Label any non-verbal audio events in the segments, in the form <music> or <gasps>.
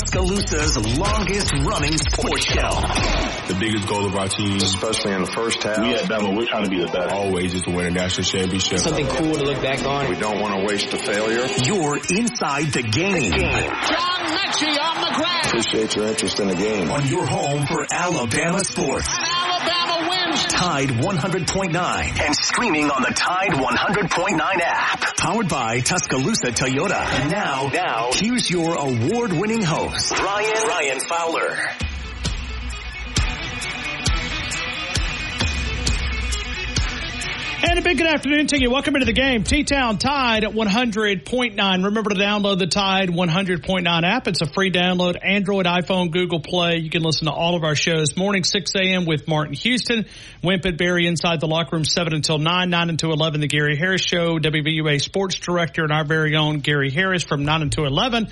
Tuscaloosa's longest running sports show. The biggest goal of our team, especially in the first half, we at Bama, we're trying to be the best. Always is to win a national championship. Something cool to look back on. We don't want to waste a failure. You're inside the game. John Metchie on the ground. Appreciate your interest in the game. On your home for Alabama sports. Tide 100.9 and streaming on the Tide 100.9 app. Powered by Tuscaloosa Toyota. And now, now, here's your award-winning host, Ryan Ryan Fowler. And a big good afternoon to you. Welcome into the game. T-Town Tide at 100.9. Remember to download the Tide 100.9 app. It's a free download. Android, iPhone, Google Play. You can listen to all of our shows. Morning 6 a.m. with Martin Houston. Wimp and Barry inside the locker room 7 until 9, 9 until 11. The Gary Harris Show. WVUA Sports Director and our very own Gary Harris from 9 until 11.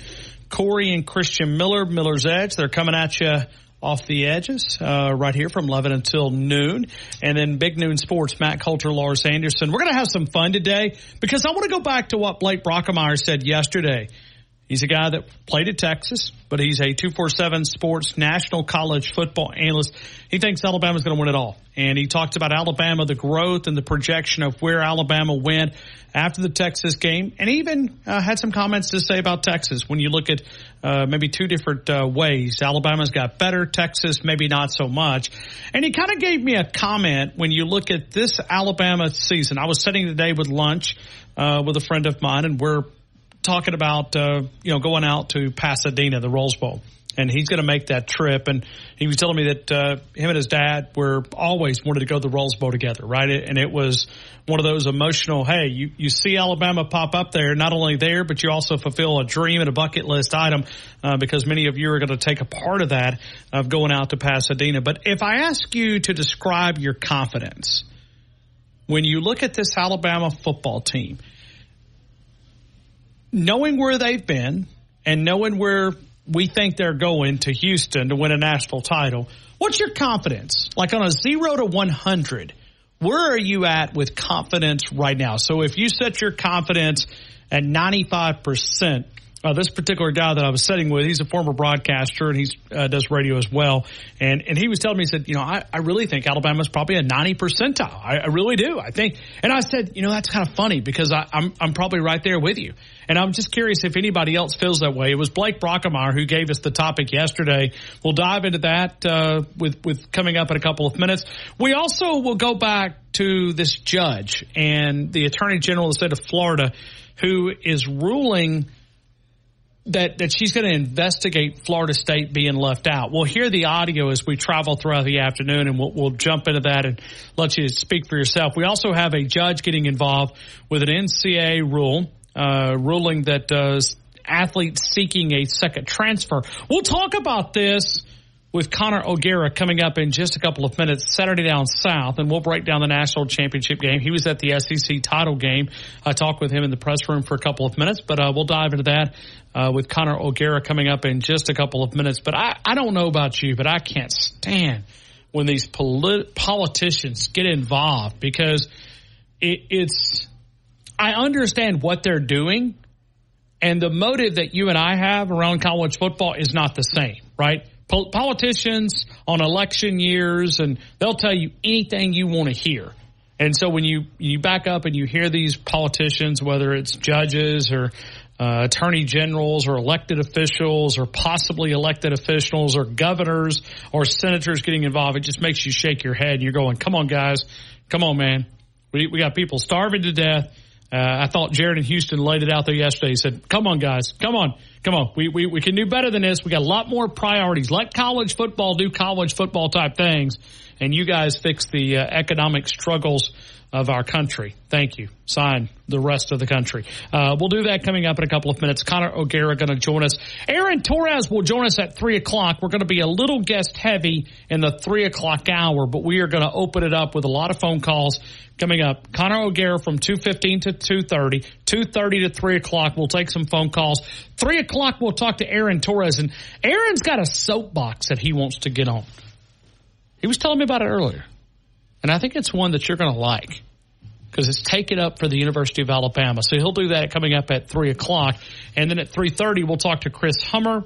Corey and Christian Miller, Miller's Edge. They're coming at you off the edges, uh, right here from 11 until noon. And then Big Noon Sports, Matt Coulter, Lars Anderson. We're going to have some fun today because I want to go back to what Blake Brockermeyer said yesterday. He's a guy that played at Texas, but he's a 247 sports national college football analyst. He thinks Alabama's going to win it all. And he talked about Alabama, the growth and the projection of where Alabama went after the Texas game, and even uh, had some comments to say about Texas when you look at uh, maybe two different uh, ways. Alabama's got better, Texas maybe not so much. And he kind of gave me a comment when you look at this Alabama season. I was sitting today with lunch uh, with a friend of mine, and we're talking about uh, you know going out to Pasadena, the Rose Bowl, and he's going to make that trip. And he was telling me that uh, him and his dad were always wanted to go to the Rose Bowl together, right? And it was one of those emotional. Hey, you you see Alabama pop up there, not only there, but you also fulfill a dream and a bucket list item uh, because many of you are going to take a part of that of going out to Pasadena. But if I ask you to describe your confidence when you look at this Alabama football team knowing where they've been and knowing where we think they're going to Houston to win a national title, what's your confidence? Like on a zero to 100, where are you at with confidence right now? So if you set your confidence at 95%, uh, this particular guy that I was sitting with, he's a former broadcaster and he uh, does radio as well. And and he was telling me, he said, you know, I, I really think Alabama's probably a 90 percentile. I, I really do. I think. And I said, you know, that's kind of funny because I, I'm I'm probably right there with you. And I'm just curious if anybody else feels that way. It was Blake Brockermeyer who gave us the topic yesterday. We'll dive into that uh, with with coming up in a couple of minutes. We also will go back to this judge and the Attorney General of the state of Florida, who is ruling that that she's going to investigate Florida State being left out. We'll hear the audio as we travel throughout the afternoon, and we'll, we'll jump into that and let you speak for yourself. We also have a judge getting involved with an NCAA rule, uh, ruling that uh, athletes seeking a second transfer. We'll talk about this with Connor O'Gara coming up in just a couple of minutes, Saturday down south, and we'll break down the national championship game. He was at the SEC title game. I talked with him in the press room for a couple of minutes, but uh, we'll dive into that uh, with Connor O'Gara coming up in just a couple of minutes. But I, I don't know about you, but I can't stand when these polit- politicians get involved because it, it's, I understand what they're doing. And the motive that you and I have around college football is not the same, right? Politicians on election years and they'll tell you anything you want to hear. And so when you, you back up and you hear these politicians, whether it's judges or uh, attorney generals or elected officials or possibly elected officials or governors or senators getting involved, it just makes you shake your head. And you're going, come on, guys. Come on, man. We, we got people starving to death. Uh, I thought Jared in Houston laid it out there yesterday. He said, come on, guys. Come on. Come on. We, we, we can do better than this. We got a lot more priorities. Let college football do college football type things. And you guys fix the uh, economic struggles of our country. Thank you. Sign the rest of the country. Uh, we'll do that coming up in a couple of minutes. Connor O'Gara going to join us. Aaron Torres will join us at three o'clock. We're going to be a little guest heavy in the three o'clock hour, but we are going to open it up with a lot of phone calls coming up. Connor O'Gara from 2.15 to 2.30, 2.30 to 3 o'clock. We'll take some phone calls. 3 o'clock, we'll talk to Aaron Torres. And Aaron's got a soapbox that he wants to get on. He was telling me about it earlier. And I think it's one that you're going to like because it's taken up for the University of Alabama. So he'll do that coming up at three o'clock, and then at three thirty we'll talk to Chris Hummer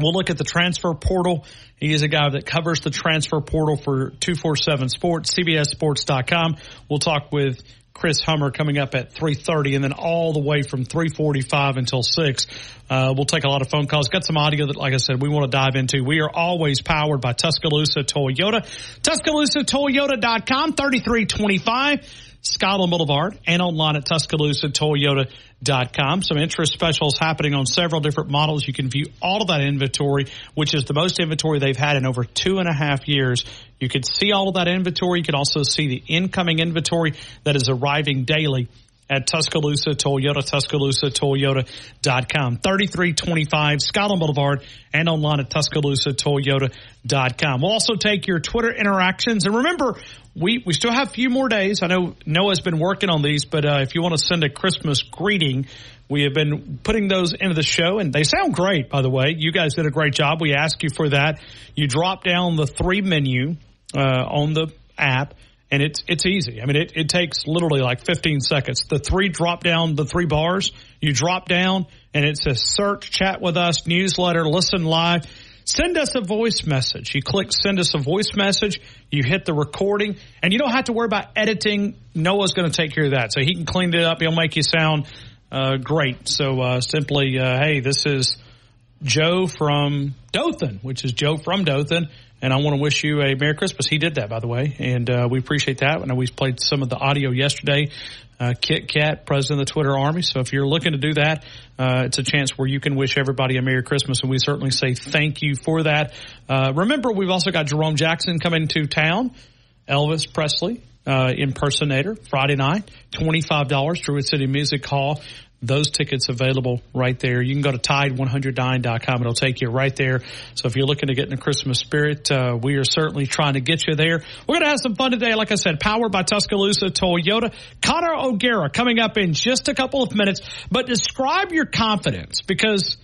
We'll look at the transfer portal. He is a guy that covers the transfer portal for 247 Sports, CBSSports.com. We'll talk with Chris Hummer coming up at 3.30 and then all the way from 3.45 until 6. Uh, we'll take a lot of phone calls. Got some audio that, like I said, we want to dive into. We are always powered by Tuscaloosa Toyota. TuscaloosaToyota.com, 3325. Scotland Boulevard and online at TuscaloosaToyota.com. Some interest specials happening on several different models. You can view all of that inventory, which is the most inventory they've had in over two and a half years. You can see all of that inventory. You can also see the incoming inventory that is arriving daily at Tuscaloosa Toyota, TuscaloosaToyota.com. 3325 Scotland Boulevard and online at TuscaloosaToyota.com. We'll also take your Twitter interactions. And remember, we, we still have a few more days. I know Noah's been working on these, but uh, if you want to send a Christmas greeting, we have been putting those into the show, and they sound great, by the way. You guys did a great job. We ask you for that. You drop down the three menu uh, on the app and it's it's easy. I mean, it, it takes literally like 15 seconds. The three drop down, the three bars, you drop down, and it says search, chat with us, newsletter, listen live. Send us a voice message. You click send us a voice message. You hit the recording, and you don't have to worry about editing. Noah's going to take care of that, so he can clean it up. He'll make you sound uh, great. So uh, simply, uh, hey, this is Joe from Dothan, which is Joe from Dothan and I want to wish you a Merry Christmas. He did that, by the way, and uh, we appreciate that. I know we played some of the audio yesterday. Uh, Kit Kat, president of the Twitter Army. So if you're looking to do that, uh, it's a chance where you can wish everybody a Merry Christmas, and we certainly say thank you for that. Uh, remember, we've also got Jerome Jackson coming to town, Elvis Presley. Uh, impersonator Friday night, twenty five dollars, Druid City Music Hall those tickets available right there. You can go to tide109.com. It'll take you right there. So if you're looking to get in the Christmas spirit, uh, we are certainly trying to get you there. We're going to have some fun today. Like I said, powered by Tuscaloosa Toyota. Connor O'Gara coming up in just a couple of minutes. But describe your confidence because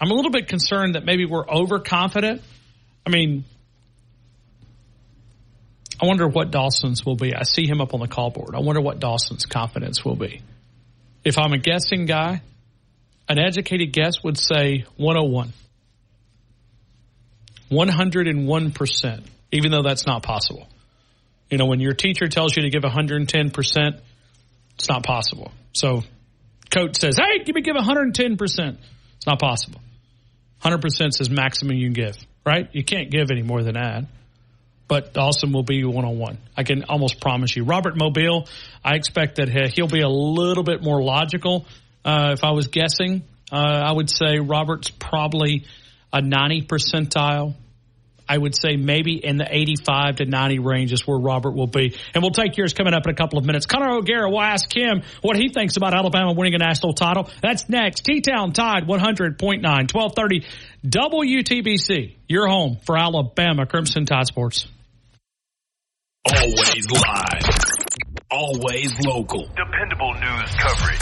I'm a little bit concerned that maybe we're overconfident. I mean, I wonder what Dawson's will be. I see him up on the call board. I wonder what Dawson's confidence will be if I'm a guessing guy, an educated guess would say 101. 101%, even though that's not possible. You know, when your teacher tells you to give 110%, it's not possible. So, coach says, hey, give me give 110%. It's not possible. 100% is maximum you can give, right? You can't give any more than that but Dawson will be one on one. I can almost promise you. Robert Mobile, I expect that he'll be a little bit more logical. Uh, if I was guessing, uh, I would say Robert's probably a 90 percentile. I would say maybe in the 85 to 90 range is where Robert will be. And we'll take yours coming up in a couple of minutes. Connor O'Gara will ask him what he thinks about Alabama winning a national title. That's next. T-Town Tide 100.9, 1230 WTBC. Your home for Alabama Crimson Tide Sports. Always live. Always local. Dependable news coverage.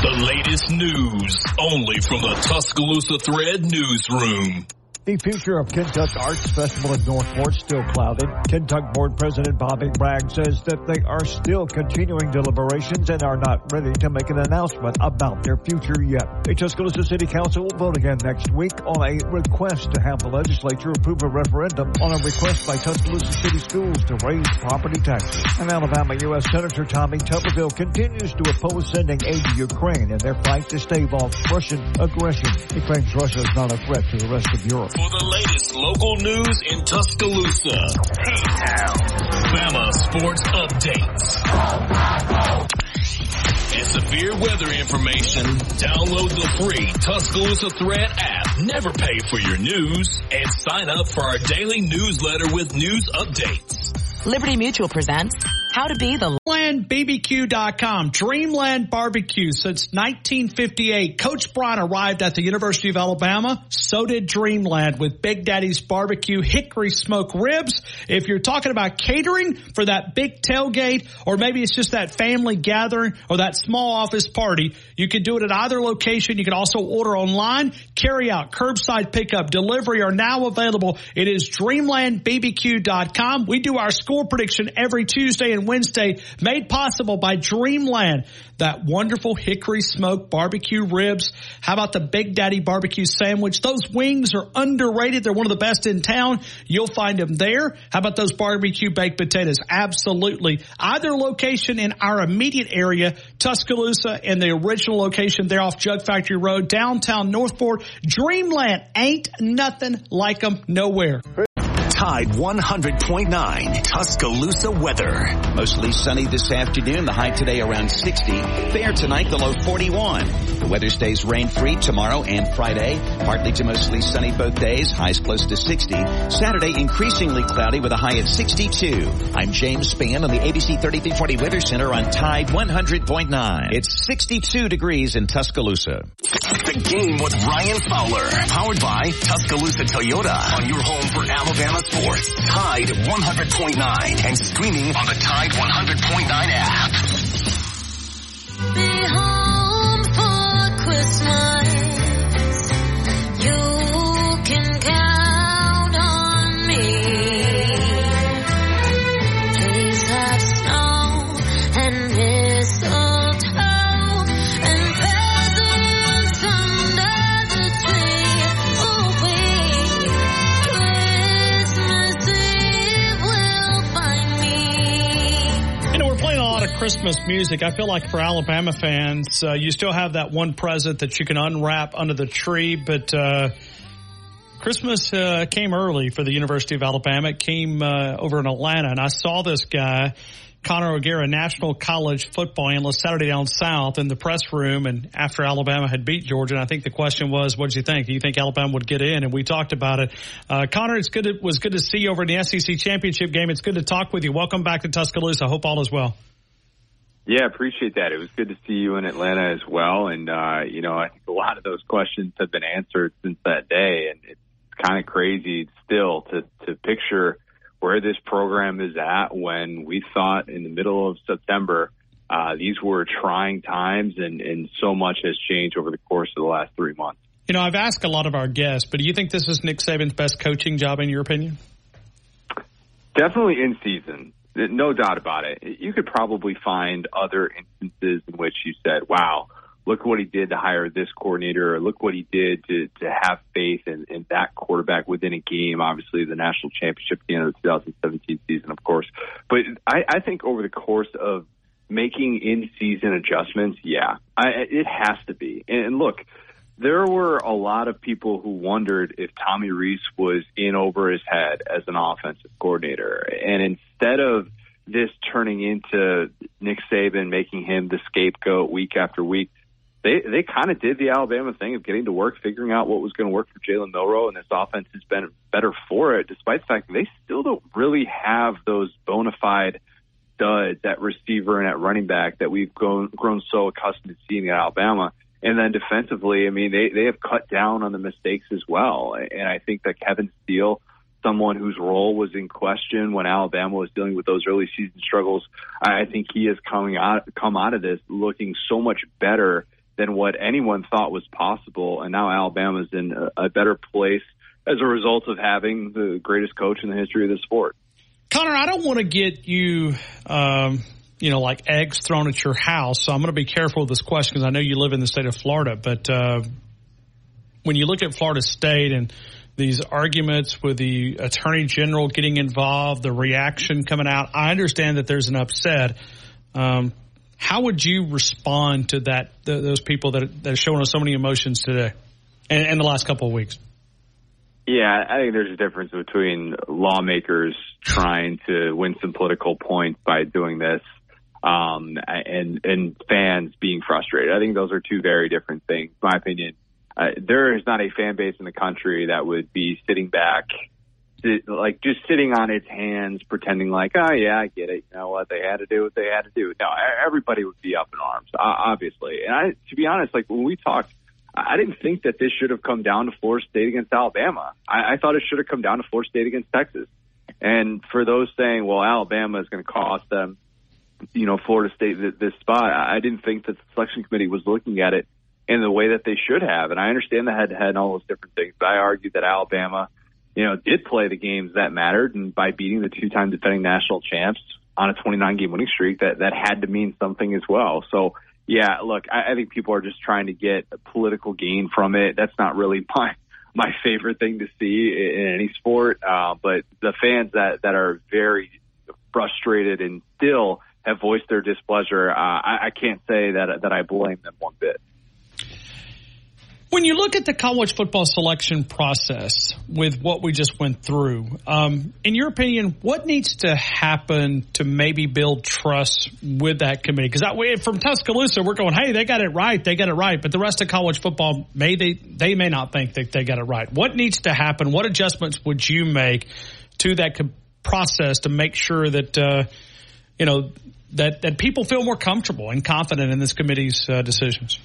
The latest news only from the Tuscaloosa Thread newsroom. The future of Kentuck Arts Festival in Northport still clouded. Kentuck Board President Bobby Bragg says that they are still continuing deliberations and are not ready to make an announcement about their future yet. The Tuscaloosa City Council will vote again next week on a request to have the legislature approve a referendum on a request by Tuscaloosa City Schools to raise property taxes. And Alabama U.S. Senator Tommy Tuberville continues to oppose sending aid to Ukraine in their fight to stave off Russian aggression. He claims Russia is not a threat to the rest of Europe. For the latest local news in Tuscaloosa, T-Town. Bama Sports Updates. And severe weather information. Download the free Tuscaloosa Thread app. Never pay for your news. And sign up for our daily newsletter with news updates. Liberty Mutual presents How to Be the DreamlandBBQ.com. Dreamland Barbecue since 1958. Coach Bryant arrived at the University of Alabama. So did Dreamland with Big Daddy's Barbecue Hickory Smoke Ribs. If you're talking about catering for that big tailgate, or maybe it's just that family gathering or that small office party, you can do it at either location. You can also order online, carry out, curbside pickup, delivery are now available. It is DreamlandBBQ.com. We do our score prediction every Tuesday and Wednesday made possible by Dreamland. That wonderful hickory smoked barbecue ribs. How about the Big Daddy barbecue sandwich? Those wings are underrated. They're one of the best in town. You'll find them there. How about those barbecue baked potatoes? Absolutely. Either location in our immediate area, Tuscaloosa and the original location there off Jug Factory Road, downtown Northport. Dreamland ain't nothing like them nowhere. Tide 100.9 Tuscaloosa weather. Mostly sunny this afternoon. The high today around 60. Fair tonight, the low 41. The weather stays rain free tomorrow and Friday. Partly to mostly sunny both days. Highs close to 60. Saturday increasingly cloudy with a high of 62. I'm James Spann on the ABC 3340 Weather Center on Tide 100.9. It's 62 degrees in Tuscaloosa. The game with Ryan Fowler. Powered by Tuscaloosa Toyota. On your home for Alabama sports. Tide 100.9 and streaming on the Tide 100.9 app. Be home for Christmas. Christmas music. I feel like for Alabama fans, uh, you still have that one present that you can unwrap under the tree, but uh, Christmas uh, came early for the University of Alabama. It came uh, over in Atlanta, and I saw this guy. Connor O'Gara, national college football analyst, Saturday down south in the press room, and after Alabama had beat Georgia, and I think the question was, "What did you think? Do you think Alabama would get in?" And we talked about it. Uh, Connor, it's good. It was good to see you over in the SEC championship game. It's good to talk with you. Welcome back to Tuscaloosa. I hope all is well. Yeah, appreciate that. It was good to see you in Atlanta as well. And, uh, you know, I think a lot of those questions have been answered since that day. And it's kind of crazy still to, to picture where this program is at when we thought in the middle of September, uh, these were trying times and, and so much has changed over the course of the last three months. You know, I've asked a lot of our guests, but do you think this is Nick Saban's best coaching job in your opinion? Definitely in season. No doubt about it. You could probably find other instances in which you said, wow, look what he did to hire this coordinator, or look what he did to, to have faith in, in that quarterback within a game. Obviously, the national championship at the end of the 2017 season, of course. But I, I think over the course of making in season adjustments, yeah, I, it has to be. And look, there were a lot of people who wondered if Tommy Rees was in over his head as an offensive coordinator. And instead of this turning into Nick Saban making him the scapegoat week after week, they they kind of did the Alabama thing of getting to work, figuring out what was going to work for Jalen Milroe, and this offense has been better for it, despite the fact they still don't really have those bona fide studs at receiver and at running back that we've grown grown so accustomed to seeing at Alabama. And then defensively, I mean, they, they have cut down on the mistakes as well. And I think that Kevin Steele, someone whose role was in question when Alabama was dealing with those early season struggles, I think he is coming out, come out of this looking so much better than what anyone thought was possible. And now Alabama's in a, a better place as a result of having the greatest coach in the history of the sport. Connor, I don't want to get you, um, you know, like eggs thrown at your house. So I'm going to be careful with this question because I know you live in the state of Florida. But uh, when you look at Florida State and these arguments with the attorney general getting involved, the reaction coming out, I understand that there's an upset. Um, how would you respond to that? The, those people that, that are showing us so many emotions today and, and the last couple of weeks. Yeah, I think there's a difference between lawmakers trying to win some political points by doing this, um, and and fans being frustrated. I think those are two very different things. In my opinion, uh, there is not a fan base in the country that would be sitting back, like just sitting on its hands, pretending like, oh yeah, I get it. You know what? They had to do what they had to do. No, everybody would be up in arms, obviously. And I, to be honest, like when we talked. I didn't think that this should have come down to Florida State against Alabama. I, I thought it should have come down to Florida State against Texas. And for those saying, well, Alabama is going to cost them, you know, Florida State this, spot, I didn't think that the selection committee was looking at it in the way that they should have. And I understand the head to head and all those different things, but I argued that Alabama, you know, did play the games that mattered. And by beating the two time defending national champs, on a 29 game winning streak that that had to mean something as well. So yeah, look, I, I think people are just trying to get political gain from it. That's not really <laughs> my my favorite thing to see in, in any sport. Uh, but the fans that that are very frustrated and still have voiced their displeasure, uh, I, I can't say that that I blame them one bit. When you look at the college football selection process with what we just went through, um, in your opinion, what needs to happen to maybe build trust with that committee? Because from Tuscaloosa, we're going, hey, they got it right, they got it right, but the rest of college football may they they may not think that they got it right. What needs to happen? What adjustments would you make to that co- process to make sure that uh, you know that that people feel more comfortable and confident in this committee's uh, decisions?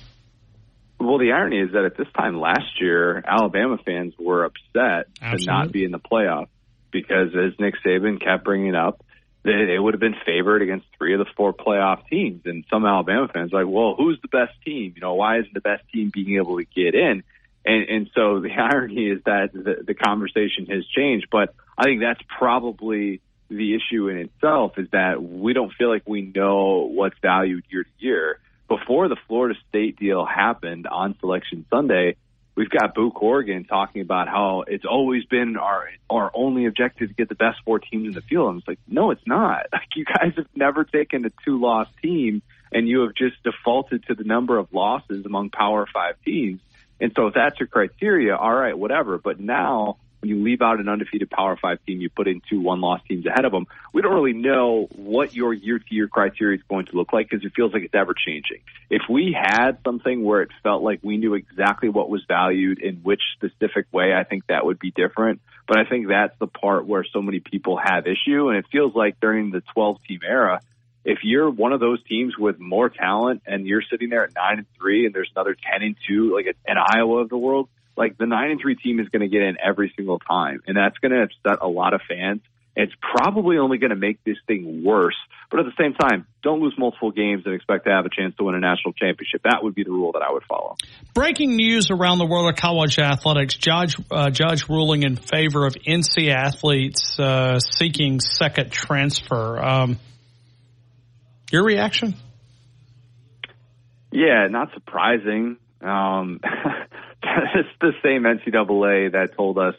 Well, the irony is that at this time last year, Alabama fans were upset Absolutely. to not be in the playoff because, as Nick Saban kept bringing up, they, they would have been favored against three of the four playoff teams. And some Alabama fans are like, well, who's the best team? You know, why isn't the best team being able to get in? And, and so the <laughs> irony is that the, the conversation has changed. But I think that's probably the issue in itself is that we don't feel like we know what's valued year to year before the Florida State deal happened on Selection Sunday, we've got Boo Corrigan talking about how it's always been our our only objective to get the best four teams in the field. And it's like, no, it's not. <laughs> Like you guys have never taken a two loss team and you have just defaulted to the number of losses among Power Five teams. And so if that's your criteria, all right, whatever. But now you leave out an undefeated Power Five team, you put in two one loss teams ahead of them. We don't really know what your year to year criteria is going to look like because it feels like it's ever changing. If we had something where it felt like we knew exactly what was valued in which specific way, I think that would be different. But I think that's the part where so many people have issue. And it feels like during the 12 team era, if you're one of those teams with more talent and you're sitting there at nine and three and there's another 10 and two, like an Iowa of the world, like the nine and three team is going to get in every single time, and that's going to upset a lot of fans. It's probably only going to make this thing worse. But at the same time, don't lose multiple games and expect to have a chance to win a national championship. That would be the rule that I would follow. Breaking news around the world of college athletics: judge uh, judge ruling in favor of NC athletes uh, seeking second transfer. Um, your reaction? Yeah, not surprising. Um, <laughs> <laughs> it's the same NCAA that told us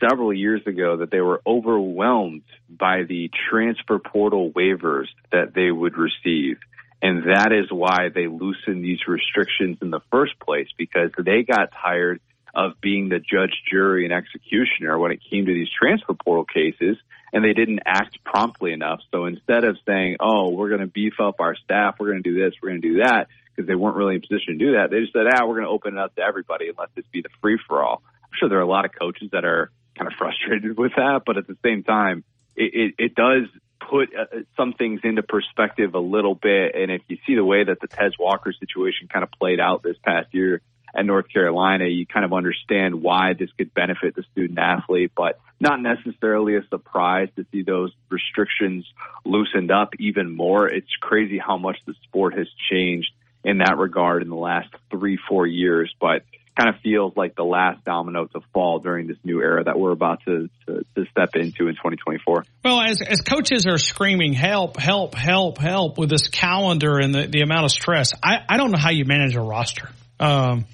several years ago that they were overwhelmed by the transfer portal waivers that they would receive. And that is why they loosened these restrictions in the first place because they got tired of being the judge, jury, and executioner when it came to these transfer portal cases and they didn't act promptly enough. So instead of saying, oh, we're going to beef up our staff, we're going to do this, we're going to do that, because they weren't really in position to do that. They just said, ah, we're going to open it up to everybody and let this be the free for all. I'm sure there are a lot of coaches that are kind of frustrated <laughs> with that, but at the same time, it, it, it does put uh, some things into perspective a little bit. And if you see the way that the Tez Walker situation kind of played out this past year at North Carolina, you kind of understand why this could benefit the student athlete, but not necessarily a surprise to see those restrictions loosened up even more. It's crazy how much the sport has changed in that regard in the last three, four years, but kind of feels like the last domino to fall during this new era that we're about to, to, to step into in 2024. Well, as, as coaches are screaming, help, help, help, help with this calendar and the, the amount of stress, I, I don't know how you manage a roster. Um,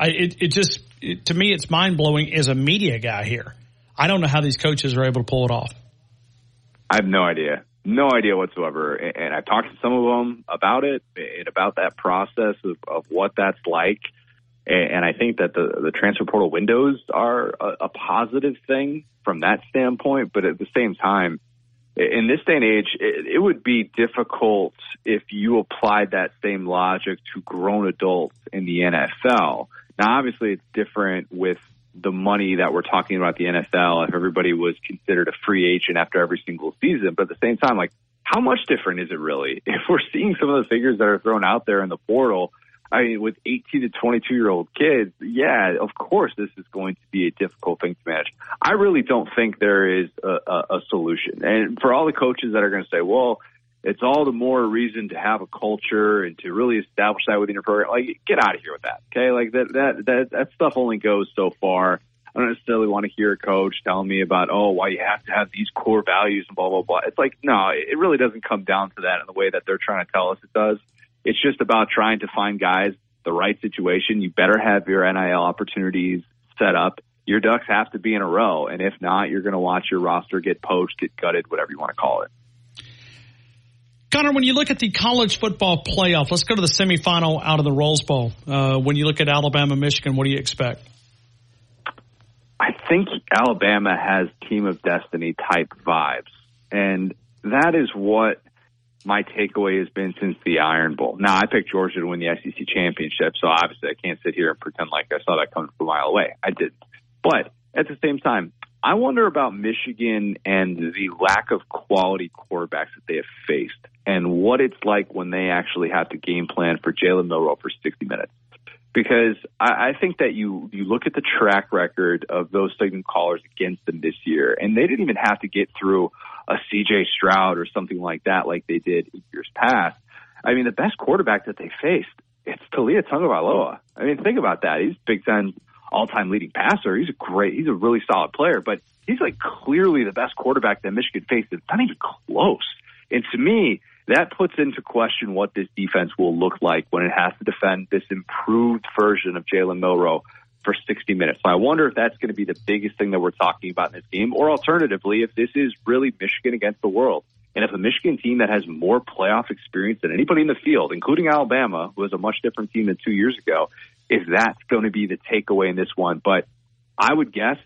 I, it, it just, it, to me, it's mind blowing as a media guy here. I don't know how these coaches are able to pull it off. I have no idea no idea whatsoever. And I've talked to some of them about it and about that process of, of what that's like. And I think that the, the transfer portal windows are a, a positive thing from that standpoint. But at the same time, in this day and age, it, it would be difficult if you applied that same logic to grown adults in the NFL. Now, obviously, it's different with the money that we're talking about the NFL if everybody was considered a free agent after every single season. But at the same time, like, how much different is it really? <laughs> If we're seeing some of the figures that are thrown out there in the portal, I mean, with 18 to 22 year old kids, yeah, of course, this is going to be a difficult thing to manage. I really don't think there is a, a, a solution. And for all the coaches that are going to say, well, it's all the more reason to have a culture and to really establish that within your program. Like, get out of here with that. Okay, like that that that that stuff only goes so far. I don't necessarily want to hear a coach telling me about, oh, why you have to have these core values and blah, blah, blah. It's like, no, it really doesn't come down to that in the way that they're trying to tell us it does. It's just about trying to find guys the right situation. You better have your NIL opportunities set up. Your ducks have to be in a row. And if not, you're going to watch your roster get poached, get gutted, whatever you want to call it. Connor, when you look at the college football playoff, let's go to the semifinal out of the Rose Bowl. Uh, when you look at Alabama, Michigan, what do you expect? I think Alabama has team of destiny type vibes. And that is what my takeaway has been since the Iron Bowl. Now, I picked Georgia to win the SEC championship, so obviously I can't sit here and pretend like I saw that coming from a mile away. I didn't. But at the same time, I wonder about Michigan and the lack of quality quarterbacks that they have faced and what it's like when they actually have to game plan for Jalen Milroe for 60 minutes. Because I, I think that you, you look at the track record of those signal callers against them this year, and they didn't even have to get through a CJ Stroud or something like that like they did years past. I mean, the best quarterback that they faced, it's Taulia Tagovailoa. I mean, think about that. He's Big Ten all-time leading passer. He's a great, he's a really solid player, but he's like clearly the best quarterback that Michigan faced. It's not even close. And to me, that puts into question what this defense will look like when it has to defend this improved version of Jalen Milroe for 60 minutes. So I wonder if that's going to be the biggest thing that we're talking about in this game, or alternatively, if this is really Michigan against the world. And if a Michigan team that has more playoff experience than anybody in the field, including Alabama, who is a much different team than two years ago, is that going to be the takeaway in this one? But I would guess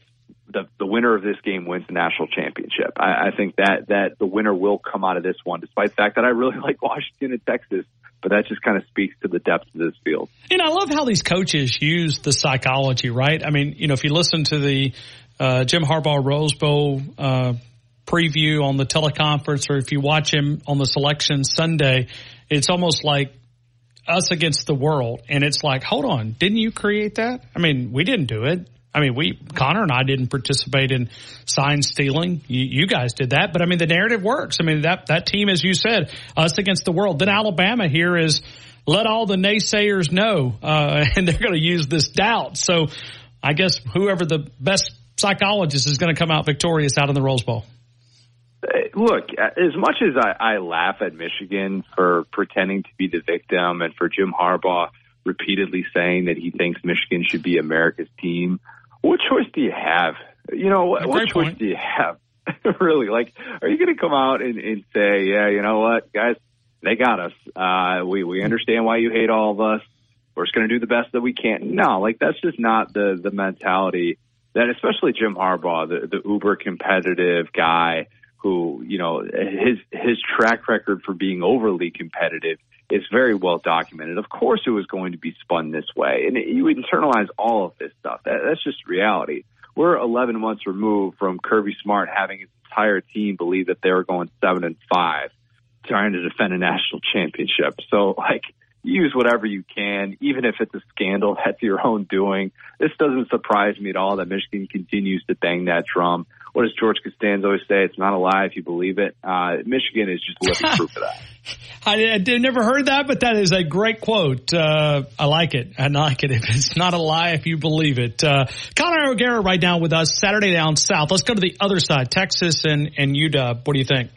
the the winner of this game wins the national championship. I, I think that that the winner will come out of this one, despite the fact that I really <laughs> like Washington and Texas. But that just kind of speaks to the depth of this field. And I love how these coaches use the psychology, right? I mean, you know, if you listen to the uh, Jim Harbaugh Rose Bowl uh, preview on the teleconference, or if you watch him on the selection Sunday, it's almost like us against the world. And it's like, hold on, didn't you create that? I mean, we didn't do it. I mean, we, Connor and I didn't participate in sign stealing. You, you, guys did that, but I mean, the narrative works. I mean, that, that team, as you said, us against the world. Then Alabama here is let all the naysayers know, uh, <laughs> and they're going to use this doubt. So I guess whoever the best psychologist is going to come out victorious out in the Rose Bowl. Look, as much as I, I laugh at Michigan for pretending to be the victim and for Jim Harbaugh repeatedly saying that he thinks Michigan should be America's team, what choice do you have? You know, what, what choice point. do you have? <laughs> really, like, are you going to come out and, and say, yeah, you know what, guys, they got us. Uh, we we understand why you hate all of us. We're just going to do the best that we can. No, like that's just not the the mentality that, especially Jim Harbaugh, the the uber competitive guy who, you know, his his track record for being overly competitive is very well documented. Of course, it was going to be spun this way, and you internalize all of this stuff. That, that's just reality. We're 11 months removed from Kirby Smart having his entire team believe that they were going seven and five, trying to defend a national championship. So, like, use whatever you can, even if it's a scandal <laughs> that's your own doing. This doesn't surprise me at all that Michigan continues to bang that drum. What does George Costanza always say? It's not a lie if you believe it. Uh, Michigan is just living proof of that. <laughs> I, I never heard that, but that is a great quote. Uh, I like it. I like it. <laughs> If it's not a lie, if you believe it. Uh, Connor O'Gara right now with us Saturday down south. Let's go to the other side, Texas and, and UW. What do you think?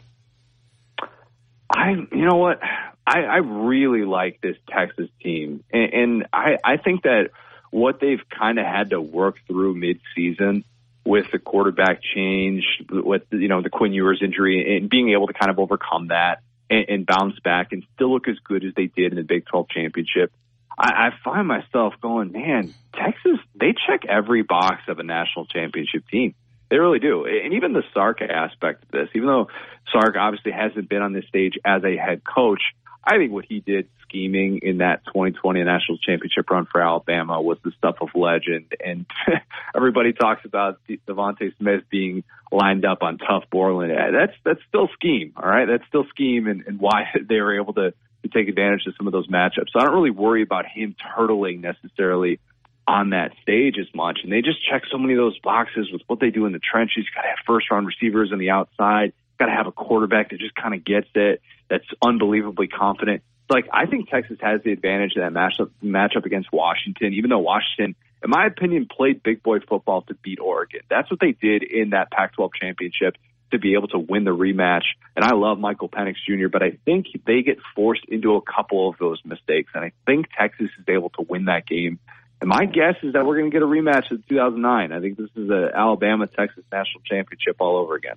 I, you know what? I, I really like this Texas team, and, and I, I think that what they've kind of had to work through midseason with the quarterback change, with you know the Quinn Ewers injury, and being able to kind of overcome that and, and bounce back and still look as good as they did in the Big 12 championship. I, I find myself going, man, Texas, they check every box of a national championship team. They really do. And even the Sark aspect of this, even though Sark obviously hasn't been on this stage as a head coach, I think what he did scheming in that 2020 national championship run for Alabama was the stuff of legend. And <laughs> everybody talks about DeVonta Smith being lined up on Tuf Borland. Uh, that's that's still scheme, all right. That's still scheme, and, and why <laughs> they were able to, to take advantage of some of those matchups. So I don't really worry about him turtling necessarily on that stage as much. And they just check so many of those boxes with what they do in the trenches. Got to have first round receivers on the outside. Got to have a quarterback that just kind of gets it that's unbelievably confident. Like I think Texas has the advantage of that matchup matchup against Washington, even though Washington in my opinion, played big boy football to beat Oregon. That's what they did in that Pac-12 championship to be able to win the rematch. And I love Michael Penix Jr., but I think they get forced into a couple of those mistakes. And I think Texas is able to win that game. And my guess is that we're going to get a rematch in 2009. I think this is a Alabama Texas national championship all over again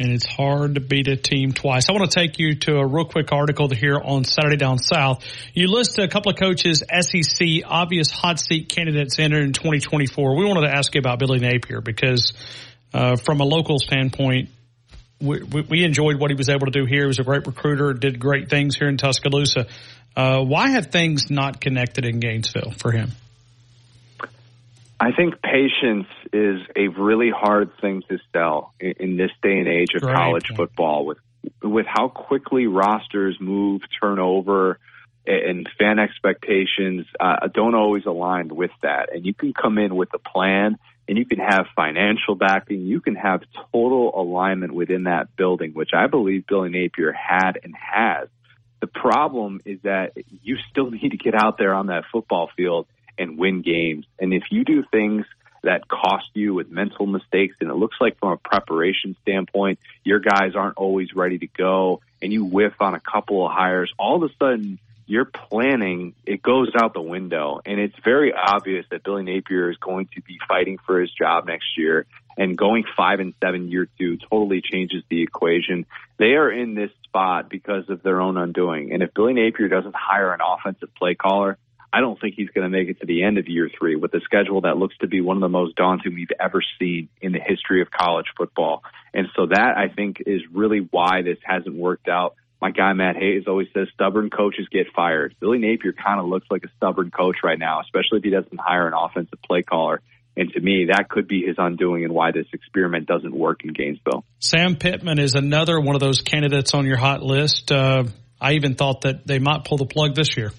and it's hard to beat a team twice. I want to take you to a real quick article here on Saturday Down South. You list a couple of coaches, SEC, obvious hot seat candidates entered in 2024. We wanted to ask you about Billy Napier because, uh, from a local standpoint, we, we, enjoyed what he was able to do here. He was a great recruiter, did great things here in Tuscaloosa. Uh, why have things not connected in Gainesville for him? I think patience is a really hard thing to sell in, in this day and age of college football with with how quickly rosters move, turnover, and fan expectations uh, don't always align with that. And you can come in with a plan and you can have financial backing. You can have total alignment within that building, which I believe Billy Napier had and has. The problem is that you still <laughs> need to get out there on that football field and win games. And if you do things that cost you with mental mistakes, and it looks like from a preparation standpoint, your guys aren't always ready to go, and you whiff on a couple of hires, all of a sudden your planning it goes out the window and it's very obvious that Billy Napier is going to be fighting for his job next year and going five and seven year two totally changes the equation. They are in this spot because of their own undoing. And if Billy Napier doesn't hire an offensive play caller, I don't think he's going to make it to the end of year three with a schedule that looks to be one of the most daunting we've ever seen in the history of college football. And so that I think is really why this hasn't worked out. My guy Matt Hayes always says stubborn coaches get fired. Billy Napier kind of looks like a stubborn coach right now, especially if he doesn't hire an offensive play caller. And to me, that could be his undoing and why this experiment doesn't work in Gainesville. Sam Pittman is another one of those candidates on your hot list. Uh, I even thought that they might pull the plug this year.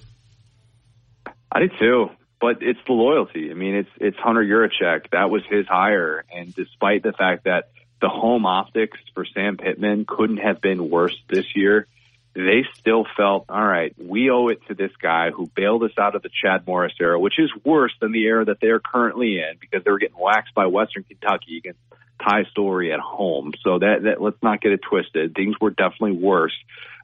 I did too, but it's the loyalty. I mean, it's it's Hunter Yurachek. That was his hire, and despite the fact that the home optics for Sam Pittman couldn't have been worse this year, they still felt, all right, we owe it to this guy who bailed us out of the Chad Morris era, which is worse than the era that they're currently in because they were getting waxed by Western Kentucky against Ty Storey at home. So that, that let's not get it twisted. Things were definitely worse.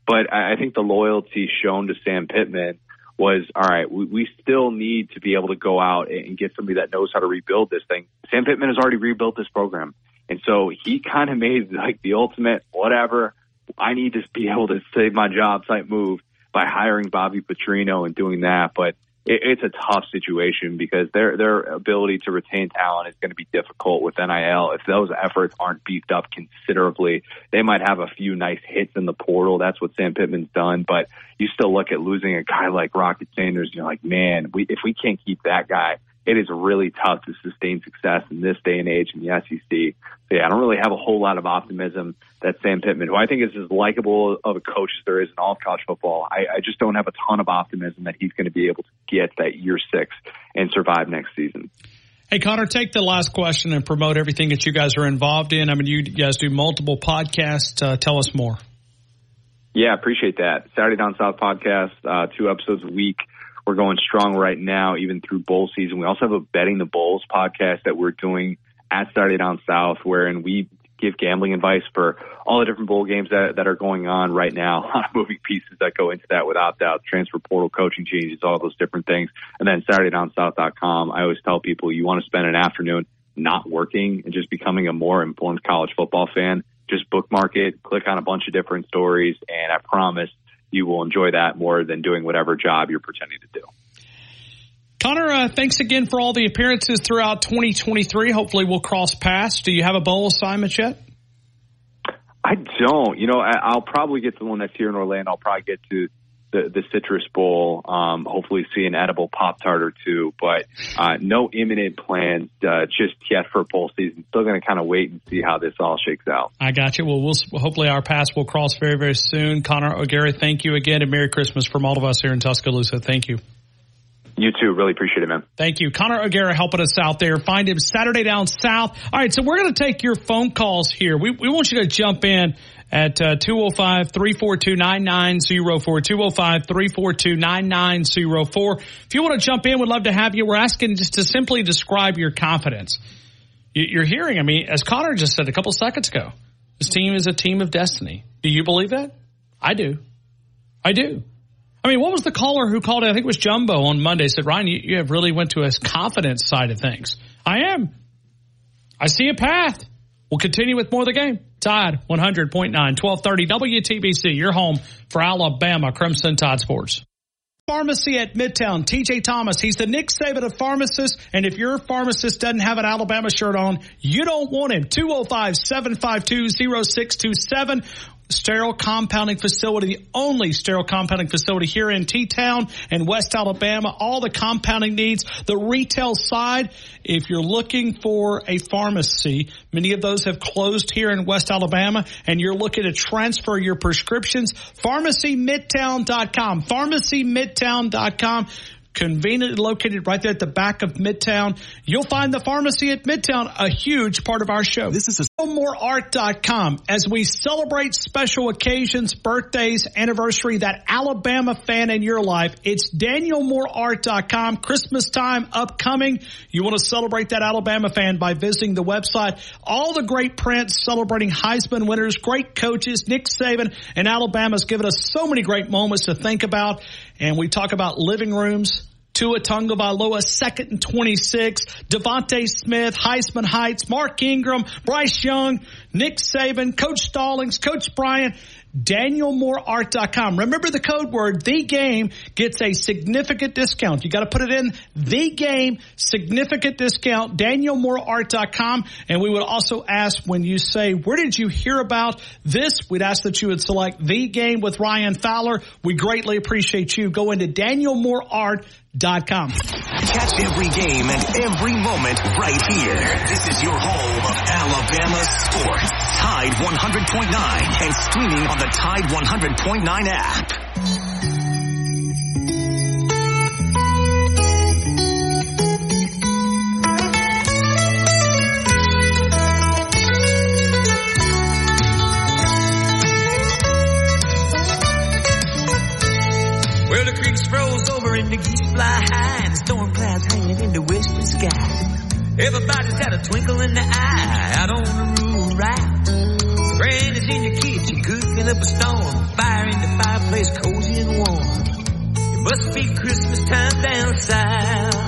But I, I think the loyalty shown to Sam Pittman was all right. We, we still need to be able to go out and get somebody that knows how to rebuild this thing. Sam Pittman has already rebuilt this program, and so he kind of made like the ultimate whatever. I need to be able to save my job type move by hiring Bobby Petrino and doing that. But it, it's a tough situation because their their ability to retain talent is going to be difficult with NIL. If those efforts aren't beefed up considerably, they might have a few nice hits in the portal. That's what Sam Pittman's done, but you still look at losing a guy like Rocket Sanders. and You're like, man, we, if we can't keep that guy, it is really tough to sustain success in this day and age in the SEC. So yeah, I don't really have a whole lot of optimism that Sam Pittman, who I think is as likable of a coach as there is in all of college football, I, I just don't have a ton of optimism that he's going to be able to get that year six and survive next season. Hey, Connor, take the last question and promote everything that you guys are involved in. I mean, you guys do multiple podcasts. Uh, tell us more. Yeah, appreciate that. Saturday Down South podcast, uh, two episodes a week. We're going strong right now, even through bowl season. We also have a betting the bowls podcast that we're doing at Saturday Down South, wherein we give gambling advice for all the different bowl games that, that are going on right now. <laughs> A lot of moving pieces that go into that with opt out, transfer portal, coaching changes, all those different things. And then SaturdayDownSouth.com. I always tell people you want to spend an afternoon not working and just becoming a more informed college football fan. Just bookmark it, click on a bunch of different stories, and I promise you will enjoy that more than doing whatever job you're pretending to do. Connor, uh, thanks again for all the appearances throughout 2023. Hopefully, we'll cross paths. Do you have a bowl assignment yet? I don't. You know, I, will probably get to the one that's here in Orlando. I'll probably get to the, the Citrus Bowl. Um, hopefully, see an edible Pop Tart or two, but uh, no imminent plans uh, just yet for bowl season. Still going to kind of wait and see how this all shakes out. I got you. Well, we'll hopefully our paths will cross very, very soon. Connor O'Gara, thank you again, and Merry Christmas from all of us here in Tuscaloosa. Thank you. You too. Really appreciate it, man. Thank you. Connor O'Gara helping us out there. Find him Saturday down south. All right. So we're going to take your phone calls here. We, we want you to jump in at uh, 205 342 9904. 205 342 9904. If you want to jump in, we'd love to have you. We're asking just to simply describe your confidence. You- You're hearing, I mean, as Connor just said a couple seconds ago, this team is a team of destiny. Do you believe that? I do. I do. I mean, what was the caller who called? I think it was Jumbo on Monday. Said Ryan, you, you have really went to a confidence side of things. I am. I see a path. We'll continue with more of the game. Tide 100.9, 1230 WTBC, your home for Alabama Crimson Tide Sports. Pharmacy at Midtown, TJ Thomas. He's the Nick Saban of pharmacists. And if your pharmacist doesn't have an Alabama shirt on, you don't want him. 205 752 0627. Sterile compounding facility, the only sterile compounding facility here in T-Town and West Alabama. All the compounding needs, the retail side. If you're looking for a pharmacy, many of those have closed here in West Alabama and you're looking to transfer your prescriptions, pharmacymidtown.com, pharmacymidtown.com conveniently located right there at the back of Midtown. You'll find the pharmacy at Midtown, a huge part of our show. This is a mooreart.com as we celebrate special occasions, birthdays, anniversary, that Alabama fan in your life. It's danielmooreart.com. Christmas time upcoming. You want to celebrate that Alabama fan by visiting the website. All the great prints celebrating Heisman winners, great coaches, Nick Saban and Alabama's given us so many great moments to think about. And we talk about living rooms, Tua Tagovailoa, second and 26, DeVonta Smith, Heisman Heights, Mark Ingram, Bryce Young, Nick Saban, Coach Stallings, Coach Bryant, DanielMooreArt.com. Remember the code word, the game gets a significant discount. You got to put it in the game, significant discount, DanielMooreArt.com. And we would also ask when you say, where did you hear about this? We'd ask that you would select the game with Ryan Fowler. We greatly appreciate you. Go into DanielMooreArt.com. Catch every game and every moment right here. This is your home of Alabama sports. Tide 100.9 and streaming on the Tide 100.9 app. Well, the creek froze over and the geese fly high and the storm clouds hanging in the western sky. Everybody's got a twinkle in the eye out on the rural route. Granny's in the kitchen cooking up a storm, fire in the fireplace cozy and warm. It must be Christmas time down south.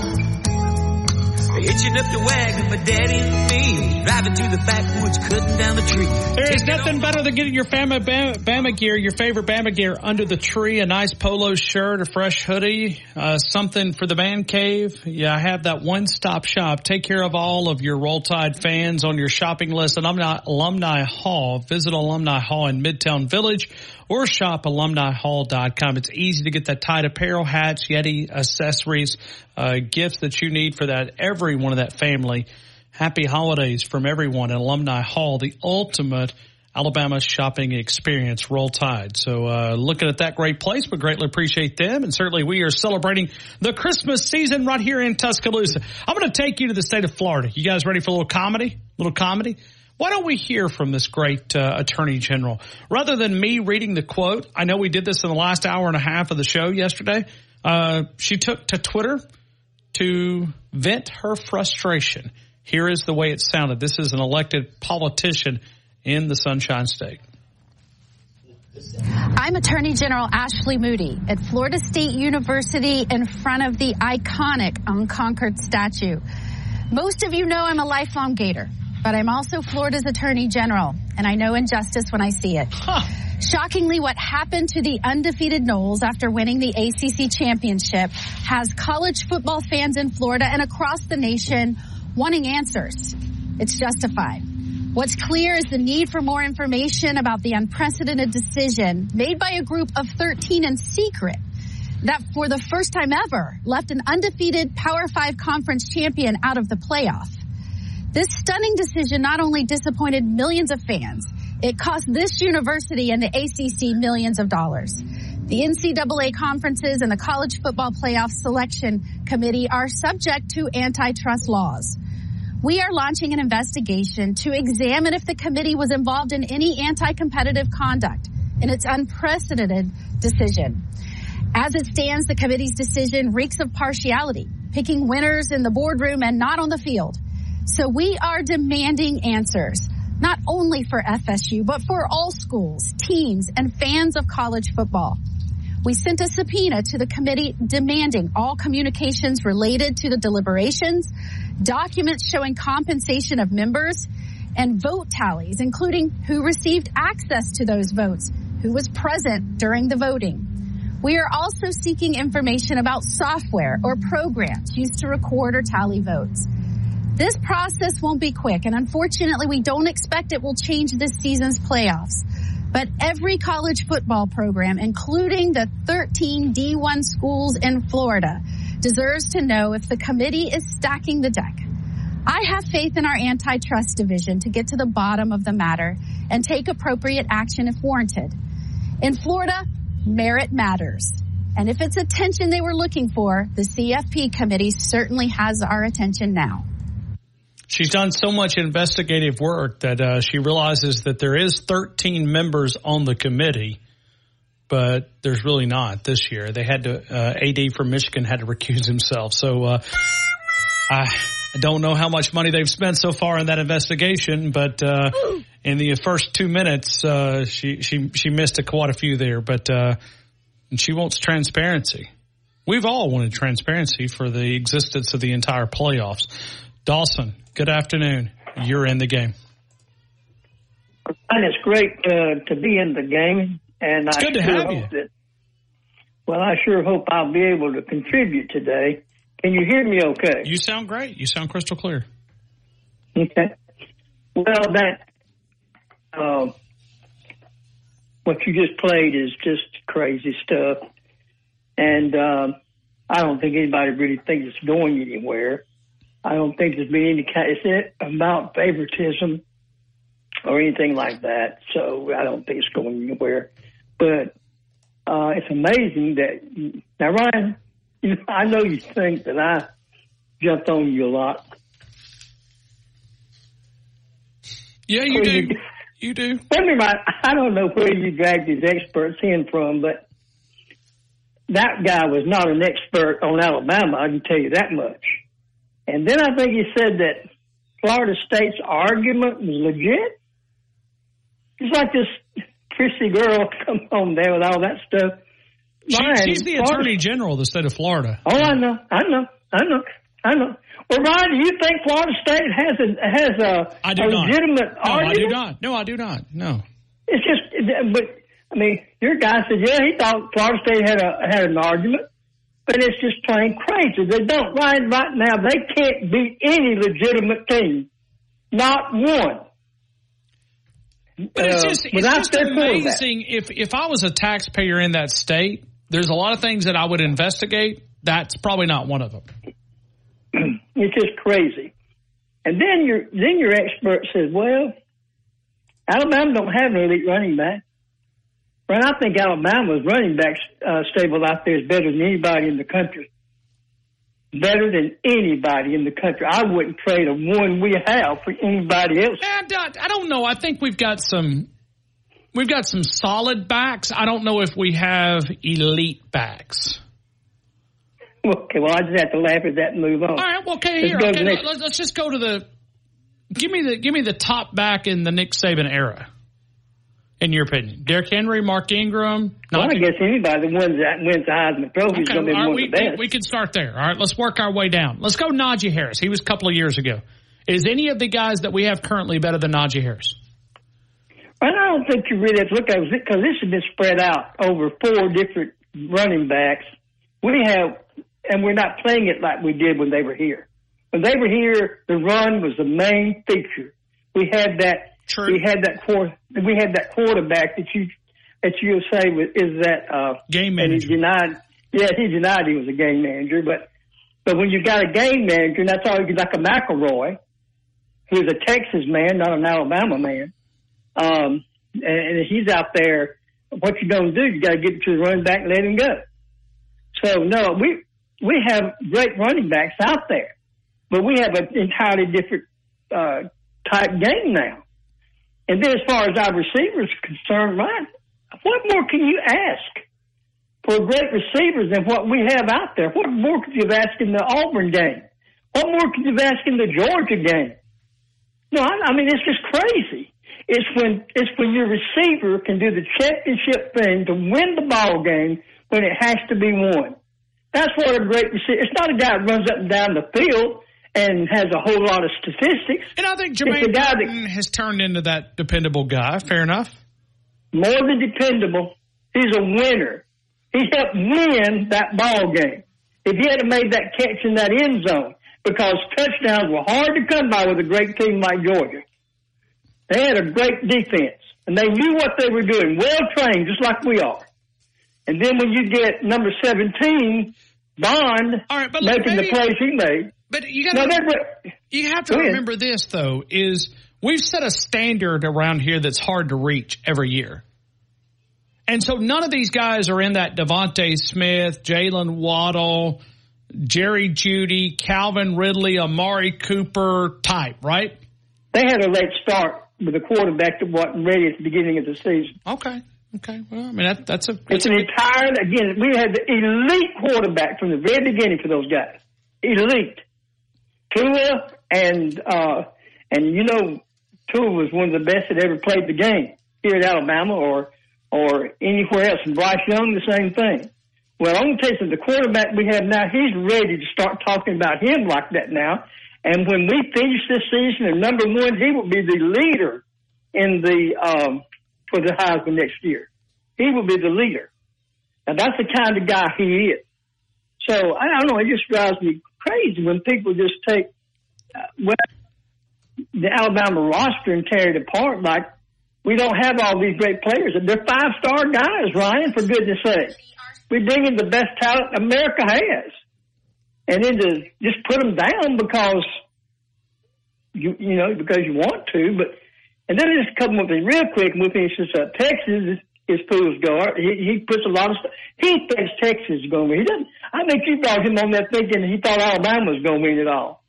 Hitching up the wagon, my daddy and me, driving to the backwoods, cutting down the tree. There's nothing better than getting your Bama, Bama, gear, your favorite Bama gear under the tree, a nice polo shirt, a fresh hoodie, uh, something for the man cave. Yeah, I have that one-stop shop. Take care of all of your Roll Tide fans on your shopping list. Alumni, Alumni Hall. Visit Alumni Hall in Midtown Village or shop alumnihall.com. It's easy to get that Tide apparel, hats, Yeti accessories, uh, gifts that you need for that, every one of that family. Happy holidays from everyone at Alumni Hall, the ultimate Alabama shopping experience, Roll Tide. So, uh, looking at that great place, we greatly appreciate them. And certainly we are celebrating the Christmas season right here in Tuscaloosa. I'm going to take you to the state of Florida. You guys ready for a little comedy? A little comedy? Why don't we hear from this great uh, attorney general? Rather than me reading the quote, I know we did this in the last hour and a half of the show yesterday. Uh, she took to Twitter to vent her frustration. Here is the way it sounded. This is an elected politician in the Sunshine State. I'm Attorney General Ashley Moody at Florida State University in front of the iconic Unconquered statue. Most of you know I'm a lifelong Gator, but I'm also Florida's Attorney General, and I know injustice when I see it. Shockingly, what happened to the undefeated Noles after winning the ACC championship has college football fans in Florida and across the nation wanting answers. It's justified. What's clear is the need for more information about the unprecedented decision made by a group of 13 in secret that for the first time ever left an undefeated Power 5 conference champion out of the playoff. This stunning decision not only disappointed millions of fans, it cost this university and the ACC millions of dollars. The NCAA conferences and the college football playoff selection committee are subject to antitrust laws. We are launching an investigation to examine if the committee was involved in any anti-competitive conduct in its unprecedented decision. As it stands, the committee's decision reeks of partiality, picking winners in the boardroom and not on the field. So we are demanding answers, not only for FSU, but for all schools, teams, and fans of college football. We sent a subpoena to the committee demanding all communications related to the deliberations, documents showing compensation of members, and vote tallies, including who received access to those votes, who was present during the voting. We are also seeking information about software or programs used to record or tally votes. This process won't be quick, and unfortunately, we don't expect it will change this season's playoffs. But every college football program, including the 13 D1 schools in Florida, deserves to know if the committee is stacking the deck. I have faith in our antitrust division to get to the bottom of the matter and take appropriate action if warranted. In Florida, merit matters. And if it's attention they were looking for, the CFP committee certainly has our attention now. She's done so much investigative work that uh, she realizes that there is 13 members on the committee, but there's really not this year. They had to uh, AD from Michigan had to <laughs> recuse himself. So uh, I don't know how much money they've spent so far in that investigation, but uh, <gasps> in the first two minutes, uh, she she she missed a, quite a few there. But uh, and she wants transparency. We've all wanted transparency for the existence of the entire playoffs. Dawson, good afternoon. You're in the game. And it's great uh, to be in the game, and It's I good to sure have you. that. Well, I sure hope I'll be able to contribute today. Can you hear me? Okay. You sound great. You sound crystal clear. Okay. Well, that uh, what you just played is just crazy stuff, and um, I don't think anybody really thinks it's going anywhere. I don't think there's been any kind. It's it about favoritism or anything like that. So I don't think it's going anywhere. But uh, it's amazing that now, Ryan. You know, I know you think that I jumped on you a lot. Yeah, you do. You do. I mean, I, I don't know where you dragged these experts in from, but that guy was not an expert on Alabama. I can tell you that much. And then I think he said that Florida State's argument was legit. It's like this prissy girl <laughs> come home there with all that stuff. She, Ryan, she's the Florida- attorney general of the state of Florida. Oh, I know, I know, I know, I know. Well, Ryan, do you think Florida State has a has a, I do a not. legitimate No, argument? I do not. No, I do not. No. It's just, but I mean, your guy said, yeah, he thought Florida State had a had an argument, but it's just plain crazy. They don't right right now. They can't beat any legitimate team, not one. But it's Uh, just, it's just amazing. If if I was a taxpayer in that state, there's a lot of things that I would investigate. That's probably not one of them. <clears throat> It's just crazy. And then your then your expert says, well, Alabama don't have an elite running back. Well, I think Alabama's running back uh, stable out there is better than anybody in the country. Better than anybody in the country. I wouldn't trade a one we have for anybody else. And uh, I don't know. I think we've got some. We've got some solid backs. I don't know if we have elite backs. Okay, well, I just have to laugh at that and move on. All right. Well, okay. Let's Here, okay. Let's, let's just go to the. Give me the give me the top back in the Nick Saban era. In your opinion, Derrick Henry, Mark Ingram. Well, I guess anybody that wins that wins the Heisman Trophy is going to be one we, of the best. we, can start there. All right, let's work our way down. Let's go Najee Harris. He was a couple of years ago. Is any of the guys that we have currently better than Najee Harris? And I don't think you really have to look at it because this has been spread out over four different running backs. We have, and we're not playing it like we did when they were here. When they were here, the run was the main feature. We had that. We had that quarter. We had that quarterback that you that you say was, is that uh, game manager. He denied. Yeah, he denied he was a game manager, but but when you got a game manager, and that's all you like a McElroy, who's a Texas man, not an Alabama man um, and, and he's out there. What you gonna do? You got to get to the running back, and let him go. So no, we we have great running backs out there, but we have an entirely different uh, type game now. And then as far as our receivers are concerned, right, what more can you ask for great receivers than what we have out there? What more could you have asked in the Auburn game? What more could you have asked in the Georgia game? No, I, I mean it's just crazy. It's when it's when your receiver can do the championship thing to win the ball game when it has to be won. That's what a great receiver. It's not a guy that runs up and down the field and has a whole lot of statistics. And I think Jermaine that Burton has turned into that dependable guy. Fair enough. more than dependable. He's a winner. He helped win that ball game. If he had made that catch in that end zone, because touchdowns were hard to come by with a great team like Georgia. They had a great defense, and they knew what they were doing, well trained, just like we are. And then when you get number 17, Bond, but making maybe- the plays he made. But you got No, you have to remember this though is we've set a standard around here that's hard to reach every year. And so none of these guys are in that DeVonta Smith, Jaylen Waddle, Jerry Jeudy, Calvin Ridley, Amari Cooper type, right? They had a late start with a quarterback that wasn't ready at the beginning of the season. Okay. Okay. Well, I mean, that, that's a. It's an entire, again, we had the elite quarterback from the very beginning for those guys. Elite. Tua and, uh, and you know, Tua was one of the best that ever played the game here at Alabama or, or anywhere else. And Bryce Young, the same thing. Well, I'm going to tell you. The quarterback we have now, he's ready to start talking about him like that now. And when we finish this season and number one, he will be the leader in the, um, for the Heisman next year. He will be the leader. And that's the kind of guy he is. So I don't know. It just drives me crazy when people just take uh, well, the Alabama roster and tear it apart like we don't have all these great players. They're five star guys, Ryan. For goodness sake, we bring in the best talent America has, and then to just put them down because you you know because you want to, but and then just come with it real quick. and We finish this up. Texas is, fool's gold. He, he puts a lot of stuff. He thinks Texas is going to. He doesn't. I think you brought him on there thinking he thought Alabama was going to win it all.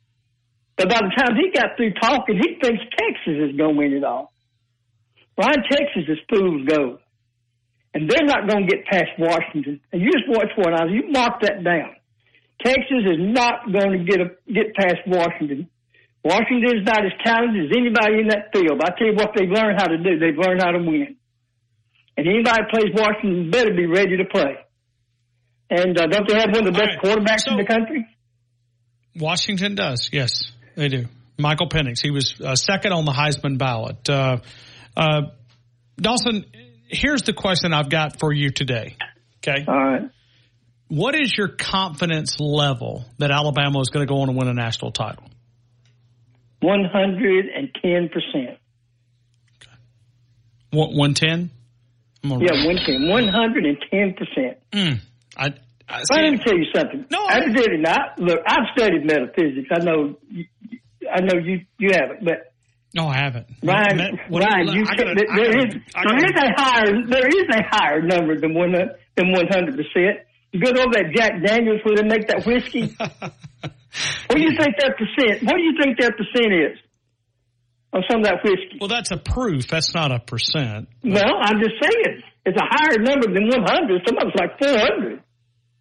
But by the time he got through talking, he thinks Texas is going to win it all. Ryan, Texas is fool's gold. And they're not going to get past Washington. And you just watch what I You mark that down. Texas is not going to get a, get past Washington. Washington is not as talented as anybody in that field. I tell you what they've learned how to do. They've learned how to win. And anybody that plays Washington better be ready to play. And uh, don't they have one of the best quarterbacks in the country? Washington does. Yes, they do. Michael Penix. He was uh, second on the Heisman ballot. Uh, uh, Dawson, here's the question I've got for you today. Okay. All right. What is your confidence level that Alabama is going to go on and win a national title? 110%. One- 110? Yeah, 110. 110%. Mm. I, I Well, let me tell you something. No, I did not. Look, I've studied metaphysics. I know, you, I know you you haven't, but No, I haven't. Ryan, Met- Ryan, you I can, gotta- there, gotta- is gotta- is a higher there is a higher number than one than one hundred percent. You go over that Jack Daniels where they make that whiskey. <laughs> what do you think that percent? What do you think that percent is on some of that whiskey? Well, that's a proof. That's not a percent. Well, I'm just saying it's a higher number than one hundred. Some of it's like four hundred.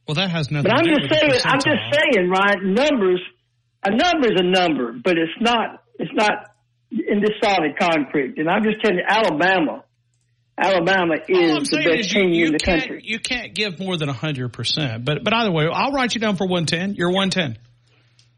Well, that has nothing But I'm to do just saying, I'm just saying, Ryan, numbers, a number is a number, but it's not, it's not in this solid concrete. And I'm just telling you, Alabama, Alabama is the best is you, team you in the country. You can't give more than 100%. But but either way, I'll write you down for 110. You're 110.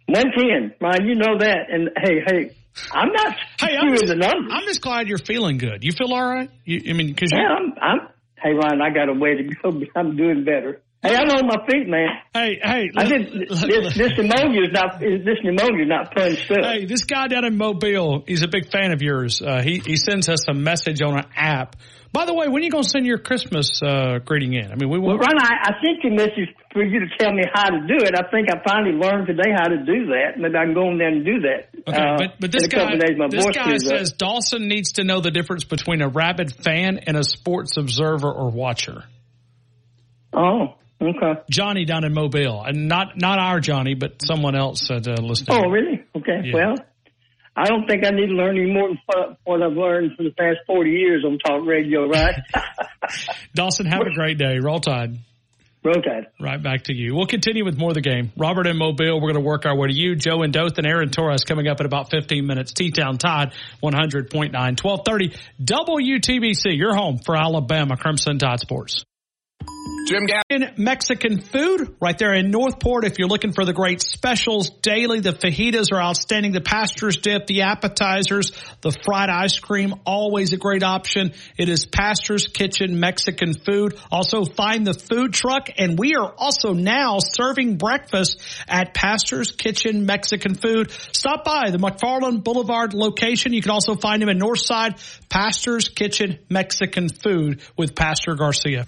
110, Ryan, you know that. And hey, hey, I'm not Hey, I'm just, the numbers. I'm just glad you're feeling good. You feel all right? You, I mean, because Yeah, I'm, I'm, hey, Ryan, I got a way to go, but I'm doing better. Hey, I'm on my feet, man. Hey, hey, I did, this, this pneumonia is not, this pneumonia is not fun stuff. Hey, this guy down in Mobile, he's a big fan of yours. Uh, he he sends us a message on an app. By the way, when are you going to send your Christmas uh, greeting in? I mean, we Well. Ron, I, I sent you a message for you to tell me how to do it. I think I finally learned today how to do that. Maybe I can go in there and do that. Okay, Uh, but, but this in a couple guy, days, my this guy is up. says Dawson needs to know the difference between a rabid fan and a sports observer or watcher. Oh, okay. Johnny down in Mobile, and not not our Johnny, but someone else that uh, listening. Oh, really? Okay. Yeah. Well, I don't think I need to learn any more than what- I've learned for the past 40 years on talk radio, right? <laughs> Dawson, have a great day. Roll Tide. Roll Tide. Right back to you. We'll continue with more of the game. Robert and Mobile, we're going to work our way to you. Joe and Dothan, and Aaron Torres coming up in about 15 minutes. T-Town Tide, 100.9, 1230. WTBC, your home for Alabama Crimson Tide Sports. Jim In Mexican food, right there in Northport. If you're looking for the great specials daily, the fajitas are outstanding. The pastor's dip, the appetizers, the fried ice cream, always a great option. It is Pastor's Kitchen Mexican food. Also find the food truck and we are also now serving breakfast at Pastor's Kitchen Mexican food. Stop by the McFarland Boulevard location. You can also find him in Northside Pastor's Kitchen Mexican food with Pastor Garcia.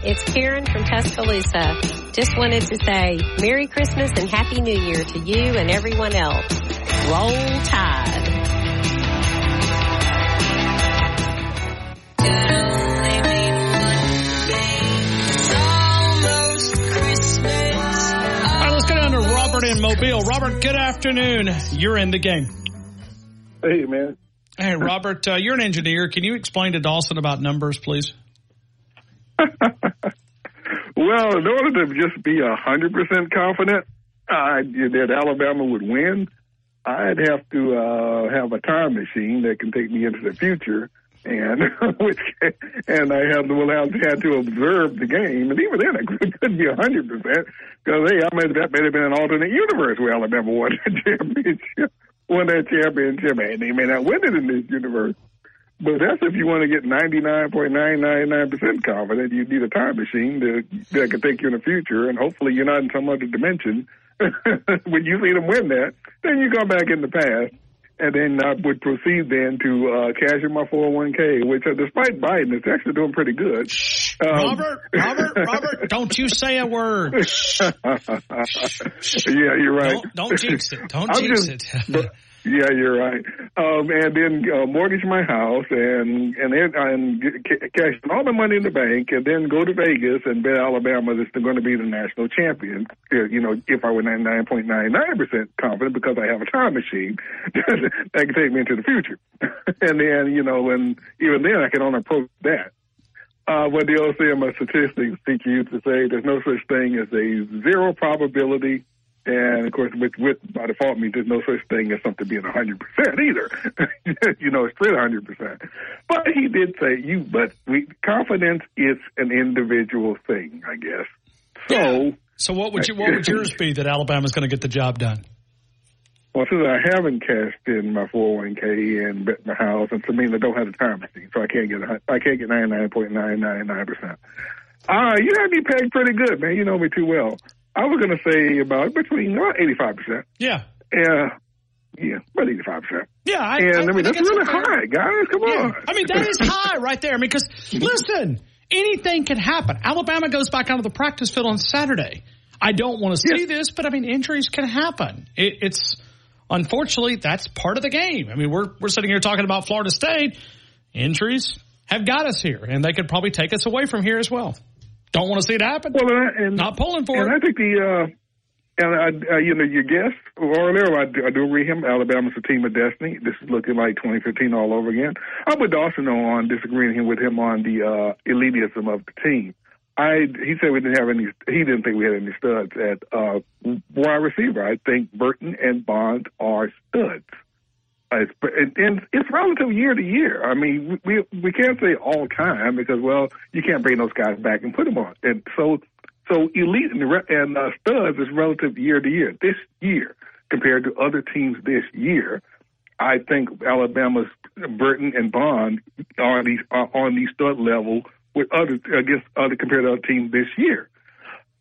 It's Karen from Tuscaloosa. Just wanted to say Merry Christmas and Happy New Year to you and everyone else. Roll Tide. All right, let's go down to Robert in Mobile. Robert, good afternoon. You're in the game. Hey, man. Hey, Robert, uh, you're an engineer. Can you explain to Dawson about numbers, please? <laughs> Well, in order to just be a hundred percent confident uh, that Alabama would win, I'd have to uh, have a time machine that can take me into the future, and <laughs> which and I have will have had to observe the game, and even then it could- couldn't be a hundred percent because hey, I mean that may have been an alternate universe where Alabama won that <laughs> championship, won that championship, and they may not win it in this universe. But that's if you want to get 99.999% confident. You need a time machine to, that can take you in the future, and hopefully you're not in some other dimension. <laughs> when you see them win that, then you go back in the past, and then I would proceed then to uh, cash in my 401k, which uh, despite Biden, it's actually doing pretty good. Um, Robert, Robert, Robert, <laughs> don't you say a word. <laughs> yeah, you're right. Don't, don't jinx it. Don't I'm jinx just- it. Yeah, you're right. Um, and then uh, mortgage my house and and then and cash all the money in the bank, and then go to Vegas and bet Alabama that's going to be the national champion. Uh, You know, if I were 99.99 percent confident because I have a time machine <laughs> that can take me into the future, <laughs> and then you know, and even then I can only approach that. Uh, what the my statistics teach you to say, there's no such thing as a zero probability. And of course, with, with by default means there's no such thing as something being 100% either. <laughs> you know, it's straight 100%. But he did say you, but we, confidence is an individual thing, I guess. So, So what would you, what would yours be that Alabama's going to get the job done? well, since I haven't cashed in my 401k and bet my house, and to me, I don't have the time machine, so I can't get, a I can't get 99.999%. Uh, you had me pegged pretty good, man. You know me too well. I was going to say about between uh, about 85%. Yeah. Yeah. Yeah, about 85%. Yeah, I, and I, I mean, think that's really fair- high, guys. Come on. I mean, that is high right there. I mean, because <laughs> listen, anything can happen. Alabama goes back onto the practice field on Saturday. I don't want to see this, but I mean, injuries can happen. It, it's unfortunately that's part of the game. I mean, we're we're sitting here talking about Florida State. Injuries have got us here, and they could probably take us away from here as well. Don't want to see it happen. Well, and, I- and Not pulling for and it. I think the, uh, and I, uh, you know, your guest earlier, I do, I do agree him. Alabama's a team of destiny. This is looking like 2015 all over again. I'm with Dawson on disagreeing with him on the uh, elitism of the team. I he said we didn't have any. He didn't think we had any studs at uh, wide receiver. I think Burton and Bond are studs. It's, and and it's relative year to year. I mean, we we can't say all time because well, you can't bring those guys back and put them on. And so so elite and, and uh, studs is relative year to year. This year compared to other teams this year, I think Alabama's Burton and Bond are these are on the stud level with other against other compared to other teams this year.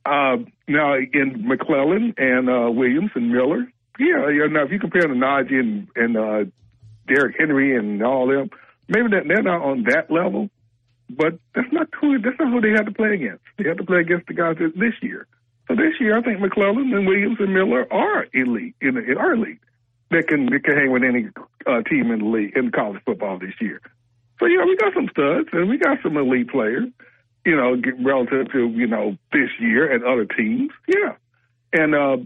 Uh, now in McClellan and uh, Williams and Miller, yeah, yeah. Now if you compare Najee and, and uh, Derrick Henry and all them, maybe that they're not on that level, but that's not who that's not who they have to play against. They have to play against the guys that- this year. So this year, I think McClellan and Williams and Miller are elite in the, are elite. That can that can hang with any uh, team in the league in college football this year. So yeah, we got some studs and we got some elite players. You know, relative to you know this year and other teams. Yeah, and uh,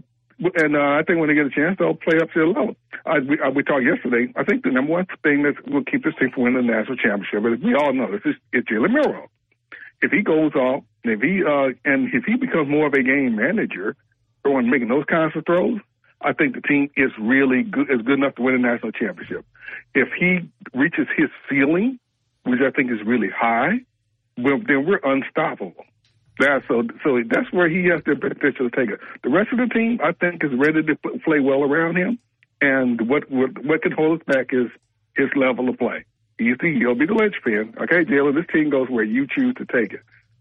and uh, I think when they get a chance, they'll play up to their level. I, we, I, we talked yesterday. I think the number one thing that will keep this team from winning the national championship, but we all know this is it's Jalen Milroe. If he goes off, and if he uh, and if he becomes more of a game manager, throwing making those kinds of throws, I think the team is really good, is good enough to win a national championship. If he reaches his ceiling, which I think is really high, well, then we're unstoppable. That's so. So that's where he has the potential to take it. The rest of the team, I think, is ready to play well around him. And what what, what can hold us back is his level of play. You see, he'll be the linchpin. Okay, Jalen, this team goes where you choose to take it.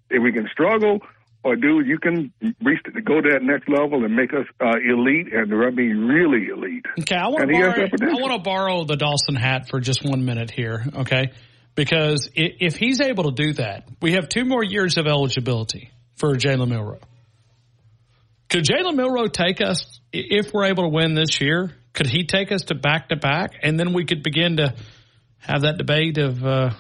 If we can struggle, or dude, you can reach to go to that next level and make us uh, elite, and I mean really elite. Okay, I want to borrow. I want to borrow the Dawson hat for just one minute here. Okay, because if he's able to do that, we have two more years of eligibility for Jalen Milroe. Could Jalen Milroe take us if we're able to win this year? Could he take us to back to back, and then we could begin to have that debate of uh,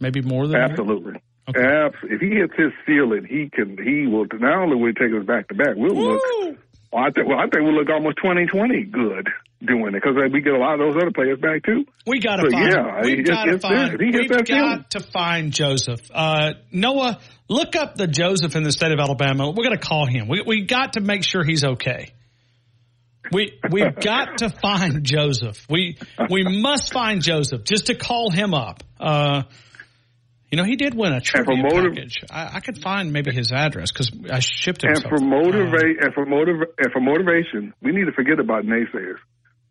maybe more than absolutely. Okay. Absolutely. If he hits his ceiling, he can. He will not only will he take us back to back. We'll Woo! look. Well, I think. Well, I think we'll look almost twenty twenty good doing it because we get a lot of those other players back too. We got to find. Yeah, we got to find. We got to find Joseph. Uh, Noah, look up the Joseph in the state of Alabama. We're going to call him. We we got to make sure he's okay. We we've <laughs> got to find Joseph. We we must find Joseph just to call him up. Uh, you know, he did win a trivia motiv- package. I, I, could find maybe his address because I shipped him. And for motivate uh, and for motiv- and for motivation, we need to forget about naysayers.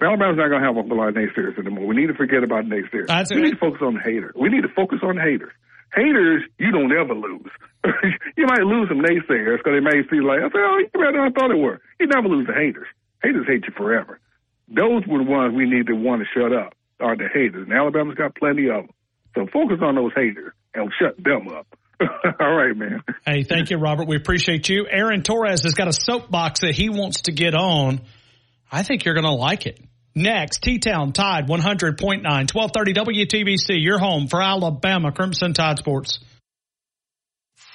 Alabama's not going to have a lot of naysayers anymore. We need to forget about naysayers. That's we need to focus on haters. We need to focus on haters. Haters, you don't ever lose. <laughs> you might lose some naysayers because they may see like, I say, oh, you better than I thought it were. You never lose the haters. Haters hate you forever. Those were the ones we need to want to shut up, are the haters. And Alabama's got plenty of them. So focus on those haters and shut them up. <laughs> All right, man. Hey, thank you, Robert. We appreciate you. Aaron Torres has got a soapbox that he wants to get on. I think you're going to like it. Next, T-Town Tide 100.9, 1230 WTBC, your home for Alabama Crimson Tide Sports.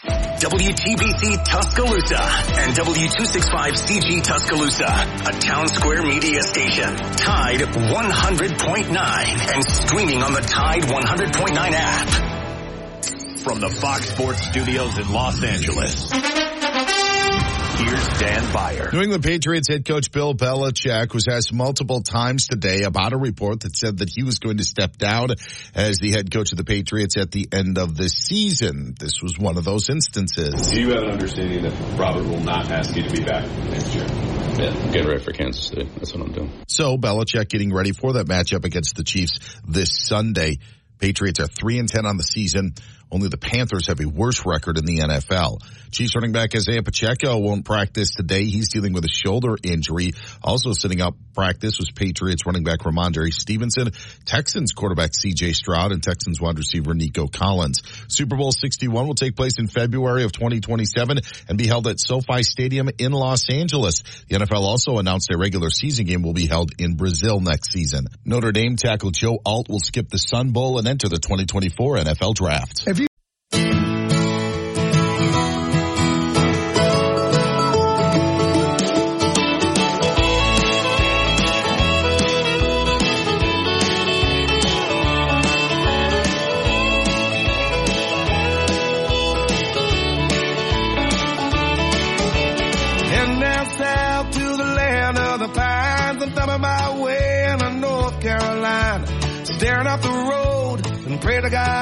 WTBC Tuscaloosa and W265CG Tuscaloosa, a town square media station. Tide 100.9 and streaming on the Tide 100.9 app. From the Fox Sports Studios in Los Angeles. Here's Dan Beyer. New England Patriots head coach Bill Belichick was asked multiple times today about a report that said that he was going to step down as the head coach of the Patriots at the end of the season. This was one of those instances. Do you have an understanding that Robert will not ask you to be back next year? Yeah, I'm getting ready for Kansas City. That's what I'm doing. So Belichick getting ready for that matchup against the Chiefs this Sunday. Patriots are 3 and 10 on the season. Only the Panthers have a worse record in the NFL. Chiefs running back Isaiah Pacheco won't practice today. He's dealing with a shoulder injury. Also sitting out practice was Patriots running back Rhamondre Stevenson, Texans quarterback CJ Stroud, and Texans wide receiver Nico Collins. Super Bowl 61 will take place in February of 2027 and be held at SoFi Stadium in Los Angeles. The NFL also announced a regular season game will be held in Brazil next season. Notre Dame tackle Joe Alt will skip the Sun Bowl and enter the 2024 NFL Draft.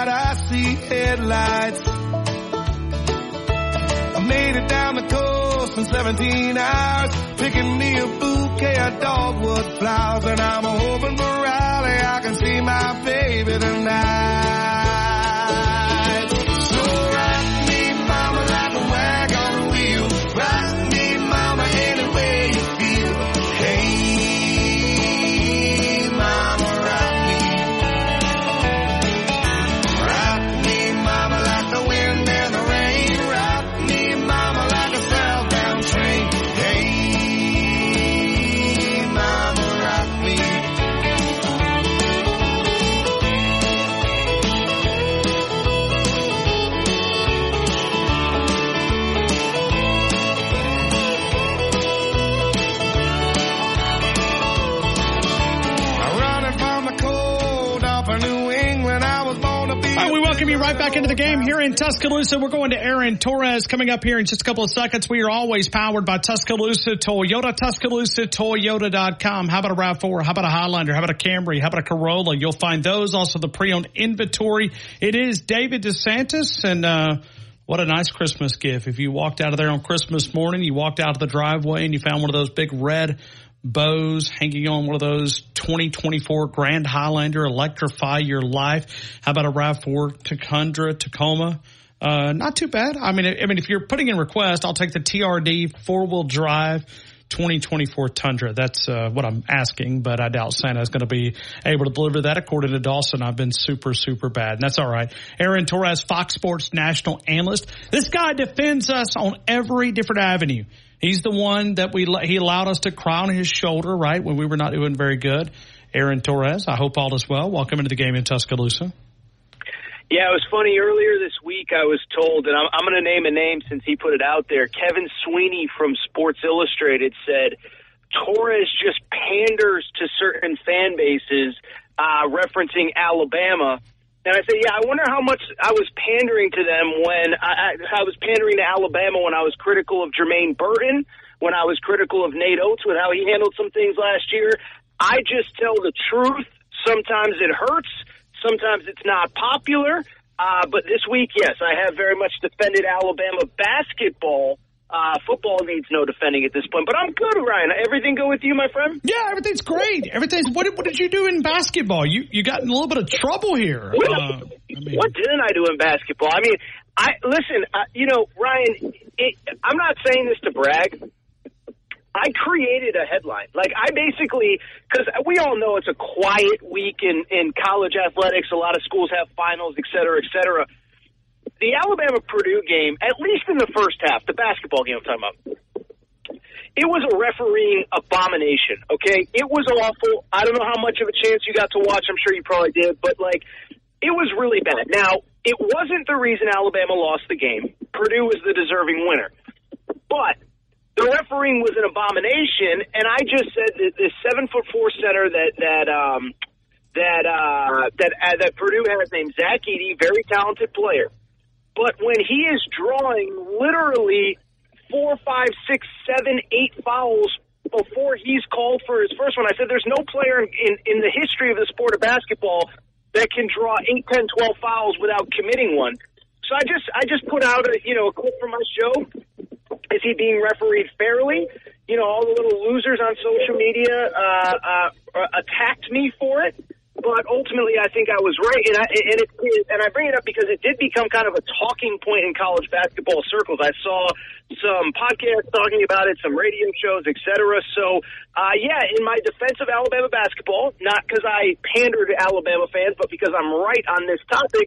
I see headlights. I made it down the coast in 17 hours, picking me a bouquet of dogwood flowers, and I'm hoping for Raleigh I can see my baby tonight. Right back into the game here in Tuscaloosa. We're going to Aaron Torres coming up here in just a couple of seconds. We are always powered by Tuscaloosa Toyota, Tuscaloosa Toyota.com. How about a RAV4? How about a Highlander? How about a Camry? How about a Corolla? You'll find those. Also the pre-owned inventory. It is David DeSantis and, uh, what a nice Christmas gift. If you walked out of there on Christmas morning, you walked out of the driveway and you found one of those big red bows hanging on one of those 2024 Grand Highlander electrify your life. How about a RAV4 Tundra Tacoma? Uh, not too bad. I mean, I mean, if you're putting in request, I'll take the TRD four wheel drive 2024 Tundra. That's uh, what I'm asking, but I doubt Santa's going to be able to deliver that. According to Dawson, I've been super, super bad, and that's all right. Aaron Torres, Fox Sports national analyst. This guy defends us on every different avenue. He's the one that we he allowed us to cry on his shoulder, right, when we were not doing very good. Aaron Torres, I hope all is well. Welcome into the game in Tuscaloosa. Yeah, it was funny. Earlier this week, I was told, and I'm, I'm going to name a name since he put it out there. Kevin Sweeney from Sports Illustrated said Torres just panders to certain fan bases, uh, referencing Alabama. And I say, yeah, I wonder how much I was pandering to them when I, I, I was pandering to Alabama when I was critical of Jermaine Burton, when I was critical of Nate Oates with how he handled some things last year. I just tell the truth. Sometimes it hurts. Sometimes it's not popular. Uh, but this week, yes, I have very much defended Alabama basketball. Uh, football needs no defending at this point, but I'm good, Ryan. Everything go with you, my friend? Yeah, everything's great. Everything's. What did, what did you do in basketball? You you got in a little bit of trouble here. What, Uh, what didn't I do in basketball? I mean, I listen. Uh, you know, Ryan. It, I'm not saying this to brag. I created a headline. Like I basically, because we all know it's a quiet week in in college athletics. A lot of schools have finals, et cetera, et cetera. The Alabama Purdue game, at least in the first half, the basketball game I'm talking about, it was a refereeing abomination. Okay, it was awful. I don't know how much of a chance you got to watch. I'm sure you probably did, but like, it was really bad. Now, it wasn't the reason Alabama lost the game. Purdue was the deserving winner, but the refereeing was an abomination. And I just said that this seven foot four center that that um, that uh, that uh, that Purdue has named Zach Edey, very talented player. But when he is drawing literally four, five, six, seven, eight fouls before he's called for his first one, I said there's no player in, in the history of the sport of basketball that can draw eight, ten, twelve fouls without committing one. So I just I just put out a you know a clip from my show. Is he being refereed fairly? You know, all the little losers on social media uh, uh, attacked me for it. But ultimately, I think I was right, and I and it and I bring it up because it did become kind of a talking point in college basketball circles. I saw some podcasts talking about it, some radio shows, etc. So, uh, yeah, in my defense of Alabama basketball, not because I pander to Alabama fans, but because I'm right on this topic,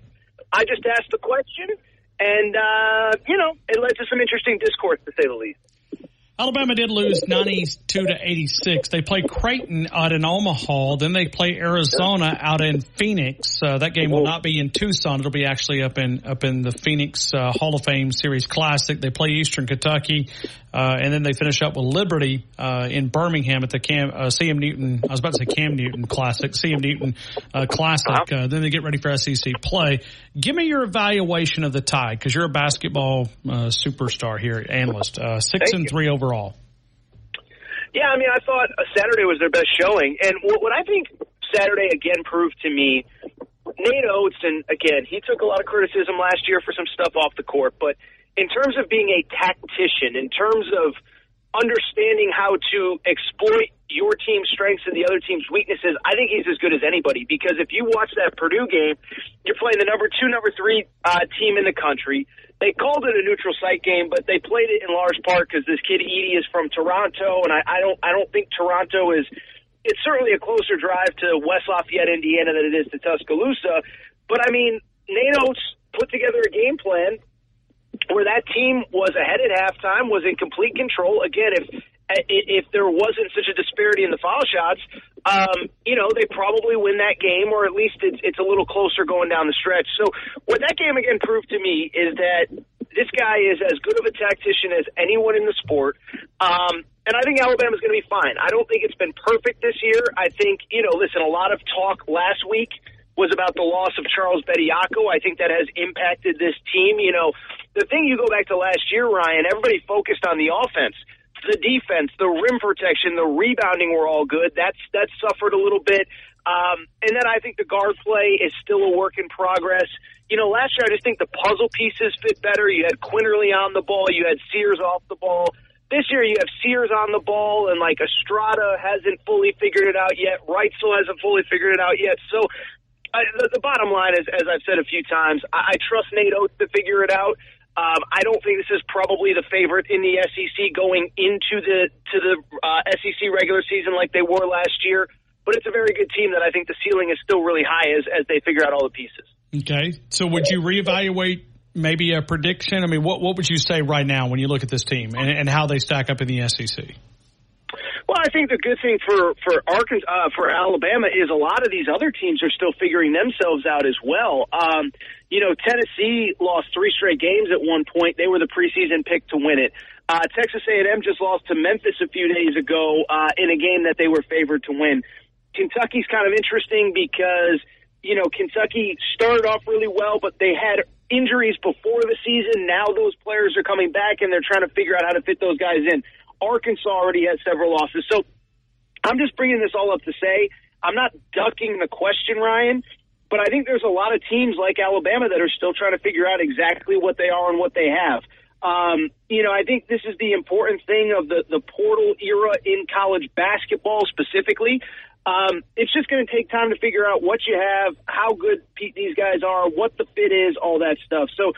I just asked the question, and uh, you know, it led to some interesting discourse, to say the least. Alabama did lose 92 to 86. They play Creighton out in Omaha. Then they play Arizona out in Phoenix. Uh, that game will not be in Tucson. It'll be actually up in up in the Phoenix uh, Hall of Fame Series Classic. They play Eastern Kentucky, uh, and then they finish up with Liberty uh, in Birmingham at the Cam, uh, CM Newton. I was about to say Cam Newton Classic, CM Newton uh, Classic. Uh, then they get ready for SEC play. Give me your evaluation of the Tide because you're a basketball uh, superstar here, analyst. Uh, six Thank and you. three overall. Yeah, I mean, I thought Saturday was their best showing, and what, what I think Saturday again proved to me, Nate Oates, and again, he took a lot of criticism last year for some stuff off the court, but in terms of being a tactician, in terms of understanding how to exploit your team's strengths and the other team's weaknesses, I think he's as good as anybody. Because if you watch that Purdue game, you're playing the number two, number three uh, team in the country. They called it a neutral site game, but they played it in large part because this kid Edey is from Toronto, and I, I don't, I don't think Toronto is. It's certainly a closer drive to West Lafayette, Indiana, than it is to Tuscaloosa. But I mean, Oates put together a game plan where that team was ahead at halftime, was in complete control. Again, if if there wasn't such a disparity in the foul shots, um, you know, they probably win that game, or at least it's it's a little closer going down the stretch. So what that game again proved to me is that this guy is as good of a tactician as anyone in the sport. Um, and I think Alabama's going to be fine. I don't think it's been perfect this year. I think, you know, listen, a lot of talk last week was about the loss of Charles Bediako. I think that has impacted this team. You know, the thing you go back to last year, Ryan, everybody focused on the offense. The defense, the rim protection, the rebounding were all good. That's that's suffered a little bit. Um, and then I think the guard play is still a work in progress. You know, last year I just think the puzzle pieces fit better. You had Quinerly on the ball, you had Sears off the ball. This year you have Sears on the ball, and like Estrada hasn't fully figured it out yet. Wrightsell hasn't fully figured it out yet. So I, the, the bottom line is, as I've said a few times, I, I trust Nate Oats to figure it out. Um, I don't think this is probably the favorite in the SEC going into the to the uh, SEC regular season like they were last year. But it's a very good team that I think the ceiling is still really high as as they figure out all the pieces. Okay, so would you reevaluate maybe a prediction? I mean, what what would you say right now when you look at this team and, and how they stack up in the SEC? Well, I think the good thing for for Arkansas, uh, for Alabama is a lot of these other teams are still figuring themselves out as well. Um, you know, Tennessee lost three straight games at one point. They were the preseason pick to win it. Uh, Texas A&M just lost to Memphis a few days ago uh, in a game that they were favored to win. Kentucky's kind of interesting because you know Kentucky started off really well, but they had injuries before the season. Now those players are coming back and they're trying to figure out how to fit those guys in. Arkansas already has several losses. So I'm just bringing this all up to say I'm not ducking the question, Ryan, but I think there's a lot of teams like Alabama that are still trying to figure out exactly what they are and what they have. Um, you know, I think this is the important thing of the, the portal era in college basketball specifically. Um, it's just going to take time to figure out what you have, how good these guys are, what the fit is, all that stuff. So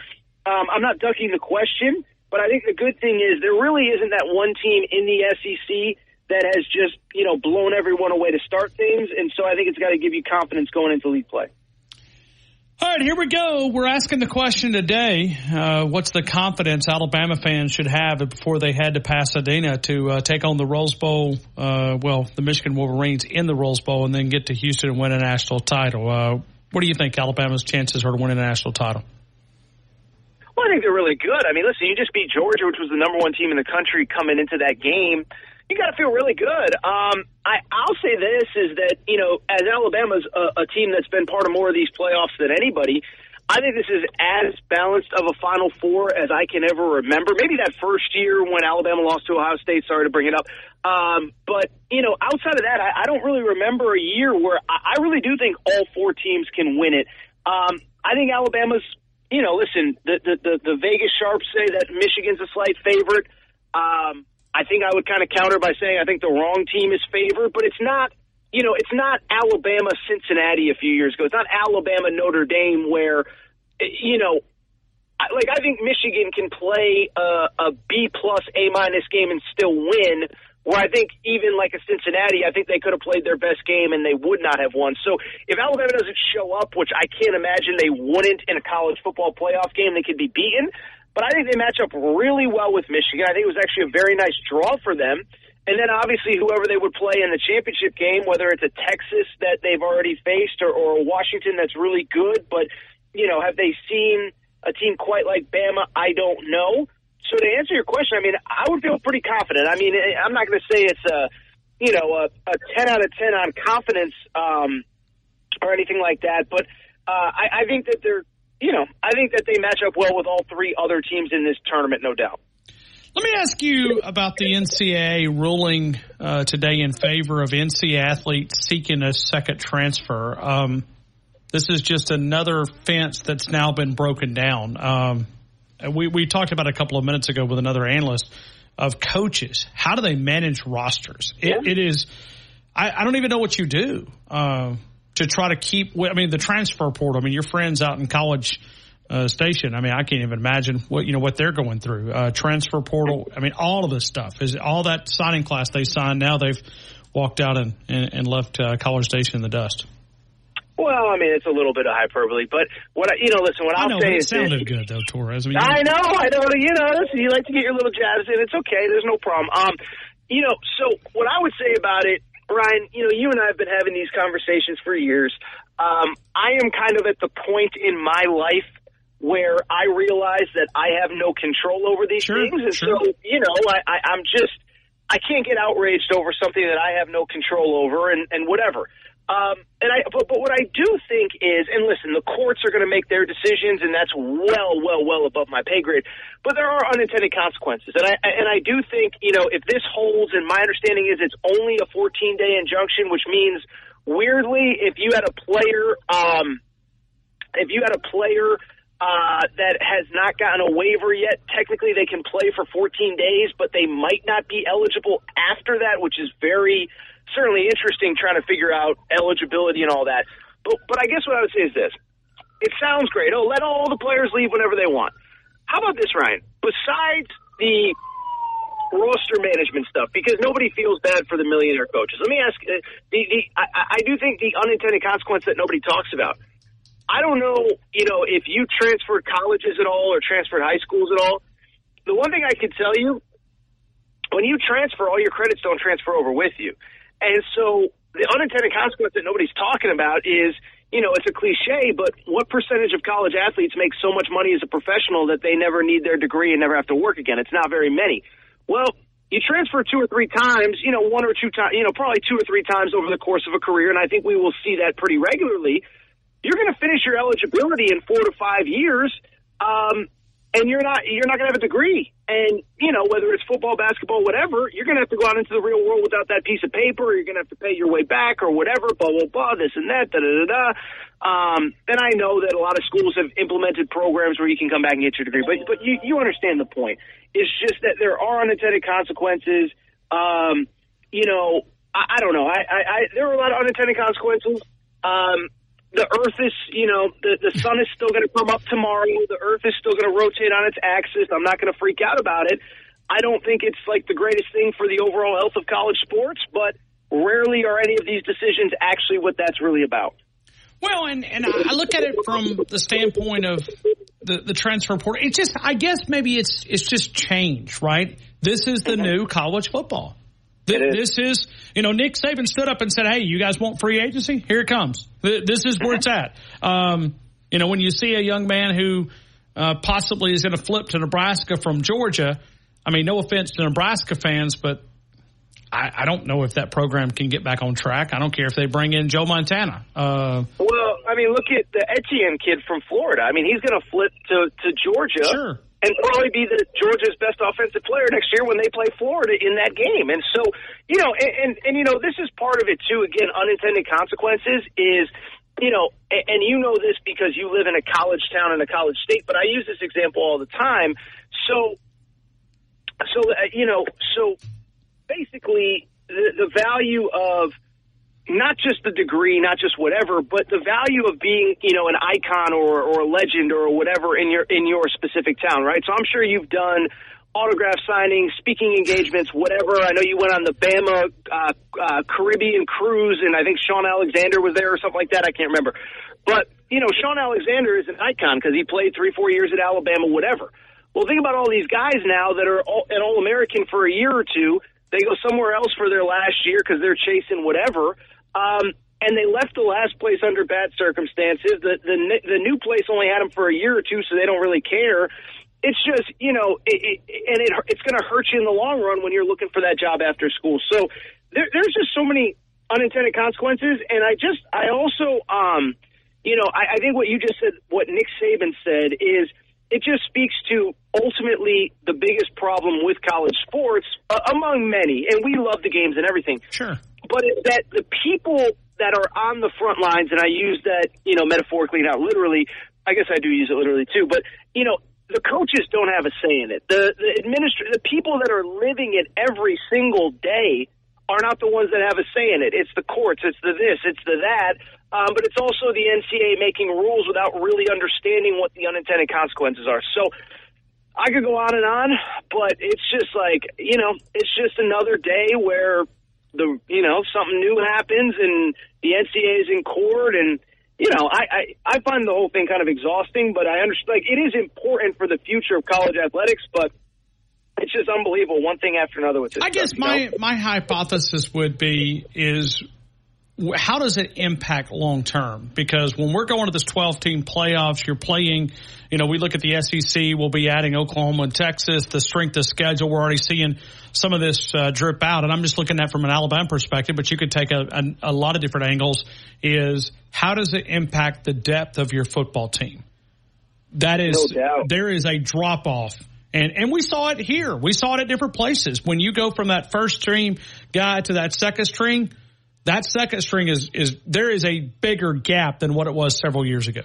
um, I'm not ducking the question. But I think the good thing is there really isn't that one team in the SEC that has just, you know, blown everyone away to start things. And so I think it's got to give you confidence going into league play. All right, here we go. We're asking the question today uh, what's the confidence Alabama fans should have before they head to Pasadena to uh, take on the Rose Bowl, uh, well, the Michigan Wolverines in the Rose Bowl, and then get to Houston and win a national title? Uh, what do you think Alabama's chances are to win a national title? I think they're really good. I mean, listen, you just beat Georgia, which was the number one team in the country coming into that game. You got to feel really good. Um, I, I'll say this is that, you know, as Alabama's a, a team that's been part of more of these playoffs than anybody, I think this is as balanced of a Final Four as I can ever remember. Maybe that first year when Alabama lost to Ohio State. Sorry to bring it up, um, but you know, outside of that, I, I don't really remember a year where I, I really do think all four teams can win it. Um, I think Alabama's you know, listen, the, the, the, the Vegas sharps say that Michigan's a slight favorite. Um, I think I would kind of counter by saying I think the wrong team is favored, but it's not, you know, it's not Alabama Cincinnati a few years ago. It's not Alabama Notre Dame where, you know, like I think Michigan can play a, a B plus A minus game and still win where I think even like a Cincinnati, I think they could have played their best game and they would not have won. So if Alabama doesn't show up, which I can't imagine they wouldn't in a college football playoff game, they could be beaten. But I think they match up really well with Michigan. I think it was actually a very nice draw for them. And then obviously whoever they would play in the championship game, whether it's a Texas that they've already faced or, or a Washington that's really good, but you know, have they seen a team quite like Bama? I don't know. So to answer your question, I mean, I would feel pretty confident. I mean, I'm not going to say it's a, you know, a, a 10 out of 10 on confidence um, or anything like that, but uh, I, I think that they're, you know, I think that they match up well with all three other teams in this tournament, no doubt. Let me ask you about the NCAA ruling uh, today in favor of NC athletes seeking a second transfer. Um, this is just another fence that's now been broken down. Um, we, we talked about a couple of minutes ago with another analyst of coaches. How do they manage rosters? It, yeah. it is, I, I, don't even know what you do uh, to try to keep. I mean, the transfer portal. I mean, your friends out in college uh, station. I mean, I can't even imagine what you know what they're going through. Uh, transfer portal. I mean, all of this stuff is all that signing class they signed. Now they've walked out and and, and left uh, College Station in the dust. Well, I mean, it's a little bit of hyperbole, but what I, you know, listen, what I I'll know, say it is sounded good though, Torres. I, mean, I know, I know. You know, listen, you like to get your little jabs in. It's okay. There's no problem. Um, you know, so what I would say about it, Ryan, you know, you and I have been having these conversations for years. Um, I am kind of at the point in my life where I realize that I have no control over these sure, things, and sure. so you know, I, I, I'm just I can't get outraged over something that I have no control over, and, and whatever. Um, and I, but, but what I do think is, and listen, the courts are going to make their decisions, and that's well, well, well above my pay grade. But there are unintended consequences, and I and I do think, you know, if this holds, and my understanding is it's only a 14 day injunction, which means weirdly, if you had a player, um, if you had a player uh, that has not gotten a waiver yet, technically they can play for 14 days, but they might not be eligible after that, which is very certainly interesting trying to figure out eligibility and all that. But, but I guess what I would say is this. It sounds great. Oh, let all the players leave whenever they want. How about this, Ryan? Besides the roster management stuff, because nobody feels bad for the millionaire coaches. Let me ask, uh, the, the, I, I do think the unintended consequence that nobody talks about. I don't know, you know, if you transferred colleges at all or transferred high schools at all. The one thing I can tell you, when you transfer, all your credits don't transfer over with you. And so the unintended consequence that nobody's talking about is, you know, it's a cliche, but what percentage of college athletes make so much money as a professional that they never need their degree and never have to work again? It's not very many. Well, you transfer two or three times, you know, one or two times, you know, probably two or three times over the course of a career, and I think we will see that pretty regularly. You're going to finish your eligibility in four to five years, um, and you're not you're not going to have a degree. And you know, whether it's football, basketball, whatever, you're going to have to go out into the real world without that piece of paper. Or you're going to have to pay your way back or whatever. Blah blah blah. This and that. Da da da da. Um, and I know that a lot of schools have implemented programs where you can come back and get your degree, but but you you understand the point. It's just that there are unintended consequences. Um, you know, I, I don't know. I, I, I there are a lot of unintended consequences. Um, the Earth is, you know, the the sun is still going to come up tomorrow. The Earth is still going to rotate on its axis. I'm not going to freak out about it. I don't think it's like the greatest thing for the overall health of college sports, but rarely are any of these decisions actually what that's really about. Well, and, and I look at it from the standpoint of the, the transfer portal. It's just, I guess maybe it's it's just change, right? This is the mm-hmm. new college football. Th- This is, you know, Nick Saban stood up and said, "Hey, you guys want free agency? Here it comes. Th- This is where it's at." Um, you know, when you see a young man who uh, possibly is going to flip to Nebraska from Georgia, I mean, no offense to Nebraska fans, but I, I don't know if that program can get back on track. I don't care if they bring in Joe Montana. Uh, Well, I mean, look at the Etienne kid from Florida. I mean, he's going to flip to to Georgia. Sure. And probably be the Georgia's best offensive player next year when they play Florida in that game. And so, you know, and, and, and you know, this is part of it too. Again, unintended consequences is, you know, and, and you know this because you live in a college town in a college state. But I use this example all the time. So, so uh, you know, so basically, the, the value of not just the degree, not just whatever, but the value of being, you know, an icon or, or a legend or whatever in your in your specific town, right? So I'm sure you've done autograph signings, speaking engagements, whatever. I know you went on the Bama uh, uh, Caribbean cruise, and I think Shaun Alexander was there or something like that. I can't remember, but you know, Shaun Alexander is an icon because he played three, four years at Alabama, whatever. Well, think about all these guys now that are all, an All American for a year or two. They go somewhere else for their last year because they're chasing whatever. Um, and they left the last place under bad circumstances. The the the new place only had them for a year or two, so they don't really care. It's just you know, it, it, and it it's going to hurt you in the long run when you're looking for that job after school. So there, there's just so many unintended consequences, and I just I also um, you know, I, I think what you just said, what Nick Saban said, is it just speaks to ultimately the biggest problem with college sports, uh, among many. And we love the games and everything. Sure. But it's that the people that are on the front lines, and I use that, you know, metaphorically, not literally. I guess I do use it literally too. But you know, the coaches don't have a say in it. The the administr- the people that are living it every single day are not the ones that have a say in it. It's the courts, it's the this, it's the that. Um, but it's also the NCAA making rules without really understanding what the unintended consequences are. So I could go on and on, but it's just like you know, it's just another day where the you know something new happens and the NCAA is in court and you know I, I I find the whole thing kind of exhausting, but I understand like it is important for the future of college athletics, but it's just unbelievable one thing after another with this. I guess stuff, you my know? my hypothesis would be is how does it impact long term? Because when we're going to this 12 team playoffs, you're playing, you know, we look at the SEC, we'll be adding Oklahoma and Texas, the strength of schedule. We're already seeing some of this uh, drip out. And I'm just looking at from an Alabama perspective, but you could take a, a, a lot of different angles is how does it impact the depth of your football team? That is, No there is a drop off. And, and we saw it here. We saw it at different places. When you go from that first string guy to that second string, that second string is, is, there is a bigger gap than what it was several years ago.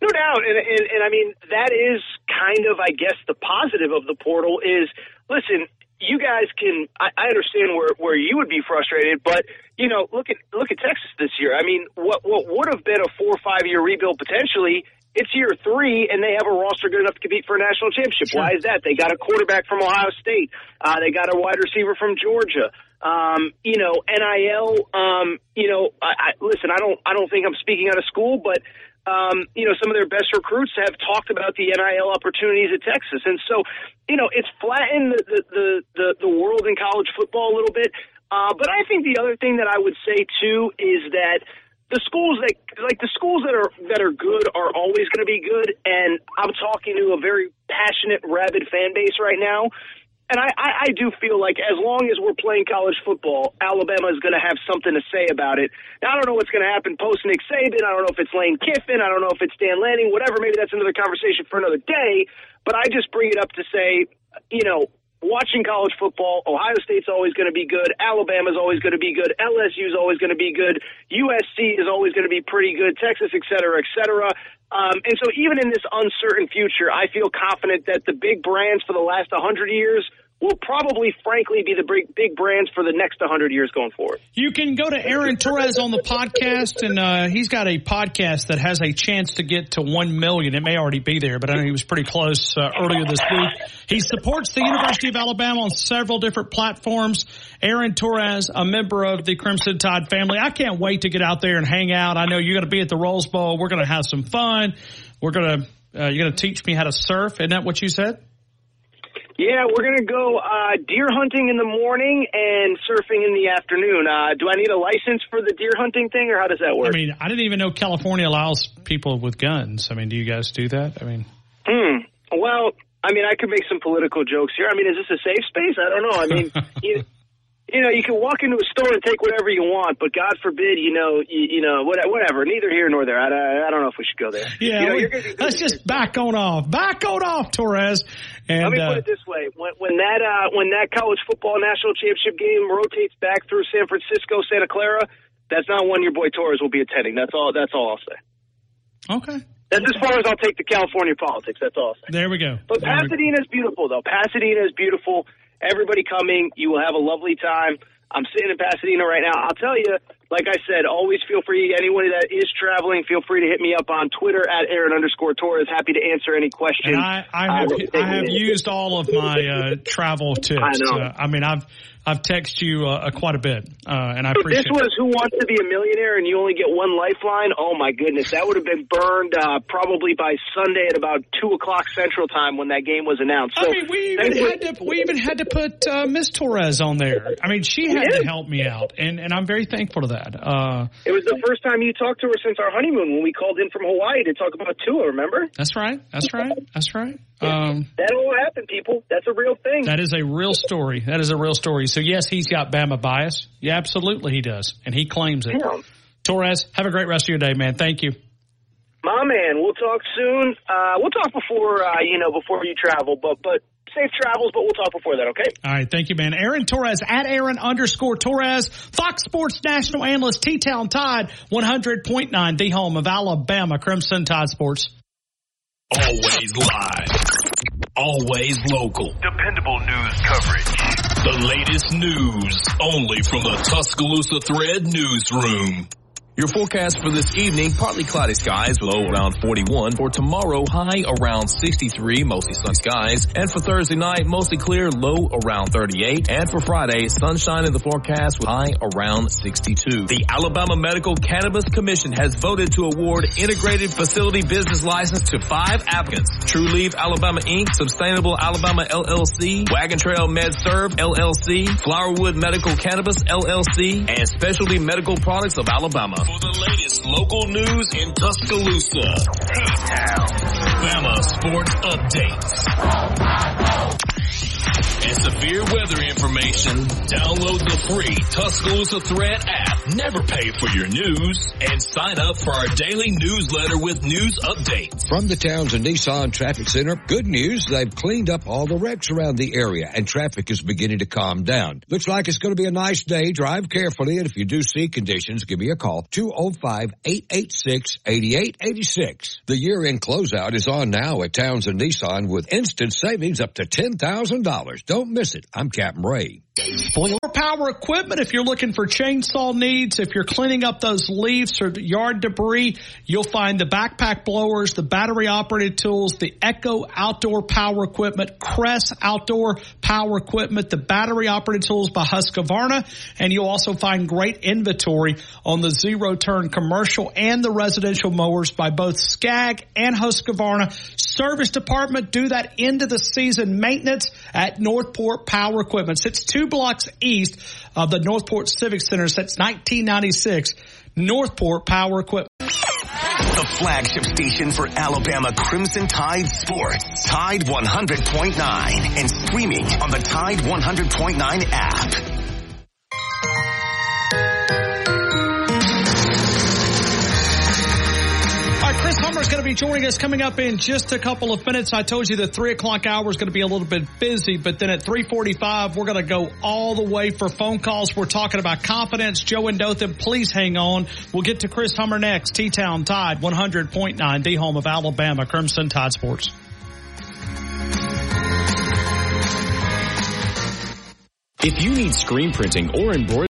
No doubt, and, and and I mean that is kind of, I guess, the positive of the portal is. Listen, you guys can. I, I understand where where you would be frustrated, but you know, look at look at Texas this year. I mean, what what would have been a four or five year rebuild potentially. It's year three, and they have a roster good enough to compete for a national championship. Why is that? They got a quarterback from Ohio State. Uh, they got a wide receiver from Georgia. Um, you know, NIL. Um, you know, I, I, listen. I don't. I don't think I'm speaking out of school, but um, you know, some of their best recruits have talked about the NIL opportunities at Texas, and so, you know, it's flattened the the the, the, the world in college football a little bit. Uh, but I think the other thing that I would say too is that the schools that like the schools that are that are good are always going to be good, and I'm talking to a very passionate, rabid fan base right now. And I, I, I do feel like as long as we're playing college football, Alabama is going to have something to say about it. Now, I don't know what's going to happen post Nick Saban. I don't know if it's Lane Kiffin. I don't know if it's Dan Lanning. Whatever. Maybe that's another conversation for another day. But I just bring it up to say, you know, watching college football, Ohio State's always going to be good. Alabama's always going to be good. LSU's always going to be good. USC is always going to be pretty good. Texas, et cetera, et cetera. Um, and so even in this uncertain future, I feel confident that the big brands for the last 100 years will probably, frankly, be the big, big brands for the next 100 years going forward. You can go to Aaron Torres on the podcast, and uh, he's got a podcast that has a chance to get to one million. It may already be there, but I know he was pretty close uh, earlier this week. He supports the University of Alabama on several different platforms. Aaron Torres, a member of the Crimson Tide family. I can't wait to get out there and hang out. I know you're going to be at the Rose Bowl. We're going to have some fun. We're going to uh, you're going to teach me how to surf. Isn't that what you said? Yeah, we're gonna go uh, deer hunting in the morning and surfing in the afternoon. Uh, do I need a license for the deer hunting thing, or how does that work? I mean, I didn't even know California allows people with guns. I mean, do you guys do that? I mean, Hmm. Well, I mean, I could make some political jokes here. I mean, is this a safe space? I don't know. I mean, <laughs> you, you know, you can walk into a store and take whatever you want, but God forbid, you know, you, you know, whatever. Neither here nor there. I, I, I don't know if we should go there. yeah, You know, we- let's just back on off, back on off, Torres. And Let me uh, put it this way: when, when that uh, when that college football national championship game rotates back through San Francisco, Santa Clara, that's not one your boy Torres will be attending. That's all. That's all I'll say. Okay. That's as far as I'll take the California politics. That's all. I'll say. there we go. But Pasadena is beautiful, though. Pasadena is beautiful. Everybody coming, you will have a lovely time. I'm sitting in Pasadena right now. I'll tell you, like I said, always feel free. Anyone that is traveling, feel free to hit me up on Twitter at Aaron underscore Torres. Happy to answer any questions. And I, I have, I have used all of my uh, travel tips. I know. Uh, I mean, I've I've texted you uh, quite a bit, uh, and I If appreciate. this was Who Wants to Be a Millionaire and you only get one lifeline, oh my goodness, that would have been burned uh, probably by Sunday at about 2 o'clock Central Time when that game was announced. So, I mean, we even had to we even had to put uh, Miss Torres on there. I mean, she had to help me out, and and I'm very thankful to that. Uh, It was the first time you talked to her since our honeymoon when we called in from Hawaii to talk about Tua, remember? that's right. That's right. That's right. Um, That all happened, people. That's a real thing. that is a real story. That is a real story. So yes, he's got Bama bias. Yeah, absolutely he does, and he claims it. Yeah. Torres, have a great rest of your day, man. Thank you. My man, we'll talk soon. Uh, we'll talk before, uh, you know, before you travel, but, but safe travels, but we'll talk before that, okay? All right, thank you, man. Aaron Torres at Aaron underscore Torres, Fox Sports national analyst, T Town Tide, 100.9, the home of Alabama Crimson Tide Sports. Always live. Always local. Dependable news coverage. The latest news only from the Tuscaloosa Thread newsroom. Your forecast for this evening, partly cloudy skies, low around 41. For tomorrow, high around 63, mostly sun skies. And for Thursday night, mostly clear, low around 38. And for Friday, sunshine in the forecast with high around 62. The Alabama Medical Cannabis Commission has voted to award integrated facility business license to five applicants. True Leaf Alabama Inc., Sustainable Alabama LLC, Wagon Trail Med Serve LLC, Flowerwood Medical Cannabis LLC, and Specialty Medical Products of Alabama. For the latest local news in Tuscaloosa, H-Town, Bama Sports Updates. And severe weather information, download the free Tuscaloosa Thread app. Never pay for your news and sign up for our daily newsletter with news updates. From the Townsend Nissan Traffic Center, good news, they've cleaned up all the wrecks around the area and traffic is beginning to calm down. Looks like it's going to be a nice day. Drive carefully and if you do see conditions, give me a call. 205-886-8886. The year-end closeout is on now at Townsend Nissan with instant savings up to $10,000. Don't miss it. I'm Captain Ray. Spoiler power equipment. If you're looking for chainsaw needs, if you're cleaning up those leaves or yard debris, you'll find the backpack blowers, the battery operated tools, the Echo outdoor power equipment, Kress outdoor power equipment, the battery operated tools by Husqvarna, and you'll also find great inventory on the zero turn commercial and the residential mowers by both Skag and Husqvarna. Service department do that end of the season maintenance at Northport Power Equipment. Sits two blocks east of the Northport Civic Center since 1996. Northport Power Equipment. The flagship station for Alabama Crimson Tide Sports. Tide 100.9 and streaming on the Tide 100.9 app. Is going to be joining us coming up in just a couple of minutes. I told you the three o'clock hour is going to be a little bit busy, but then at 345, we're going to go all the way for phone calls. We're talking about confidence. Joe and Dothan, please hang on. We'll get to Chris Hummer next. T-Town Tide 100.9, the home of Alabama Crimson Tide Sports. If you need screen printing or embroidery,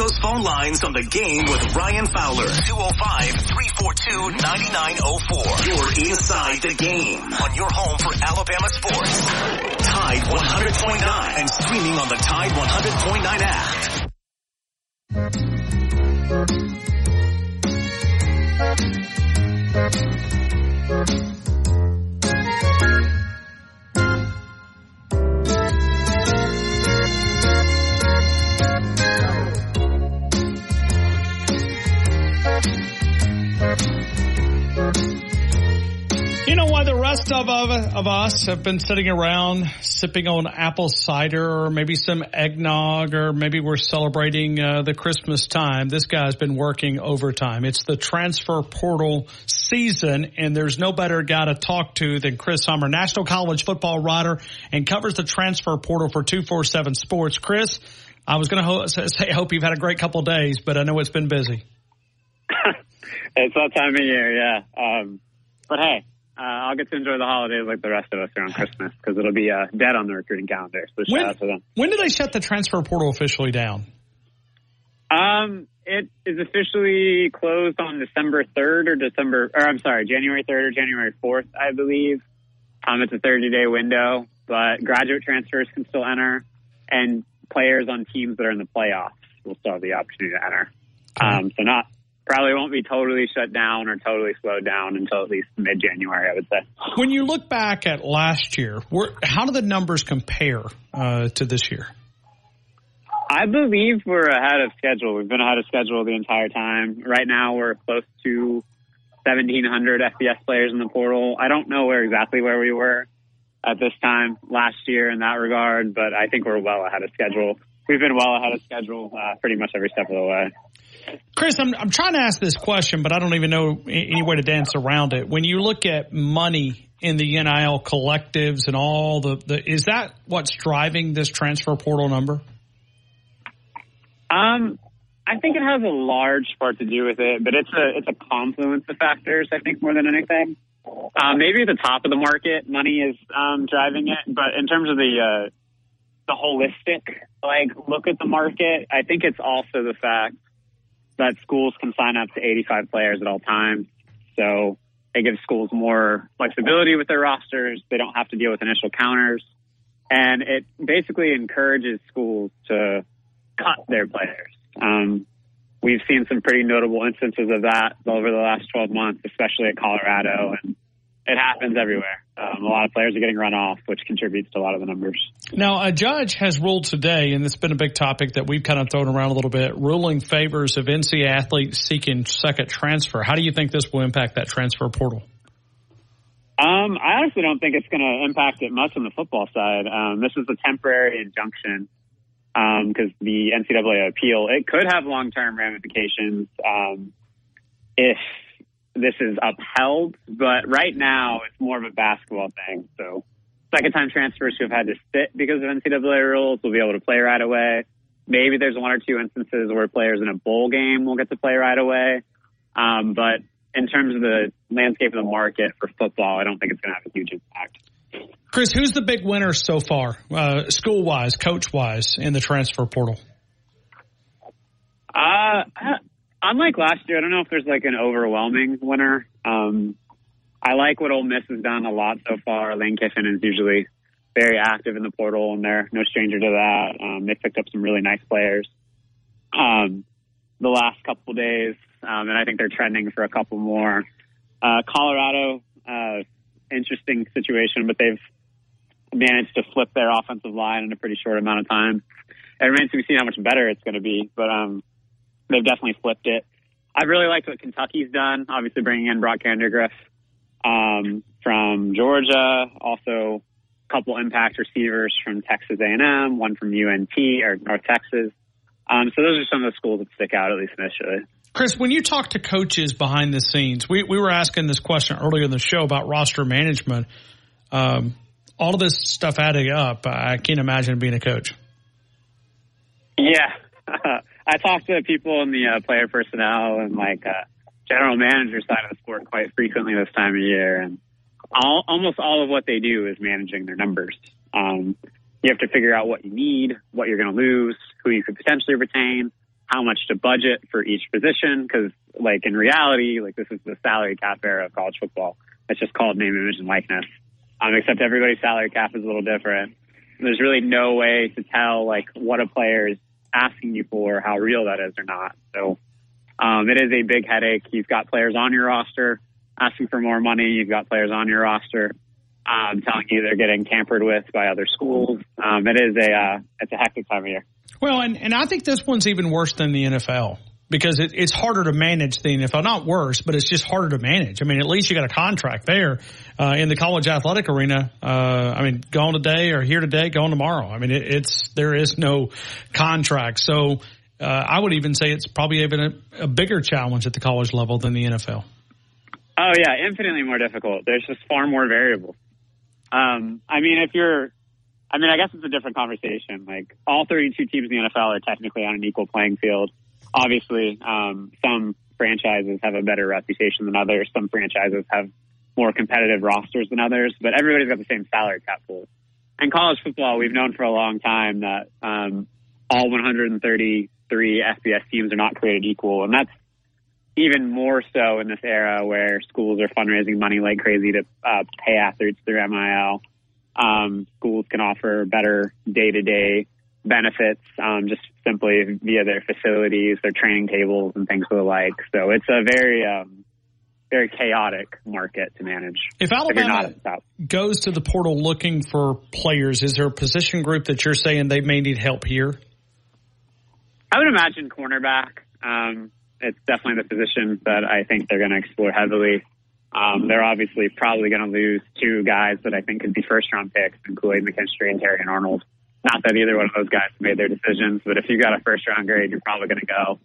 those phone lines on the game with Ryan Fowler. 205-342-9904. You're inside the game on your home for Alabama sports. Tide 100.9 and streaming on the Tide 100.9 app. You know why the rest of, of of us have been sitting around sipping on apple cider or maybe some eggnog or maybe we're celebrating uh, the Christmas time. This guy's been working overtime. It's the transfer portal season and there's no better guy to talk to than Chris Hummer, national college football writer and covers the transfer portal for 247 Sports. Chris, I was going to ho- say I hope you've had a great couple days, but I know it's been busy. <laughs> It's that time of year, yeah. Um, but hey, uh, I'll get to enjoy the holidays like the rest of us around Christmas because it'll be uh, dead on the recruiting calendar. So shout When, out to them. when do they shut the transfer portal officially down? Um, it is officially closed on December 3rd or December, or I'm sorry, January 3rd or January 4th, I believe. Um, it's a 30 day window, but graduate transfers can still enter and players on teams that are in the playoffs will still have the opportunity to enter. Um, so not, probably won't be totally shut down or totally slowed down until at least mid January, I would say. When you look back at last year, where, how do the numbers compare uh, to this year? I believe we're ahead of schedule. We've been ahead of schedule the entire time. Right now, we're close to 1,700 FBS players in the portal. I don't know where exactly where we were at this time last year in that regard, but I think we're well ahead of schedule. We've been well ahead of schedule uh, pretty much every step of the way. Chris, I'm, I'm trying to ask this question, but I don't even know any way to dance around it. When you look at money in the NIL collectives and all the, the is that what's driving this transfer portal number? Um, I think it has a large part to do with it, but it's a it's a confluence of factors. I think more than anything. Uh, maybe at the top of the market, money is um, driving it, but in terms of the uh, the holistic like look at the market, I think it's also the fact that schools can sign up to 85 players at all times. So it gives schools more flexibility with their rosters. They don't have to deal with initial counters. And it basically encourages schools to cut their players. Um, we've seen some pretty notable instances of that over the last 12 months, especially at Colorado. And it happens everywhere. Um, a lot of players are getting run off, which contributes to a lot of the numbers. Now, a judge has ruled today, and it's been a big topic that we've kind of thrown around a little bit, ruling favors of NC athletes seeking second transfer. How do you think this will impact that transfer portal? Um, I honestly don't think it's going to impact it much on the football side. Um, this is a temporary injunction because the NCAA appeal it could have long term ramifications um, if this is upheld. But right now, it's more of a basketball thing. So, second time transfers who have had to sit because of NCAA rules will be able to play right away. Maybe there's one or two instances where players in a bowl game will get to play right away. Um, but in terms of the landscape of the market for football, I don't think it's going to have a huge impact. Chris, who's the big winner so far, uh, school wise, coach wise, in the transfer portal? Uh, unlike last year, I don't know if there's like an overwhelming winner. Um, I like what Ole Miss has done a lot so far. Lane Kiffin is usually very active in the portal, and they're no stranger to that. Um, they picked up some really nice players um, the last couple days, um, and I think they're trending for a couple more. Uh, Colorado, uh, interesting situation, but they've managed to flip their offensive line in a pretty short amount of time. It remains to be seen how much better it's going to be, but um, they've definitely flipped it. I really liked what Kentucky's done. Obviously, bringing in Brock Vandagriff um, from Georgia, also a couple impact receivers from Texas A&M, one from UNT or North Texas. Um, so those are some of the schools that stick out at least initially. Chris, when you talk to coaches behind the scenes, we, we were asking this question earlier in the show about roster management. Um, all of this stuff adding up, I can't imagine being a coach. Yeah. <laughs> I talk to people in the uh, player personnel and like uh, general manager side of the sport quite frequently this time of year, and all, almost all of what they do is managing their numbers. Um, you have to figure out what you need, what you're going to lose, who you could potentially retain, how much to budget for each position. Because, like in reality, like this is the salary cap era of college football. It's just called name, image, and likeness. Um, except everybody's salary cap is a little different. There's really no way to tell like what a player is asking you for, how real that is or not. So um, it is a big headache. You've got players on your roster asking for more money. You've got players on your roster um, telling you they're getting tampered with by other schools. Um, it is a uh, it's a hectic time of year. Well, and, and I think this one's even worse than the NFL because it, it's harder to manage the NFL. Not worse, but it's just harder to manage. I mean, at least you got a contract there. Uh, in the college athletic arena, uh, I mean, gone today or here today, gone tomorrow. I mean, it, it's there is no contract. So uh, I would even say it's probably even a, a bigger challenge at the college level than the NFL. Oh yeah, infinitely more difficult. There's just far more variables. Um, I mean, if you're, I mean, I guess it's a different conversation. Like all 32 teams in the NFL are technically on an equal playing field. Obviously, um, some franchises have a better reputation than others. Some franchises have more competitive rosters than others, but everybody's got the same salary cap pool. In college football, we've known for a long time that um, all 133 FBS teams are not created equal, and that's even more so in this era where schools are fundraising money like crazy to uh, pay athletes through NIL. Um, schools can offer better day to day benefits um, just simply via their facilities, their training tables, and things of the like. So it's a very, um, very chaotic market to manage. If Alabama goes to the portal looking for players, is there a position group that you're saying they may need help here? I would imagine cornerback. Um, it's definitely the position that I think they're going to explore heavily. Um, they're obviously probably going to lose two guys that I think could be first round picks, in Kool-Aid McKinstry and Terrion Arnold. Not that either one of those guys made their decisions, but if you got a first round grade, you're probably going to go.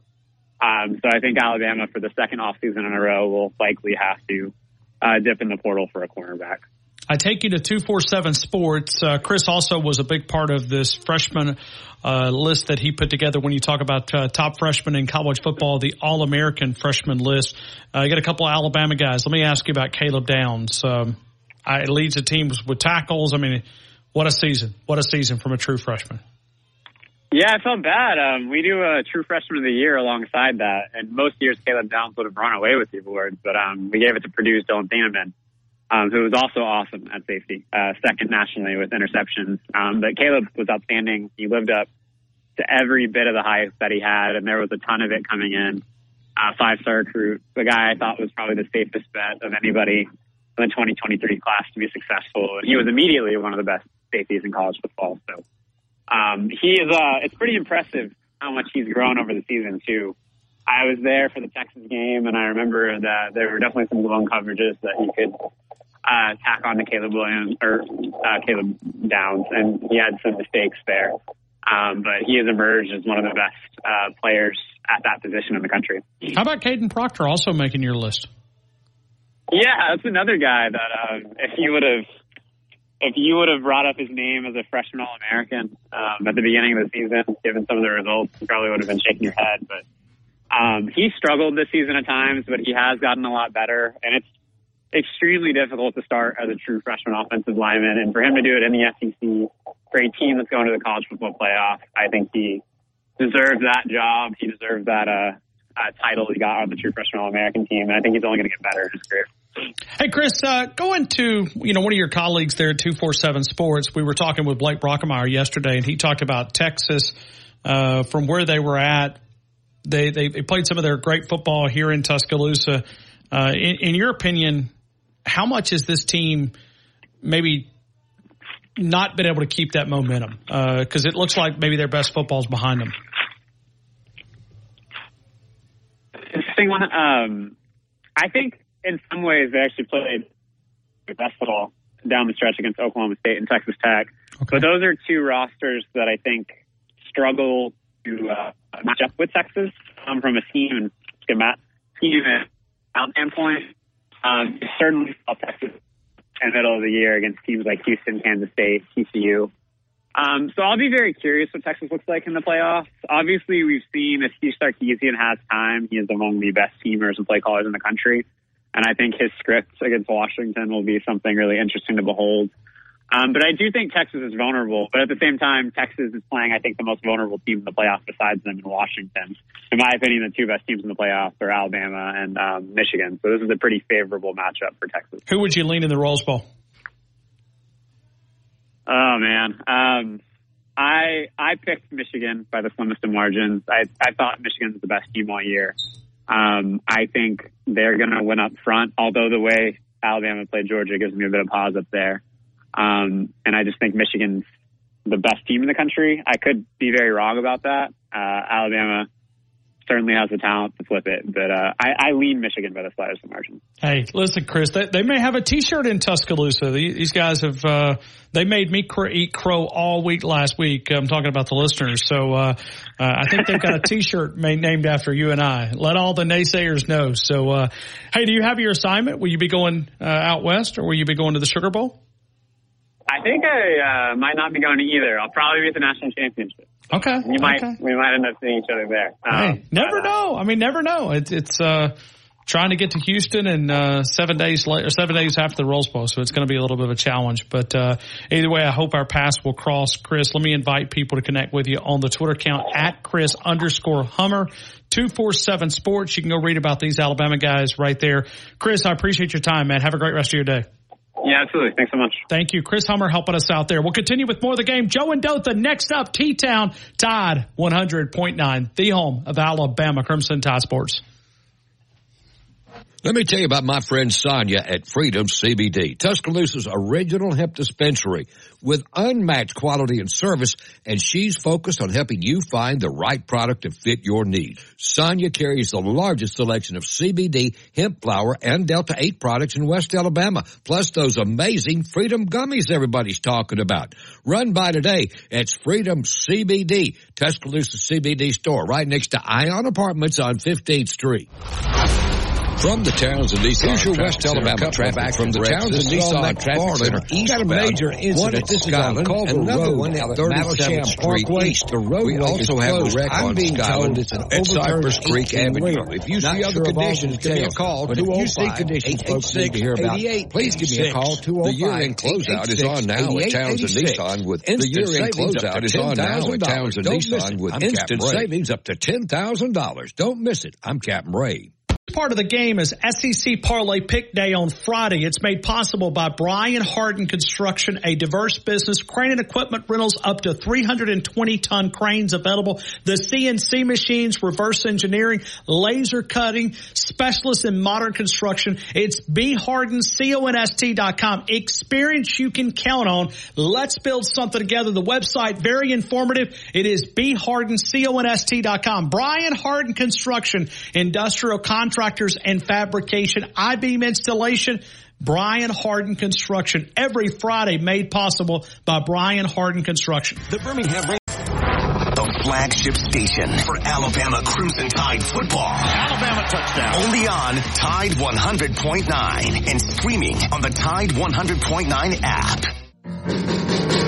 Um, so I think Alabama for the second off season in a row will likely have to uh, dip in the portal for a cornerback. I take you to 247 Sports. Uh, Chris also was a big part of this freshman uh, list that he put together when you talk about uh, top freshmen in college football, the All American freshman list. Uh, you got a couple of Alabama guys. Let me ask you about Caleb Downs. Um, I, leads the teams with tackles. I mean, what a season. What a season from a true freshman. Yeah, I felt bad. Um, we do a true freshman of the year alongside that, and most years Caleb Downs would have run away with the award, but um, we gave it to Purdue's Dillon Thieneman, um, who was also awesome at safety, uh, second nationally with interceptions. Um, but Caleb was outstanding. He lived up to every bit of the hype that he had, and there was a ton of it coming in. Uh, five-star recruit, the guy I thought was probably the safest bet of anybody in the 2023 class to be successful. And he was immediately one of the best safeties in college football. So um, he is. Uh, it's pretty impressive how much he's grown over the season too. I was there for the Texas game, and I remember that there were definitely some blown coverages that he could uh, tack on to Caleb Williams or uh, Caleb Downs, and he had some mistakes there. Um, but he has emerged as one of the best uh, players at that position in the country. How about Kadyn Proctor also making your list? Yeah, that's another guy that um, if you would have if you would have brought up his name as a freshman All American um, at the beginning of the season, given some of the results, you probably would have been shaking your head. But um, he struggled this season at times, but he has gotten a lot better, and it's extremely difficult to start as a true freshman offensive lineman. And for him to do it in the SEC for a team that's going to the college football playoff, I think he deserved that job. He deserved that uh, uh, title he got on the true freshman All American team, and I think he's only going to get better in his career. Hey, Chris, uh, going to, you know, one of your colleagues there at 247 Sports, we were talking with Blake Brockermeyer yesterday, and he talked about Texas uh, from where they were at. They, they, they played some of their great football here in Tuscaloosa. Uh, in, in your opinion, how much has this team maybe not been able to keep that momentum? Because it looks like maybe their best football is behind them. Interesting one. Um, I think in some ways they actually played their best football down the stretch against Oklahoma State and Texas Tech. But those are two rosters that I think struggle to uh, match up with Texas um, from a scheme and schema- scheme and standpoint. Um, certainly Texas in the middle of the year against teams like Houston, Kansas State, TCU. Um, so I'll be very curious what Texas looks like in the playoffs. Obviously, we've seen if Steve Sarkisian has time, he is among the best teamers and play callers in the country. And I think his script against Washington will be something really interesting to behold. Um, but I do think Texas is vulnerable. But at the same time, Texas is playing, I think, the most vulnerable team in the playoffs besides them in Washington. In my opinion, the two best teams in the playoffs are Alabama and um, Michigan. So this is a pretty favorable matchup for Texas. Who would you lean in the Rose Bowl? Oh man, um, I I picked Michigan by the slimmest of margins. I I thought Michigan was the best team all year. Um, I think they're going to win up front. Although the way Alabama played Georgia gives me a bit of pause up there, um, and I just think Michigan's the best team in the country. I could be very wrong about that. Uh, Alabama certainly has the talent to flip it, but uh, I, I lean Michigan by the slightest of margin. Hey, listen, Chris, they, they may have a T-shirt in Tuscaloosa. These guys have uh, they made me cr- eat crow all week last week. I'm talking about the listeners, so uh, uh, I think they've got a <laughs> T-shirt made, named after you and I. Let all the naysayers know. So, uh, hey, do you have your assignment? Will you be going uh, out west, or will you be going to the Sugar Bowl? I think I uh, might not be going to either. I'll probably be at the national championship. Okay, we might okay. we might end up seeing each other there. Um, Hey, never know. I mean, never know. It's it's uh, trying to get to Houston and uh, seven days later, seven days after the Rose Bowl, so it's going to be a little bit of a challenge. But uh, either way, I hope our paths will cross. Chris, let me invite people to connect with you on the Twitter account at Chris underscore Hummer. 247 Sports. You can go read about these Alabama guys right there. Chris, I appreciate your time, man. Have a great rest of your day. Yeah, absolutely. Thanks so much. Thank you. Chris Hummer helping us out there. We'll continue with more of the game. Joe and Dothan next up. T-Town Tide 100.9, the home of Alabama Crimson Tide Sports. Let me tell you about my friend Sonia at Freedom CBD, Tuscaloosa's original hemp dispensary with unmatched quality and service, and she's focused on helping you find the right product to fit your need. Sonia carries the largest selection of CBD, hemp flower, and Delta 8 products in West Alabama, plus those amazing Freedom gummies everybody's talking about. Run by today. It's Freedom CBD, Tuscaloosa CBD store, right next to Ion Apartments on 15th Street. From the Townsend Nissan Here's your West Alabama of traffic from the wrecks. Townsend This is on Nissan Traffic Center got a major One incident at this is Scotland, another Road one at at 37th 37th Street Parkway. East. The roadway We also have a wreck I'm on being Scotland it's an at Cypress Creek Avenue. If you see other conditions, give me a call. but But if you oh see conditions folks need to hear about, please give me a call. Oh the year-end closeout is on now at Townsend Nissan with the year-end closeout is on now at Townsend Nissan with instant savings up to $10,000. Don't miss it. I'm Captain Ray. Part of the game is SEC Parlay Pick Day on Friday. It's made possible by Brian Harden Construction, a diverse business, crane and equipment rentals up to 320 ton cranes available, the CNC machines, reverse engineering, laser cutting, specialists in modern construction. It's bhardenconst.com. Experience you can count on. Let's build something together. The website, very informative. It is bhardenconst.com. Brian Harden Construction, industrial contractors and fabrication, I-beam installation, Brian Harden Construction. Every Friday made possible by Brian Harden Construction. The Birmingham Ra- the flagship station for Alabama Crimson Tide football. Alabama touchdown. Only on Tide 100.9 and streaming on the Tide 100.9 app.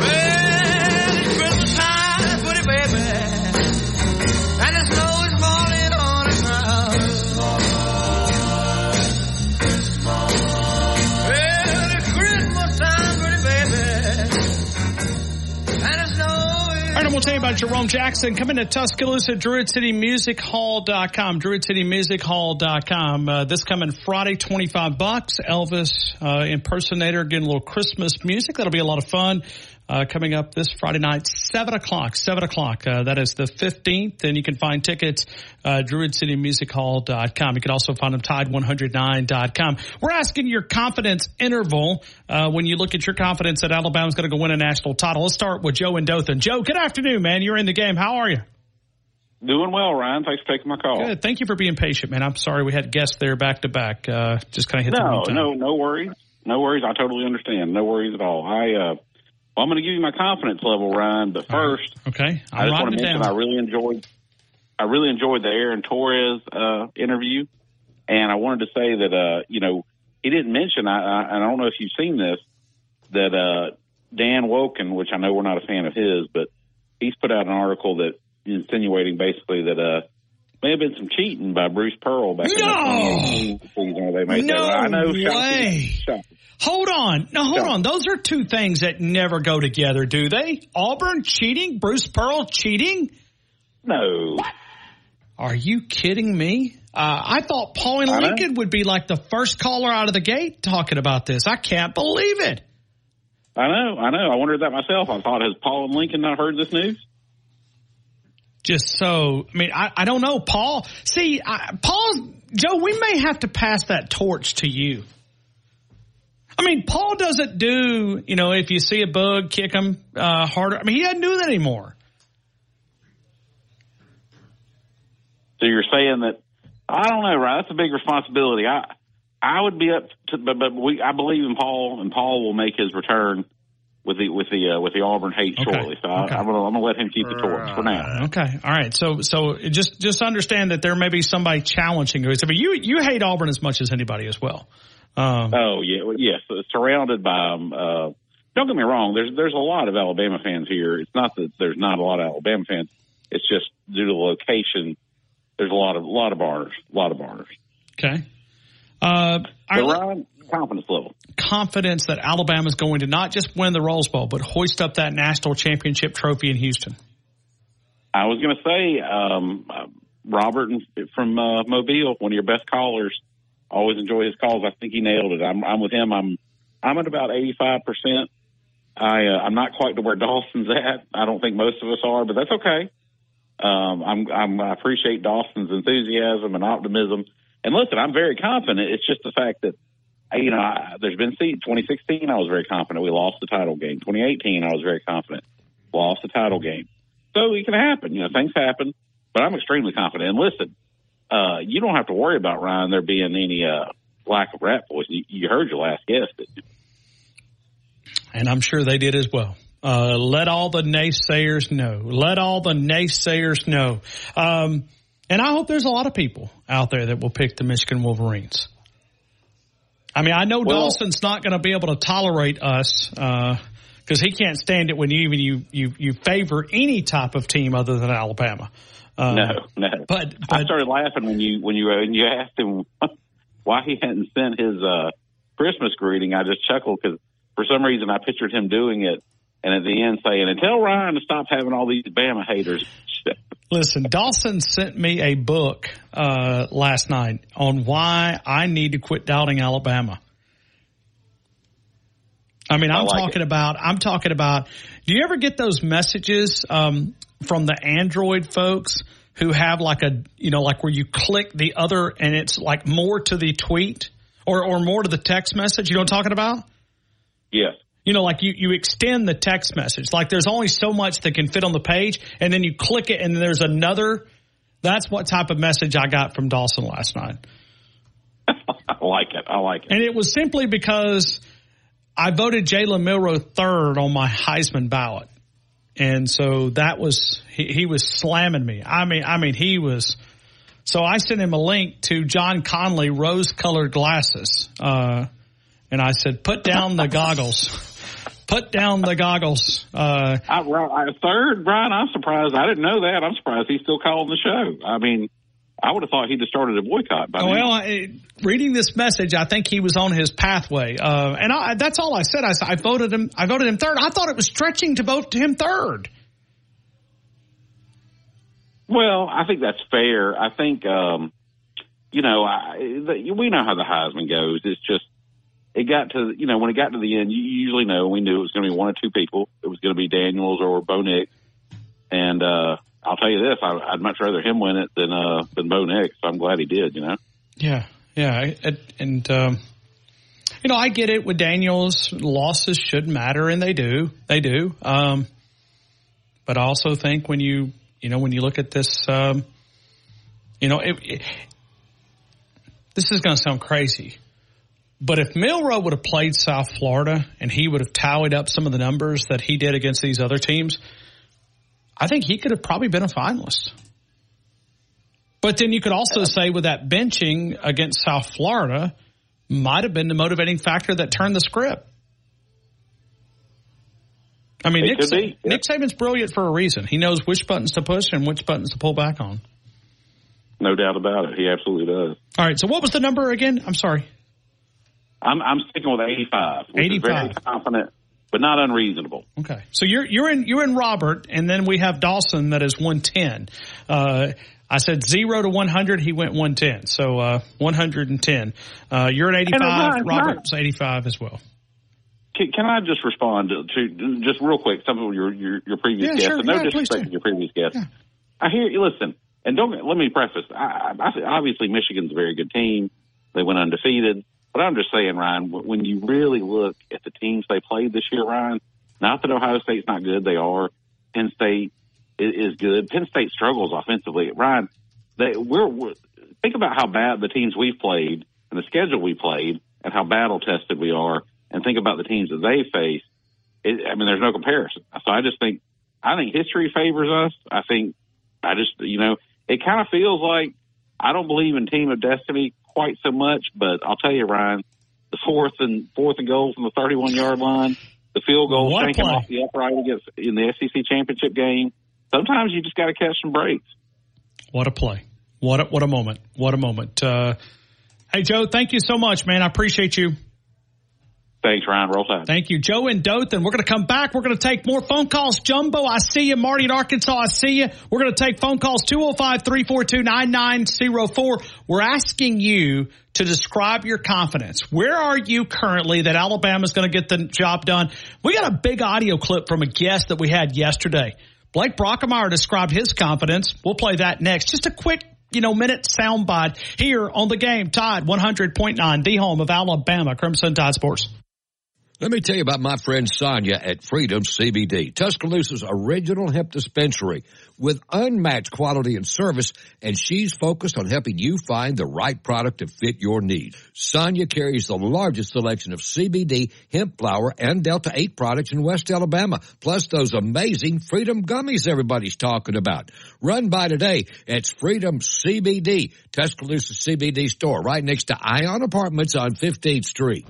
You about Jerome Jackson coming to Tuscaloosa, DruidCityMusicHall.com, DruidCityMusicHall.com. Uh, this coming Friday, 25 bucks. Elvis, uh, impersonator, getting a little Christmas music. That'll be a lot of fun. Uh, coming up this Friday night, 7 o'clock, 7 o'clock. Uh, that is the 15th. And you can find tickets, uh, DruidCityMusicHall.com. You can also find them Tide109.com. We're asking your confidence interval, uh, when you look at your confidence that Alabama's going to go win a national title. Let's start with Joe and Dothan. Joe, good afternoon, man. You're in the game. How are you? Doing well, Ryan. Thanks for taking my call. Good. Thank you for being patient, man. I'm sorry we had guests there back to back. Uh, just kind of hit the No, no, no worries. No worries. I totally understand. No worries at all. I, uh, well, I'm going to give you my confidence level, Ryan. But first, Okay. I I'm just want to mention down. I really enjoyed, I really enjoyed the Aaron Torres uh, interview, and I wanted to say that uh, you know he didn't mention. I, I, and I don't know if you've seen this that uh, Dan Wolken, which I know we're not a fan of his, but he's put out an article that insinuating basically that uh, may have been some cheating by Bruce Pearl back in the 2018 season where they made No that. I know. shocking. Shocking. Hold on. No, hold on. Those are two things that never go together, do they? Auburn cheating? Bruce Pearl cheating? No. What? Are you kidding me? Uh, I thought Paul and Lincoln would be like the first caller out of the gate talking about this. I can't believe it. I know, I know. I wondered that myself. I thought, has Paul and Lincoln not heard this news? Just so, I mean, I, I don't know. Paul, see, I, Paul, Joe, we may have to pass that torch to you. I mean, Paul doesn't do, you know, if you see a bug, kick him uh, harder. I mean, he doesn't do that anymore. So you're saying that I don't know, right? That's a big responsibility. I I would be up to, but but we I believe in Paul, and Paul will make his return with the with the uh, with the Auburn hate Okay. shortly. So I, I'm gonna I'm gonna let him keep the torch for now. Okay, all right. So, so just just understand that there may be somebody challenging you. But you you hate Auburn as much as anybody as well. Um, Oh yeah, yes, surrounded by. Um, uh, don't get me wrong. There's there's a lot of Alabama fans here. It's not that there's not a lot of Alabama fans. It's just due to the location. There's a lot of a lot of bars, a lot of bars. okay. Uh, But Ryan, confidence level. confidence that Alabama's going to not just win the Rose Bowl, but hoist up that national championship trophy in Houston. I was going to say, um, uh, Robert from uh, Mobile, one of your best callers. Always enjoy his calls. I think he nailed it. I'm, I'm with him. I'm I'm at about 85 percent. I uh, I'm not quite to where <laughs> Dawson's at. I don't think most of us are, but that's okay. Um, I'm, I'm I appreciate Dawson's enthusiasm and optimism. And listen, I'm very confident. It's just the fact that you know I, there's been see 2016. I was very confident we lost the title game. 2018, I was very confident lost the title game. So it can happen. You know, things happen, but I'm extremely confident. And listen, uh, you don't have to worry about Ryan there being any uh, lack of rat voice. You, you heard your last guest. and I'm sure they did as well. Uh, let all the naysayers know. Let all the naysayers know. Um, And I hope there's a lot of people out there that will pick the Michigan Wolverines. I mean, I know well, Dawson's not going to be able to tolerate us because uh, he can't stand it when you even you, you you favor any type of team other than Alabama. Uh, no, no. But, but, I started laughing when you when you when you asked him <laughs> why he hadn't sent his uh, Christmas greeting. I just chuckled because for some reason I pictured him doing it, and at the end saying, "And tell Ryan to stop having all these Bama haters." <laughs> Listen, Dawson sent me a book uh, last night on why I need to quit doubting Alabama. I mean, I'm like talking it. about. I'm talking about. Do you ever get those messages um, from the Android folks who have like a, you know, like where you click the other and it's like more to the tweet or or more to the text message? You know what I'm talking about? Yes you know, like you, you extend the text message. Like there's only so much that can fit on the page, and then you click it, and there's another. That's what type of message I got from Dawson last night. <laughs> I like it. I like it. And it was simply because I voted Jalen Milroe third on my Heisman ballot. And so that was he, he was slamming me. I mean, I mean, he was. So I sent him a link to John Conley rose colored glasses, uh, and I said, "Put down the goggles." put down the goggles. Uh, I, I, third, Brian, I'm surprised. I didn't know that. I'm surprised he's still calling the show. I mean, I would have thought he'd have started a boycott by well, I, reading this message, I think he was on his pathway, uh, and I, that's all I said. I, I voted him. I voted him third. I thought it was stretching to vote him third. Well, I think that's fair. I think, um, you know, I, the, we know how the Heisman goes. It's just it got to you know when it got to the end, you usually know we knew it was going to be one or two people. It was going to be Daniels or Bo Nix, and uh, I'll tell you this: I, would much rather him win it than uh, than Bo Nix. So I'm glad he did. You know. Yeah, yeah, and um, you know I get it with Daniels. Losses should matter, and they do. They do. Um, but I also think when you you know when you look at this, um, you know, it, it, this is going to sound crazy but if Milroe would have played South Florida and he would have tallied up some of the numbers that he did against these other teams, I think he could have probably been a finalist. But then you could also say with that benching against South Florida might have been the motivating factor that turned the script. I mean, Nick, yeah. Nick Saban's brilliant for a reason. He knows which buttons to push and which buttons to pull back on. No doubt about it. He absolutely does. All right. So what was the number again? I'm sorry. I'm I'm sticking with 85. 85. very confident, but not unreasonable. Okay, so you're you're in you're in Robert, and then we have Dawson that is 110. Uh, I said zero to 100. He went 110, so uh, 110. Uh, you're at 85. Robert's 85 as well. Can, can, I just respond to, to, just real quick some of your your, your previous yeah, guests? Sure. no yeah, disrespect to your previous guests. Yeah. I hear you. Listen, and don't let me preface. I, I, obviously, Michigan's a very good team. They went undefeated. But I'm just saying, Ryan, when you really look at the teams they played this year, Ryan, not that Ohio State's not good, they are. Penn State is good. Penn State struggles offensively. Ryan, they, we're, we're think about how bad the teams we've played and the schedule we played and how battle tested we are, and think about the teams that they face. It, I mean, there's no comparison. So I just think I think history favors us. I think I just you know it kind of feels like I don't believe in team of destiny quite so much, but I'll tell you, Ryan, the fourth and fourth and goal from the 31 yard line, the field goal shanking off the upright against in the SEC championship game. Sometimes you just got to catch some breaks. What a play! What a, what a moment! What a moment! Uh, hey Joe, thank you so much, man. I appreciate you. Thanks, Ryan. Roll Tide. Thank you, Joe and Dothan. We're going to come back. We're going to take more phone calls. Jumbo, I see you. Marty in Arkansas, I see you. We're going to take phone calls 205-342-9904. We're asking you to describe your confidence. Where are you currently that Alabama's going to get the job done? We got a big audio clip from a guest that we had yesterday. Blake Brockermeyer described his confidence. We'll play that next. Just a quick you know, minute soundbite here on the game. Tide 100.9, the home of Alabama Crimson Tide Sports. Let me tell you about my friend Sonia at Freedom CBD, Tuscaloosa's original hemp dispensary with unmatched quality and service, and she's focused on helping you find the right product to fit your needs. Sonia carries the largest selection of CBD, hemp flower, and Delta 8 products in West Alabama, plus those amazing Freedom gummies everybody's talking about. Run by today It's Freedom CBD, Tuscaloosa CBD store, right next to Ion Apartments on 15th Street.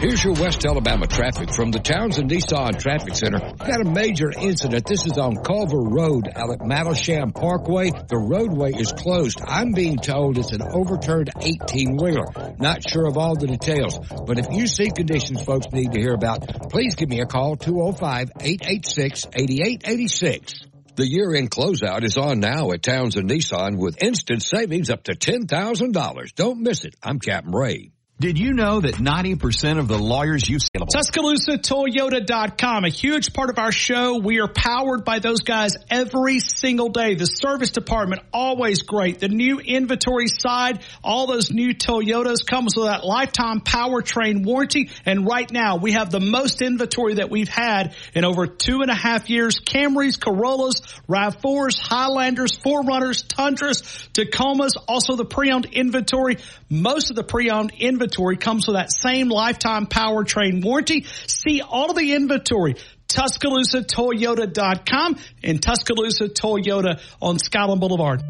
Here's your West Alabama traffic from the Townsend Nissan Traffic Center. Got a major incident. This is on Culver Road out at Mattlesham Parkway. The roadway is closed. I'm being told it's an overturned 18 wheeler. Not sure of all the details, but if you see conditions folks need to hear about, please give me a call 205 886 8886. The year-end closeout is on now at Townsend Nissan with instant savings up to $10,000. Don't miss it. I'm Captain Ray. Did you know that 90% of the lawyers you see TuscaloosaToyota.com, a huge part of our show. We are powered by those guys every single day. The service department, always great. The new inventory side, all those new Toyotas comes with that lifetime powertrain warranty. And right now we have the most inventory that we've had in over two and a half years. Camrys, Corollas, RAV4s, Highlanders, 4Runners, Tundras, Tacomas, also the pre-owned inventory. Most of the pre-owned inventory inventory comes with that same lifetime powertrain warranty. See all of the inventory. TuscaloosaToyota.com and Tuscaloosa Toyota on Skyland Boulevard.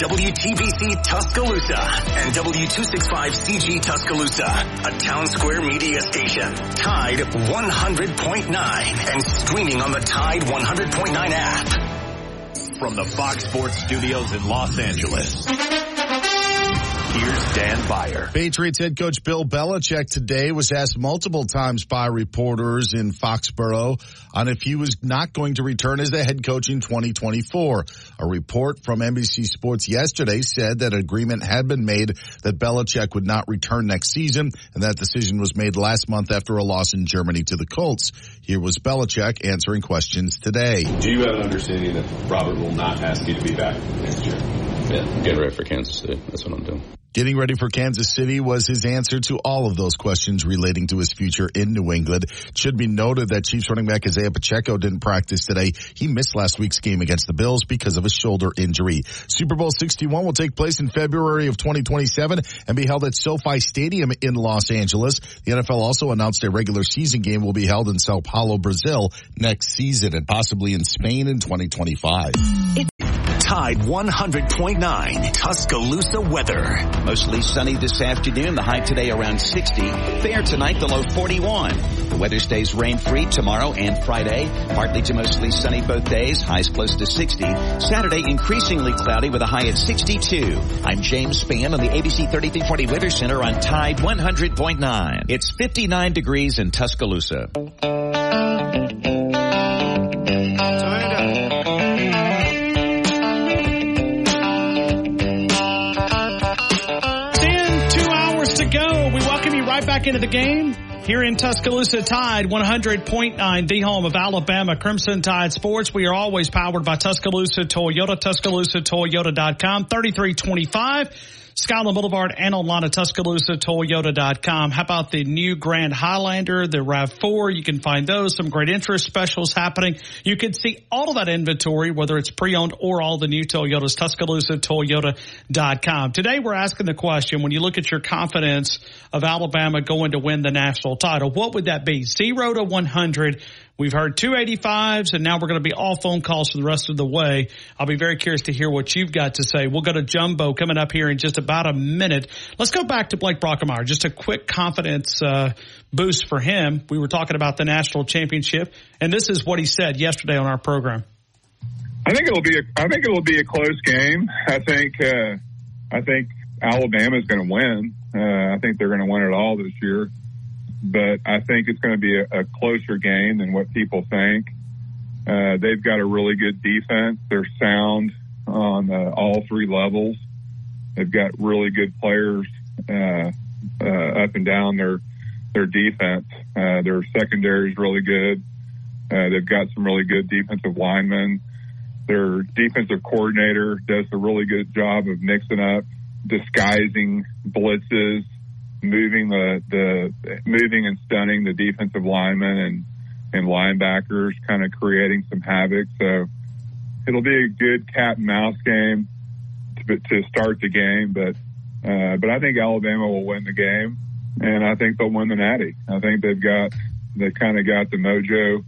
WTBC Tuscaloosa and W265CG Tuscaloosa, a town square media station. Tide 100.9 and streaming on the Tide 100.9 app. From the Fox Sports Studios in Los Angeles. Here's Dan Beyer. Patriots head coach Bill Belichick today was asked multiple times by reporters in Foxborough on if he was not going to return as the head coach in 2024. A report from NBC Sports yesterday said that agreement had been made that Belichick would not return next season, and that decision was made last month after a loss in Germany to the Colts. Here was Belichick answering questions today. Do you have an understanding that Robert will not ask you to be back next year? Yeah, getting ready for Kansas City. That's what I'm doing. Getting ready for Kansas City was his answer to all of those questions relating to his future in New England. Should be noted that Chiefs running back Isaiah Pacheco didn't practice today. He missed last week's game against the Bills because of a shoulder injury. Super Bowl 61 will take place in February of 2027 and be held at SoFi Stadium in Los Angeles. The NFL also announced a regular season game will be held in Sao Paulo, Brazil next season and possibly in Spain in 2025. Tide 100.9 Tuscaloosa weather. Mostly sunny this afternoon. The high today around 60. Fair tonight, the low 41. The weather stays rain free tomorrow and Friday. Partly to mostly sunny both days. Highs close to 60. Saturday increasingly cloudy with a high at 62. I'm James Spann on the ABC 3340 Weather Center on Tide 100.9. It's 59 degrees in Tuscaloosa. Back into the game here in Tuscaloosa Tide 100.9, the home of Alabama Crimson Tide Sports. We are always powered by Tuscaloosa Toyota, TuscaloosaToyota.com, 3325. Skyland Boulevard and online at TuscaloosaToyota.com. How about the new Grand Highlander, the RAV4? You can find those, some great interest specials happening. You can see all of that inventory, whether it's pre-owned or all the new Toyotas, TuscaloosaToyota.com. Today we're asking the question, when you look at your confidence of Alabama going to win the national title, what would that be? Zero to 100. We've heard 285s and now we're going to be all phone calls for the rest of the way. I'll be very curious to hear what you've got to say. We'll go to Jumbo coming up here in just about a minute. Let's go back to Blake Brockermeyer. Just a quick confidence uh, boost for him. We were talking about the national championship and this is what he said yesterday on our program. I think it'll be a, I think it'll be a close game. I think, uh, I think Alabama's going to win. Uh, I think they're going to win it all this year but I think it's going to be a, a closer game than what people think. Uh, they've got a really good defense. They're sound on uh, all three levels. They've got really good players uh, uh, up and down their their defense. Uh, their secondary is really good. Uh, they've got some really good defensive linemen. Their defensive coordinator does a really good job of mixing up disguising blitzes moving the the moving and stunning the defensive linemen and and linebackers, kind of creating some havoc. So it'll be a good cat and mouse game to, to start the game, but uh, but I think Alabama will win the game, and I think they'll win the Natty. I think they've got they kind of got the mojo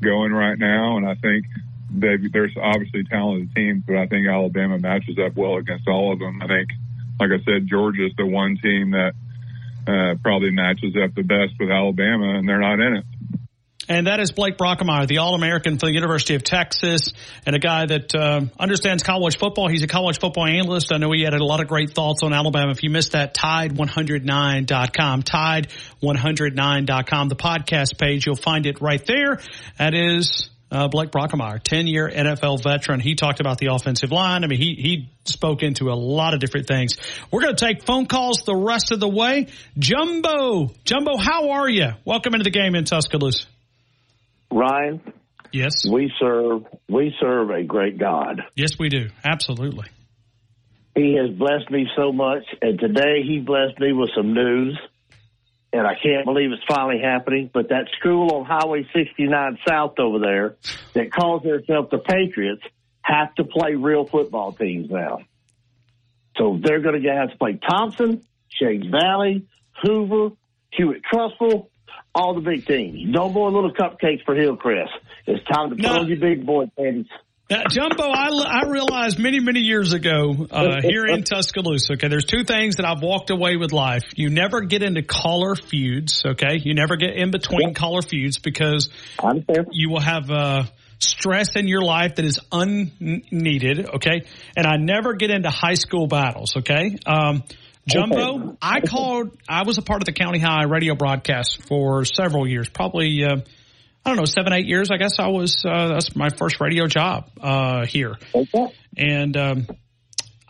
going right now, and I think they there's obviously talented teams, but I think Alabama matches up well against all of them. I think, like I said, Georgia's the one team that uh, probably matches up the best with Alabama, and they're not in it. And that is Blake Brockermeyer, the All-American for the University of Texas, and a guy that uh, understands college football. He's a college football analyst. I know he had a lot of great thoughts on Alabama. If you missed that, Tide109.com, Tide109.com, the podcast page. You'll find it right there. That is uh, Blake Brockermeyer, 10 year NFL veteran. He talked about the offensive line. I mean, he, he spoke into a lot of different things. We're going to take phone calls the rest of the way. Jumbo, Jumbo, how are you? Welcome into the game in Tuscaloosa. Ryan. Yes. We serve, we serve a great God. Yes, we do. Absolutely. He has blessed me so much. And today he blessed me with some news and I can't believe it's finally happening. But that school on Highway 69 South over there that calls themselves the Patriots have to play real football teams now. So they're going to have to play Thompson, Shades Valley, Hoover, Hewitt Trussville, all the big teams. No more little cupcakes for Hillcrest. It's time to put on your big boy panties. Now, Jumbo, I, I realized many, many years ago uh, <laughs> here in Tuscaloosa, okay, there's two things that I've walked away with life. You never get into caller feuds, okay? You never get in between caller feuds because you will have uh, stress in your life that is unneeded, okay? And I never get into high school battles, okay? Um, Jumbo, I called, I was a part of the County High radio broadcast for several years, probably. Uh, I don't know, seven, eight years. I guess I was, uh, that's my first radio job, uh, here. Okay. And, um,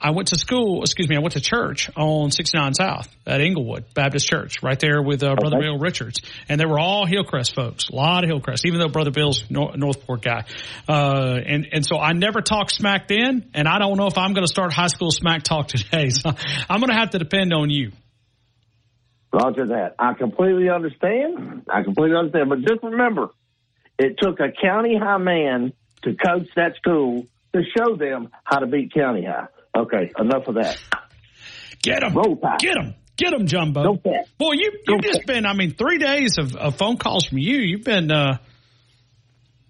I went to school, excuse me, I went to church on 69 South at Englewood Baptist Church, right there with uh, Brother okay. Bill Richards. And they were all Hillcrest folks, a lot of Hillcrest, even though Brother Bill's North, Northport guy. Uh, and, and so I never talked smack then, and I don't know if I'm going to start high school smack talk <laughs> today. So I'm going to have to depend on you. Roger that. I completely understand. I completely understand. But just remember, it took a county high man to coach that school to show them how to beat county high. Okay, enough of that. Get him. Get him. Get him, Jumbo. Boy, you, you've just been, I mean, three days of, of, phone calls from you. You've been, uh,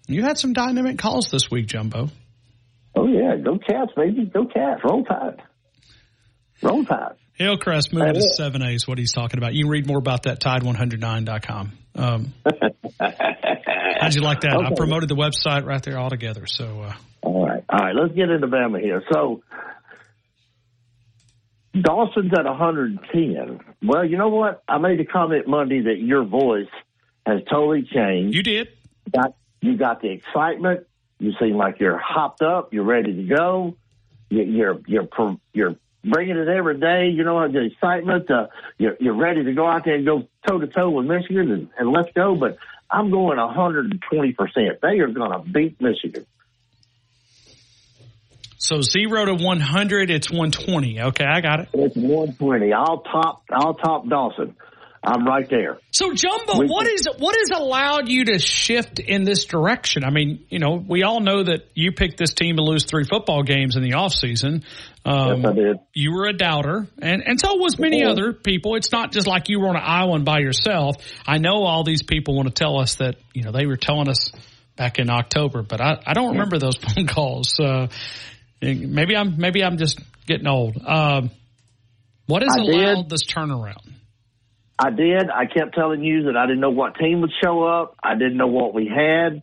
you had some dynamic calls this week, Jumbo. Oh, yeah. Go Cats, baby. Go Cats. Roll Tide. Roll Tide. Hillcrest moving to 7A is what he's talking about. You can read more about that tide109.com. Um, <laughs> how'd you like that? Okay. I promoted the website right there altogether. So, uh, all right. All right. Let's get into Bama here. So, Dawson's at 110. Well, you know what? I made a comment Monday that your voice has totally changed. You did. You got, you got the excitement. You seem like you're hopped up. You're ready to go. You, you're you're you're bringing it every day. You know the excitement. Uh, you're you're ready to go out there and go toe to toe with Michigan and, and let's go. But I'm going 120 percent. They are going to beat Michigan. So zero to 100, it's 120. Okay, I got it. It's 120. I'll top, I'll top Dawson. I'm right there. So Jumbo, we, what is what has allowed you to shift in this direction? I mean, you know, we all know that you picked this team to lose three football games in the offseason. Um, yes, I did. You were a doubter, and and so was many other people. It's not just like you were on an island by yourself. I know all these people want to tell us that you know they were telling us back in October, but I, I don't remember those <laughs> phone calls. Uh, maybe I'm maybe I'm just getting old. Um, what has I allowed did. this turnaround? I did. I kept telling you that I didn't know what team would show up. I didn't know what we had,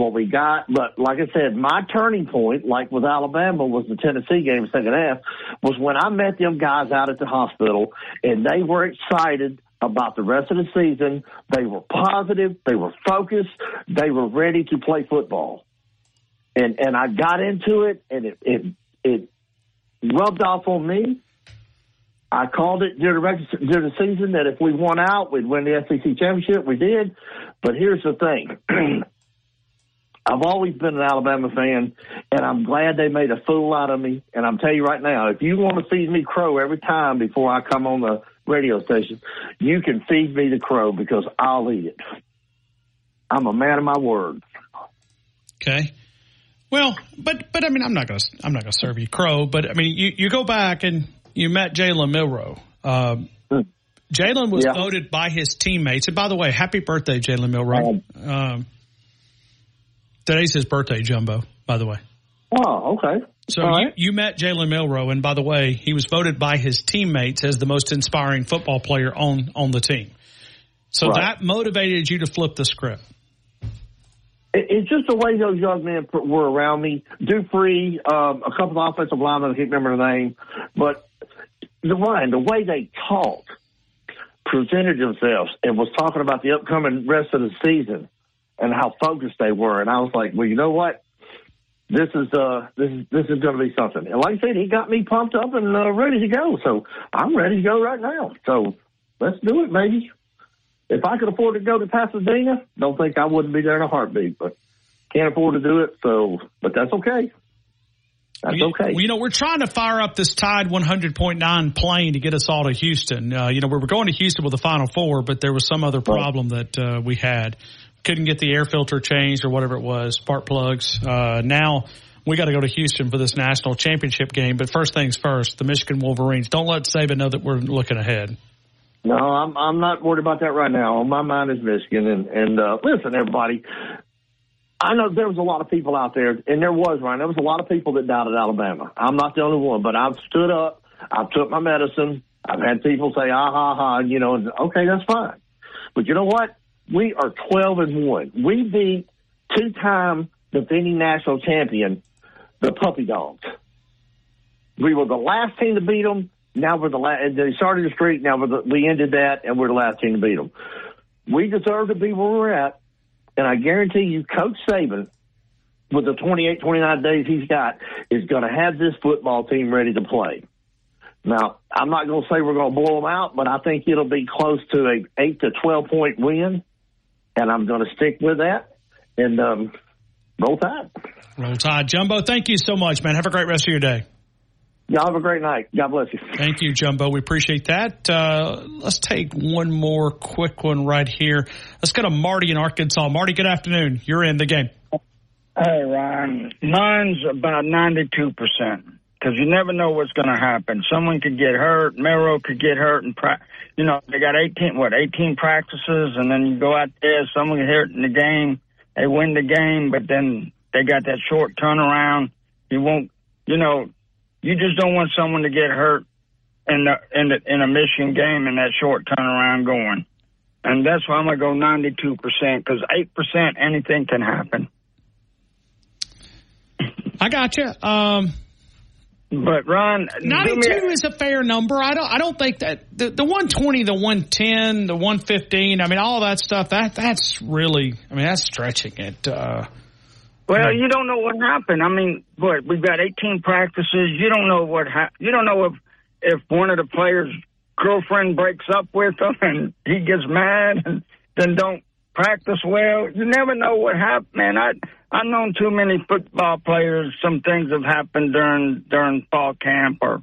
what we got. But like I said, my turning point, like with Alabama, was the Tennessee game second half, was when I met them guys out at the hospital and they were excited about the rest of the season. They were positive. They were focused. They were ready to play football. And, and I got into it and it, it, it rubbed off on me I called it during the, during the season that if we won out, we'd win the SEC championship. We did. But here's the thing. <clears throat> I've always been an Alabama fan, and I'm glad they made a fool out of me. And I'm telling you right now, if you want to see me crow every time before I come on the radio station, you can feed me the crow because I'll eat it. I'm a man of my word. Okay. Well, but but I mean, I'm not gonna I'm not gonna serve you crow, but I mean, you, you go back and you met Jalen Milroe. Um, Jalen was Yeah. voted by his teammates, and by the way, happy birthday, Jalen Milroe. Um, today's his birthday, Jumbo. By the way. Oh, okay. So All you, you met Jalen Milroe, and by the way, he was voted by his teammates as the most inspiring football player on on the team. So Right. that motivated you to flip the script. It, it's just the way those young men were around me. Dupree, um, a couple of offensive linemen, I can't remember the name, but the Ryan, the way they talked, presented themselves, and was talking about the upcoming rest of the season and how focused they were, and I was like, well, you know what? This is uh this is this is going to be something. And like I said, he got me pumped up and uh, ready to go. So I'm ready to go right now. So let's do it, baby. If I could afford to go to Pasadena, don't think I wouldn't be there in a heartbeat, but can't afford to do it. So, but that's okay. That's Well, okay. You know, we're trying to fire up this Tide 100.9 plane to get us all to Houston. Uh, you know, we were going to Houston with the Final Four, but there was some other problem that uh, we had. Couldn't get the air filter changed or whatever it was, spark plugs. Uh, now we got to go to Houston for this national championship game. But first things first, the Michigan Wolverines. Don't let Saban know that we're looking ahead. No, I'm I'm not worried about that right now. My mind is Michigan, and and uh, listen, everybody. I know there was a lot of people out there, and there was Ryan. There was a lot of people that doubted Alabama. I'm not the only one, but I've stood up. I've took my medicine. I've had people say, "Ah ha ha," you know, and okay, that's fine. But you know what? We are 12 and one. We beat two-time defending national champion, the Puppy Dogs. We were the last team to beat them. Now we're the last. They started the streak. Now the, we ended that, and we're the last team to beat them. We deserve to be where we're at, and I guarantee you, Coach Saban, with the 28, 29 days he's got, is going to have this football team ready to play. Now, I'm not going to say we're going to blow them out, but I think it'll be close to a eight to 12 point win, and I'm going to stick with that. And um, roll tide. Roll Tide. Jumbo, thank you so much, man. Have a great rest of your day. Y'all have a great night. God bless you. Thank you, Jumbo. We appreciate that. Uh, let's take one more quick one right here. Let's go to Marty in Arkansas. Marty, good afternoon. You're in the game. Hey, Ryan. Mine's about 92% because you never know what's going to happen. Someone could get hurt. Mero could get hurt. And, you know, they got 18, what, 18 practices, and then you go out there, someone get hurt in the game. They win the game, but then they got that short turnaround. You won't, you know, you just don't want someone to get hurt in the in the in a Michigan game and that short turnaround going. And that's why I'm gonna go 92 percent because eight percent anything can happen. I got you. Um, but Ron, 92 is a fair number. I don't. I don't think that the, the 120, the 110, the 115. I mean, all that stuff. That that's really. I mean, that's stretching it. Uh, Well, you don't know what happened. I mean, what we've got 18 practices. You don't know what ha- you don't know if if one of the players' girlfriend breaks up with him and he gets mad and then don't practice well. You never know what happened, man. I I've known too many football players. Some things have happened during during fall camp or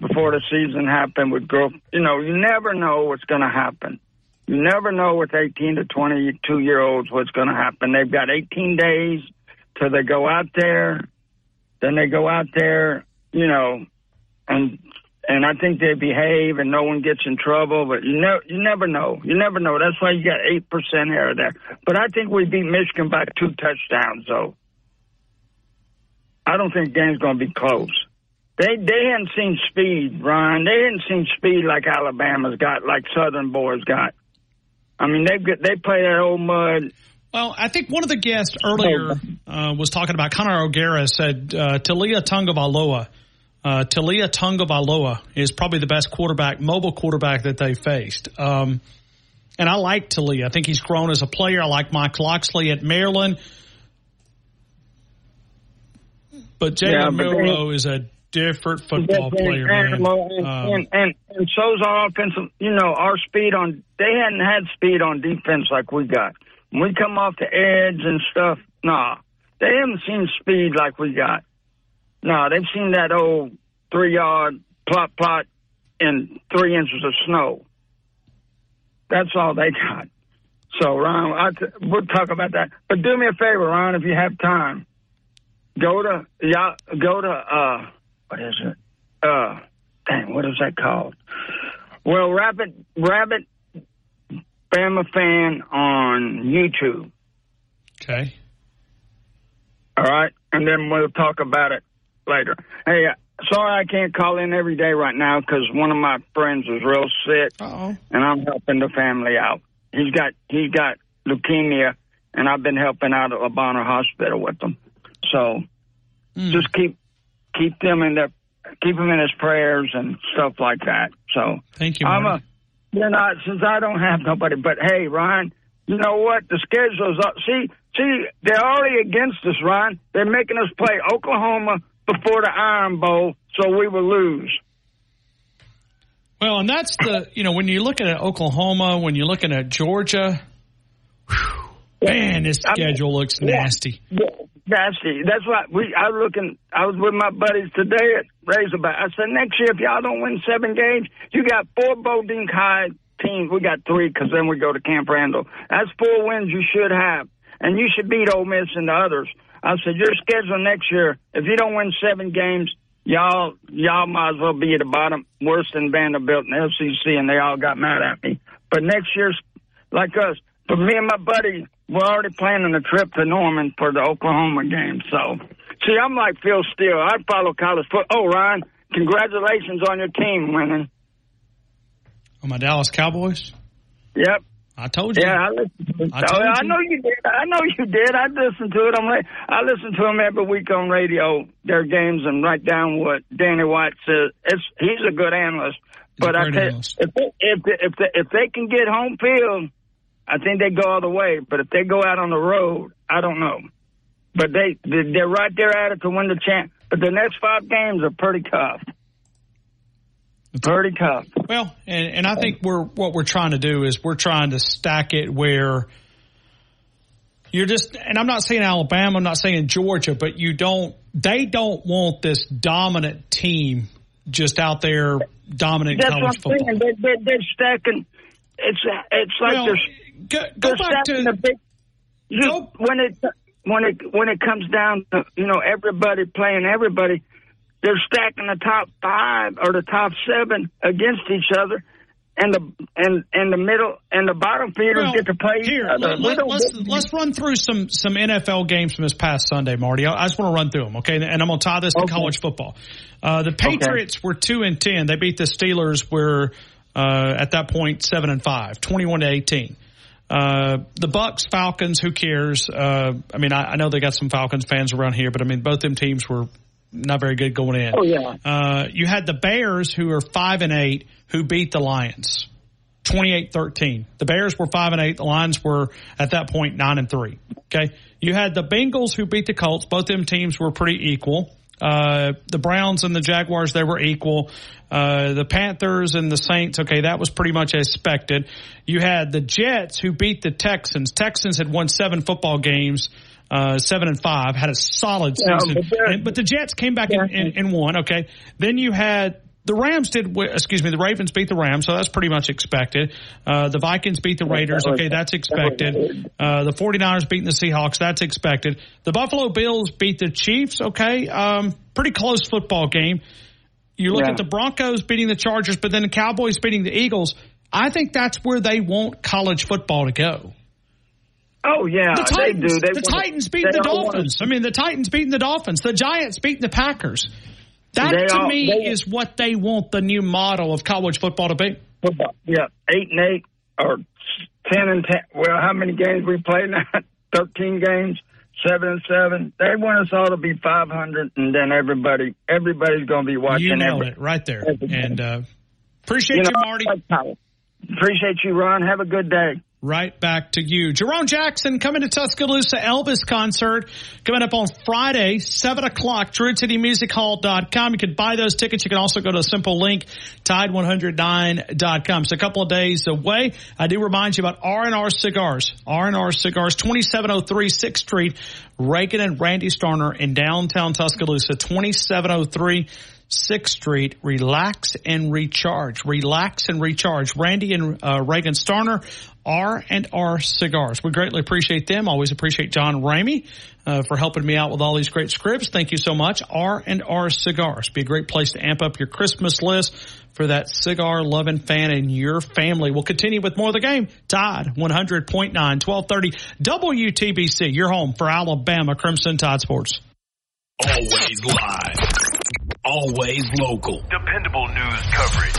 before the season happened with girl. You know, you never know what's going to happen. You never know with 18 to 22 year olds what's going to happen. They've got 18 days till they go out there. Then they go out there, you know, and and I think they behave and no one gets in trouble. But you know, you never know. You never know. That's why you got eight percent error there. But I think we beat Michigan by two touchdowns, though. I don't think game's going to be close. They they hadn't seen speed, Ryan. They hadn't seen speed like Alabama's got, like Southern boys got. I mean, they get they play that old mud. Well, I think one of the guests earlier uh, was talking about Connor O'Gara said uh, Taulia Tagovailoa. Uh, Taulia Tagovailoa is probably the best quarterback, mobile quarterback that they faced. Um, and I like Taulia. I think he's grown as a player. I like Mike Locksley at Maryland. But Jalen Yeah, Milroe is a different football player, man. And, Um, and, and, and so's our offensive, you know, our speed on, they hadn't had speed on defense like we got. When we come off the edge and stuff, nah. They haven't seen speed like we got. No, they've seen that old three yard plot plot in three inches of snow. That's all they got. So, Ron, I t- we'll talk about that. But do me a favor, Ron, if you have time. Go to, yeah, go to, uh, what is it? Uh, dang, what is that called? Well, Rabbit, Rabbit Bama fan on YouTube. Okay. All right. And then we'll talk about it later. Hey, uh, sorry I can't call in every day right now because one of my friends is real sick, Uh-oh. and I'm helping the family out. He's got he's got leukemia, and I've been helping out at Le Bonheur Hospital with them. So just keep keep them in their keep them in his prayers and stuff like that. So Thank you, I'm a Marty. you know since I don't have nobody, but hey, Ryan, you know what? The schedule's up. See, see, they're already against us, Ryan. They're making us play Oklahoma before the Iron Bowl, so we will lose. Well, and that's the you know when you're looking at Oklahoma, when you're looking at Georgia, whew, man, this schedule looks nasty. Nasty. That's why we. I was looking. I was with my buddies today at Razorback. I said next year if y'all don't win seven games, you got four Bodine High teams. We got three because then we go to Camp Randall. That's four wins you should have, and you should beat Ole Miss and the others. I said your schedule next year. If you don't win seven games, y'all y'all might as well be at the bottom, worse than Vanderbilt and FCC, and they all got mad at me. But next year's like us. But me and my buddy, we're already planning a trip to Norman for the Oklahoma game. So, see, I'm like Phil Steele. I follow college football. Oh, Ryan, congratulations on your team winning. On my Dallas Cowboys. Yep. I told you. Yeah, I listened. I told Oh, I know you did. I know you did. I listened to it. I'm like, I listen to them every week on radio, their games, and write down what Danny White says. It's he's a good analyst. But I tell if they, if they, if they, if they can get home field, I think they go all the way. But if they go out on the road, I don't know. But they they- they're right there at it to win the champ. But the next five games are pretty tough. Pretty tough. Well, and, and I think we're what we're trying to do is we're trying to stack it where you're just and I'm not saying Alabama, I'm not saying Georgia, but you don't they don't want this dominant team just out there dominant That's college what I'm football. saying. They're, they're, they're stacking. It's it's like Well, they're, go, go they're back stacking to the big. You, when it when it when it comes down to you know everybody playing everybody, they're stacking the top five or the top seven against each other, and the and and the middle and the bottom feeders Well, get to play here, other. let, us let's, let's run through some some NFL games from this past Sunday, Marty. I, I just want to run through them, okay? And I'm going to tie this to college football. Uh, the Patriots were two and ten. They beat the Steelers. Were uh, at that point seven and five, 21 to eighteen. Uh, the Bucs, Falcons. Who cares? Uh, I mean, I, I know they got some Falcons fans around here, but I mean, both them teams were not very good going in. Oh yeah. Uh, you had the Bears who are five and eight who beat the Lions. 28-13. The Bears were 5 and 8. The Lions were at that point 9 and 3. Okay. You had the Bengals who beat the Colts. Both them teams were pretty equal. Uh, the Browns and the Jaguars, they were equal. Uh, the Panthers and the Saints, okay, that was pretty much expected. You had the Jets who beat the Texans. Texans had won seven football games, uh, seven and five, had a solid Yeah, season. but And- but the Jets came back and, and, and won, okay. Then you had the Rams did, excuse me, the Ravens beat the Rams, so that's pretty much expected. Uh, the Vikings beat the Raiders, okay, that's expected. Uh, the 49ers beating the Seahawks, that's expected. The Buffalo Bills beat the Chiefs, okay, um, pretty close football game. You look Yeah. at the Broncos beating the Chargers, but then the Cowboys beating the Eagles. I think that's where they want college football to go. Oh yeah, The they Titans, do. They the Titans beating the Dolphins. I mean, the Titans beating the Dolphins. The Giants beating the Packers. That They to all- me they- is what they want the new model of college football to be. football. Yeah, eight and eight or ten and ten. Well, how many games we played now? <laughs> Thirteen games, seven and seven. They want us all to be five hundred, and then everybody, everybody's going to be watching. You nailed every, it right there. And uh, appreciate You you, know, Marty. Appreciate you, Ron. Have a good day. Right back to you. Jerome Jackson coming to Tuscaloosa Elvis concert coming up on Friday, 7 o'clock, DruidCityMusicHall.com. You can buy those tickets. You can also go to a simple link, Tide109.com. It's a couple of days away. I do remind you about R&R Cigars. R&R Cigars, 2703 6th Street, Reagan and Randy Starner in downtown Tuscaloosa, 2703 6th Street. Relax and recharge. Relax and recharge. Randy and uh, Reagan Starner, R and R Cigars. We greatly appreciate them. Always appreciate John Ramey uh, for helping me out with all these great scripts. Thank you so much. R and R Cigars. Be a great place to amp up your Christmas list for that cigar loving fan in your family. We'll continue with more of the game. Tide 100.9, 1230 WTBC. Your home for Alabama Crimson Tide Sports. Always live. Always local. Dependable news coverage.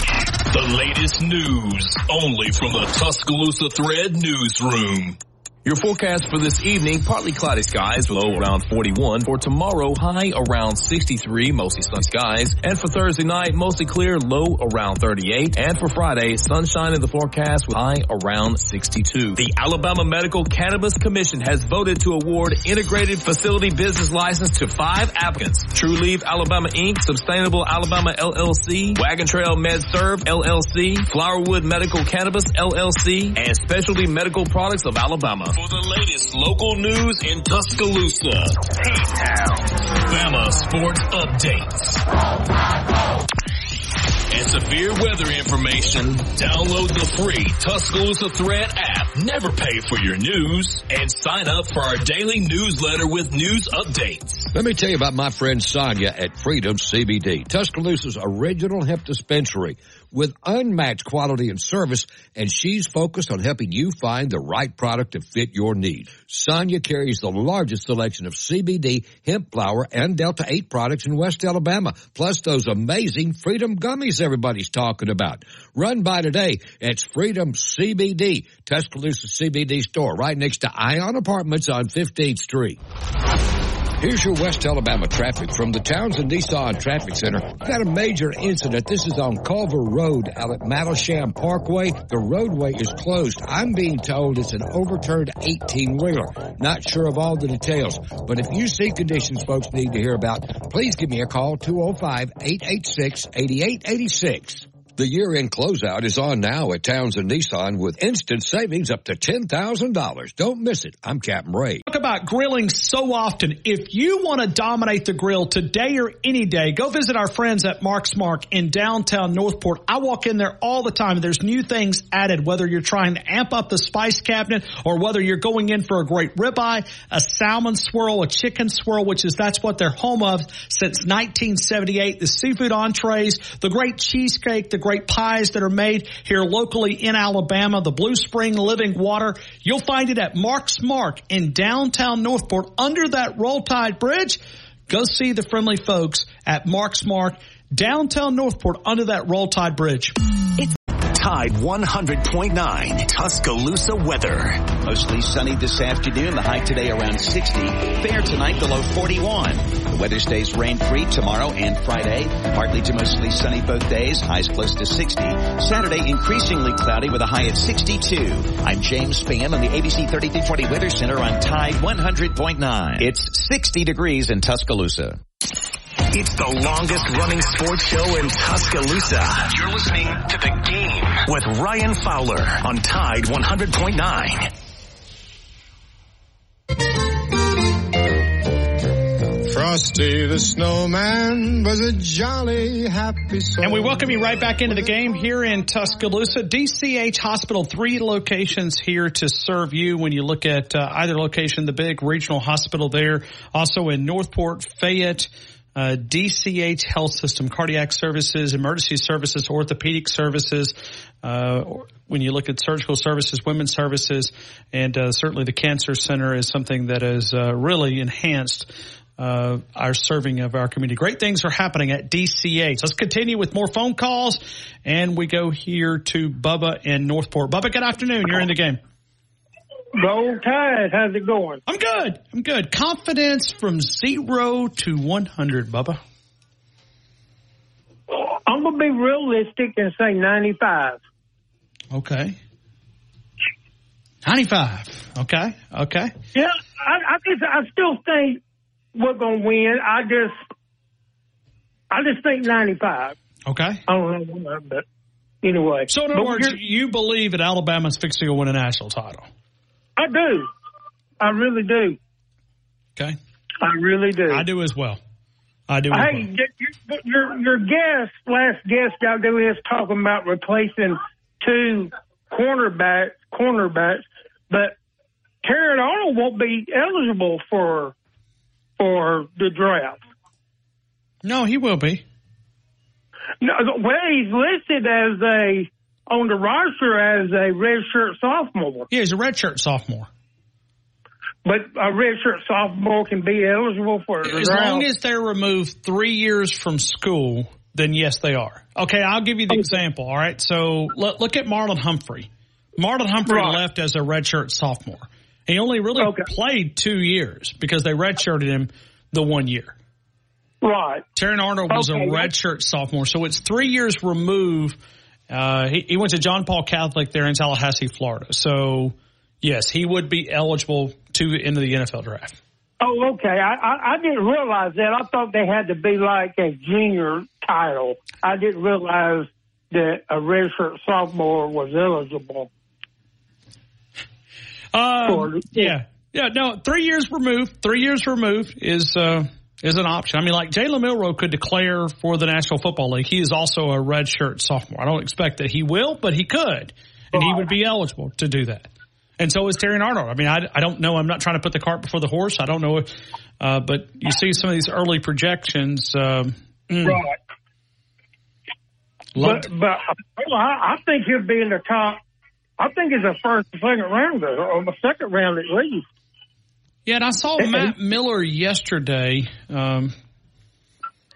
The latest news only from the Tuscaloosa Thread newsroom. Your forecast for this evening, partly cloudy skies, low around 41. For tomorrow, high around 63, mostly sunny skies. And for Thursday night, mostly clear, low around 38. And for Friday, sunshine in the forecast with high around 62. The Alabama Medical Cannabis Commission has voted to award integrated facility business license to five applicants. True Leaf Alabama Inc., Sustainable Alabama LLC, Wagon Trail Med Serve LLC, Flowerwood Medical Cannabis LLC, and Specialty Medical Products of Alabama for the latest local news in Tuscaloosa. Bama Sports Updates. And severe weather information. Download the free Tuscaloosa Thread app. Never pay for your news. And sign up for our daily newsletter with news updates. Let me tell you about my friend Sonia at Freedom CBD, Tuscaloosa's original hemp dispensary with unmatched quality and service, and she's focused on helping you find the right product to fit your needs. Sonia carries the largest selection of CBD, hemp flower, and Delta 8 products in West Alabama, plus those amazing Freedom gummies everybody's talking about. Run by today. It's Freedom CBD, Tuscaloosa CBD store, right next to Ion Apartments on 15th Street. Here's your West Alabama traffic from the Townsend Nissan Traffic Center. Got a major incident. This is on Culver Road out at Mattlesham Parkway. The roadway is closed. I'm being told it's an overturned 18 wheeler. Not sure of all the details, but if you see conditions folks need to hear about, please give me a call 205 886 8886. The year-end closeout is on now at Townsend Nissan with instant savings up to $10,000. Don't miss it. I'm Captain Ray. Talk about grilling so often. If you want to dominate the grill today or any day, go visit our friends at Mark's Mark in downtown Northport. I walk in there all the time. There's new things added, whether you're trying to amp up the spice cabinet or whether you're going in for a great ribeye, a salmon swirl, a chicken swirl, which is that's what they're home of since 1978. The seafood entrees, the great cheesecake, the great pies that are made here locally in Alabama, the Blue Spring Living Water. You'll find it at Mark's Mark in downtown Northport under that Roll Tide Bridge. Go see the friendly folks at Mark's Mark downtown Northport under that Roll Tide Bridge. It's Tide 100.9 Tuscaloosa weather. Mostly sunny this afternoon. The high today around 60. Fair tonight, the low 41. The weather stays rain free tomorrow and Friday. Partly to mostly sunny both days. Highs close to 60. Saturday increasingly cloudy with a high at 62. I'm James Spann on the ABC 3340 Weather Center on Tide 100.9. It's 60 degrees in Tuscaloosa. It's the longest running sports show in Tuscaloosa. You're listening to The Game with Ryan Fowler on Tide 100.9. Frosty the Snowman was a jolly happy soul. And we welcome you right back into the game here in Tuscaloosa. DCH Hospital, three locations here to serve you when you look at uh, either location, the big regional hospital there. Also in Northport, Fayette, uh, DCH Health System, cardiac services, emergency services, orthopedic services. Uh, when you look at surgical services, women's services, and uh, certainly the cancer center is something that has uh, really enhanced uh, our serving of our community. Great things are happening at DCH. Let's continue with more phone calls, and we go here to Bubba in Northport. Bubba, good afternoon. You're in the game. Roll Tide, how's it going? I'm good. I'm good. Confidence from zero to 100, Bubba. I'm going to be realistic and say 95. Okay. 95. Okay. Okay. Yeah, I, I just, I still think we're going to win. I just, I just think 95. Okay. I don't know, but anyway. So in other words, you believe that Alabama's fixing to win a national title? I do. I really do. Okay. I really do. I do as well. I do. Hey, your, your your guest, last guest y'all do is talking about replacing two cornerbacks, cornerbacks, but Terrion Arnold won't be eligible for for the draft. No, he will be. No, well, he's listed as a on the roster as a redshirt sophomore. Yeah, he's a redshirt sophomore. But a redshirt sophomore can be eligible for As draft. long as they're removed three years from school, then yes, they are. Okay, I'll give you the example. All right, so look, look at Marlon Humphrey. Marlon Humphrey Right. left as a redshirt sophomore. He only really played two years because they redshirted him the one year. Right. Terrion Arnold was Okay. a redshirt sophomore, so it's three years remove. Uh, he, he went to John Paul Catholic there in Tallahassee, Florida. So, yes, he would be eligible to enter the NFL draft. Oh, okay. I, I I didn't realize that. I thought they had to be like a junior title. I didn't realize that a redshirt sophomore was eligible. Um, yeah, yeah. No, three years removed. Three years removed is uh, is an option. I mean, like Jalen Milroe could declare for the National Football League. He is also a redshirt sophomore. I don't expect that he will, but he could, and he would be eligible to do that. And so is Terrion Arnold. I mean, I, I don't know. I'm not trying to put the cart before the horse. I don't know, if, uh, but you see some of these early projections. Um, mm, Right. But but well, I, I think he'll be in the top. I think he's a first, second rounder, or a second round at least. Yeah, and I saw Matt Miller yesterday. Um,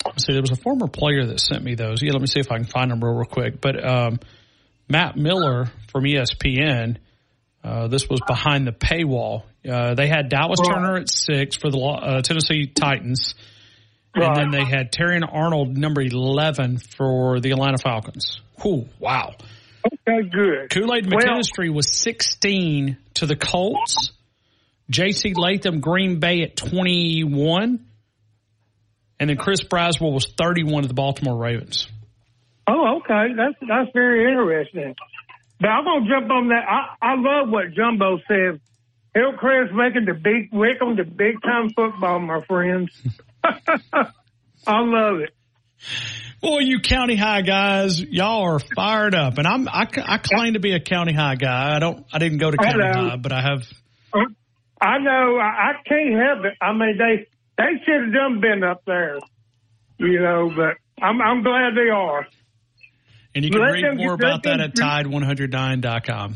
let's see, there was a former player that sent me those. Yeah, let me see if I can find them real, real quick. But um, Matt Miller from ESPN. Uh, this was behind the paywall. Uh, they had Dallas Right. Turner at six for the uh, Tennessee Titans, and Right. then they had Terrion Arnold number eleven for the Atlanta Falcons. Whew, wow. Okay, good. Kool Aid Well- McKinstry was 16 to the Colts. J.C. Latham, Green Bay at 21. And then Chris Braswell was 31 to the Baltimore Ravens. Oh, okay. That's that's very interesting. But I'm gonna jump on that. I, I love what Jumbo said. Hillcrest making the big Wickham the big time football, my friends. <laughs> I love it. Boy, you county high guys, y'all are fired up. And I'm, I, I claim to be a county high guy. I don't, I didn't go to county high, but I have, I know. I, I can't help it. I mean, they they should have done been up there, you know. But I'm I'm glad they are. and you can Let read more about that at Tide109.com.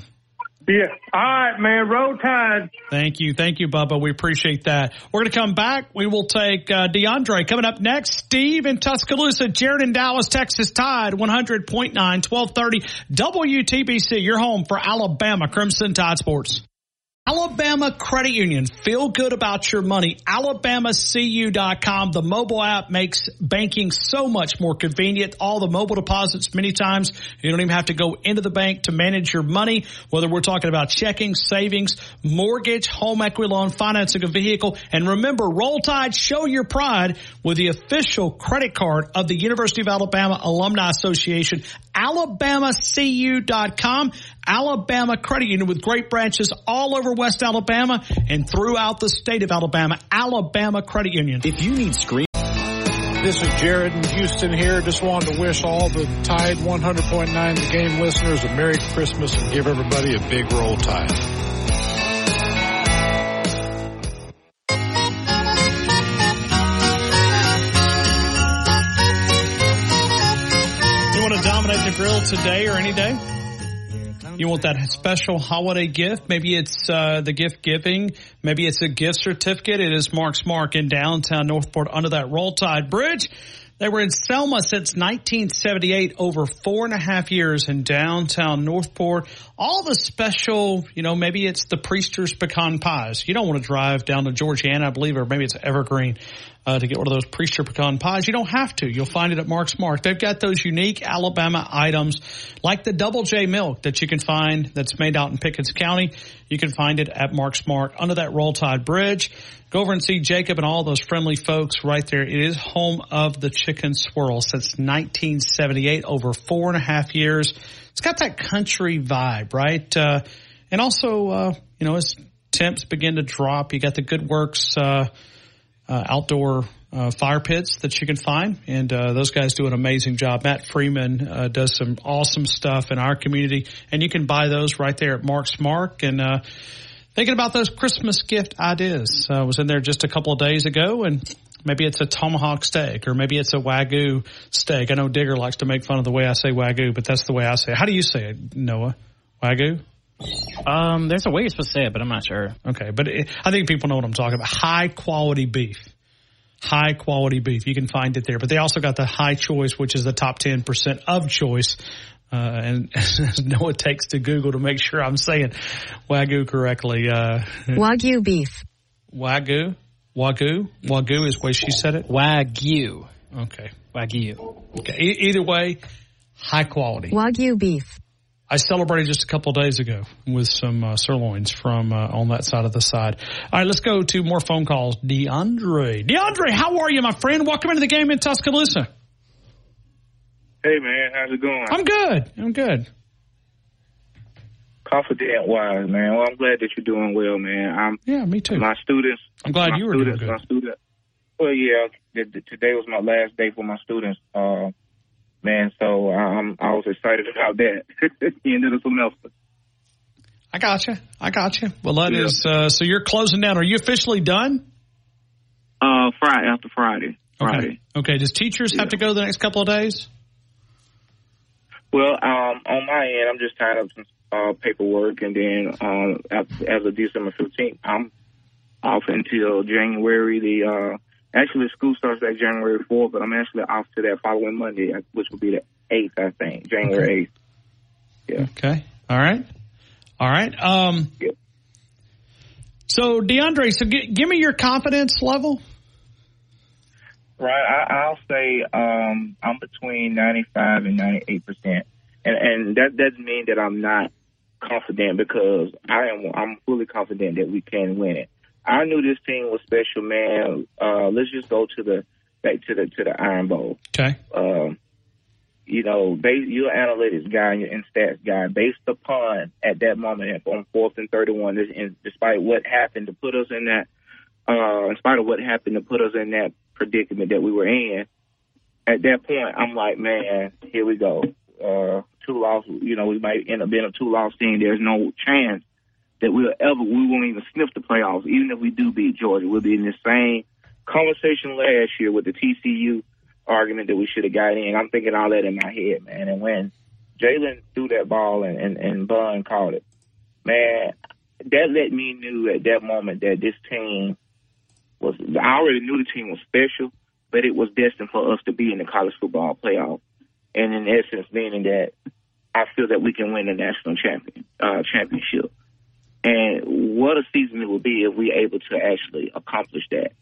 Yeah. All right, man. Roll Tide. Thank you. Thank you, Bubba. We appreciate that. We're going to come back. We will take uh, DeAndre coming up next. Steve in Tuscaloosa, Jared in Dallas, Texas Tide, 100.9, 1230 WTBC. Your home for Alabama Crimson Tide Sports. Alabama Credit Union. Feel good about your money. AlabamaCU.com. The mobile app makes banking so much more convenient. All the mobile deposits, many times you don't even have to go into the bank to manage your money. Whether we're talking about checking, savings, mortgage, home equity loan, financing a vehicle. And remember, Roll Tide, show your pride with the official credit card of the University of Alabama Alumni Association. AlabamaCU.com. Alabama Credit Union with great branches all over West Alabama and throughout the state of Alabama. Alabama Credit Union. If you need screen. This is Jared in Houston here. Just wanted to wish all the Tide 100.9 The Game listeners a Merry Christmas and give everybody a big roll tide. Dominate the grill today or any day? You want that special holiday gift? Maybe it's uh, the gift giving. Maybe it's a gift certificate. It is Mark's Mark in downtown Northport under that Roll Tide Bridge. They were in Selma since 1978, over four and a half years in downtown Northport. All the special, you know, maybe it's the Priester's pecan pies. You don't want to drive down to Georgiana, I believe, or maybe it's Evergreen uh, to get one of those Priester pecan pies. You don't have to. You'll find it at Mark's Mark. They've got those unique Alabama items like the Double J milk that you can find that's made out in Pickens County. You can find it at Mark's Mark under that Roll Tide Bridge. Go over and see Jacob and all those friendly folks right there. It is home of the chicken swirl since 1978, over four and a half years. It's got that country vibe, right? Uh, and also, uh, you know, as temps begin to drop, you got the Good Works, uh, outdoor uh, fire pits that you can find, and uh, those guys do an amazing job. Matt Freeman uh, does some awesome stuff in our community, and you can buy those right there at Mark's Mark. And uh, thinking about those Christmas gift ideas, I was in there just a couple of days ago, and maybe it's a tomahawk steak, or maybe it's a wagyu steak. I know Digger likes to make fun of the way I say wagyu, but that's the way I say it. How do you say it, Noah? Wagyu? Um, there's a way you're supposed to say it, but I'm not sure. Okay, but it, I think people know what I'm talking about. High quality beef. High quality beef. You can find it there. But they also got the high choice, which is the top 10% of choice. Uh, and <laughs> Noah takes to Google to make sure I'm saying Wagyu correctly. Uh, <laughs> Wagyu beef. Wagyu? Wagyu? Wagyu is the way she said it? Wagyu. Okay. Wagyu. Okay. E- either way, high quality. Wagyu beef. I celebrated just a couple of days ago with some uh, sirloins from uh, on that side of the side. All right, let's go to more phone calls. DeAndre, DeAndre, how are you, my friend? Welcome into the game in Tuscaloosa. Hey man, how's it going? I'm good. I'm good. Confident wise, man. Well, I'm glad that you're doing well, man. I'm yeah, me too. My students. I'm glad you were students, doing good. My student. Well, yeah. Today was my last day for my students. Uh, man, so um, I was excited about that. the end of the semester. I got you. I got you. Well, that Yeah. is uh, so. You're closing down. Are you officially done? Uh, Friday after Friday. Friday. Okay. Does teachers have to go the next couple of days? Well, um, on my end, I'm just tying up some uh, paperwork, and then um, as, as of December 15th, I'm off until January. The uh, actually school starts back January 4th, but I'm actually off to that following Monday, uh, which will be the 8th, I think, January 8th. Yeah. Okay. All right. All right. Um, So DeAndre, so gi- give me your confidence level. Right, I, I'll say um, I'm between 95 and 98 percent, and and that doesn't mean that I'm not confident because I am. I'm fully confident that we can win it. I knew this team was special, man. Uh, let's just go to the back to the to the Iron Bowl. Okay. Um, you know, based, you're an analytics guy and you're an stats guy. Based upon at that moment on fourth and thirty-one, and despite what happened to put us in that, uh, in spite of what happened to put us in that predicament that we were in, at that point, I'm like, man, here we go. Uh, two loss, you know, we might end up being a two loss team. There's no chance that we'll ever, we won't even sniff the playoffs. Even if we do beat Georgia, we'll be in the same conversation last year with the TCU argument that we should have got in. I'm thinking all that in my head, man. And when Jalen threw that ball and, and, and Bun caught it, man, that let me knew at that moment that this team was, I already knew the team was special, but it was destined for us to be in the college football playoff. And in essence, meaning that I feel that we can win the national champion, uh, championship. And what a season it would be if we able to actually accomplish that,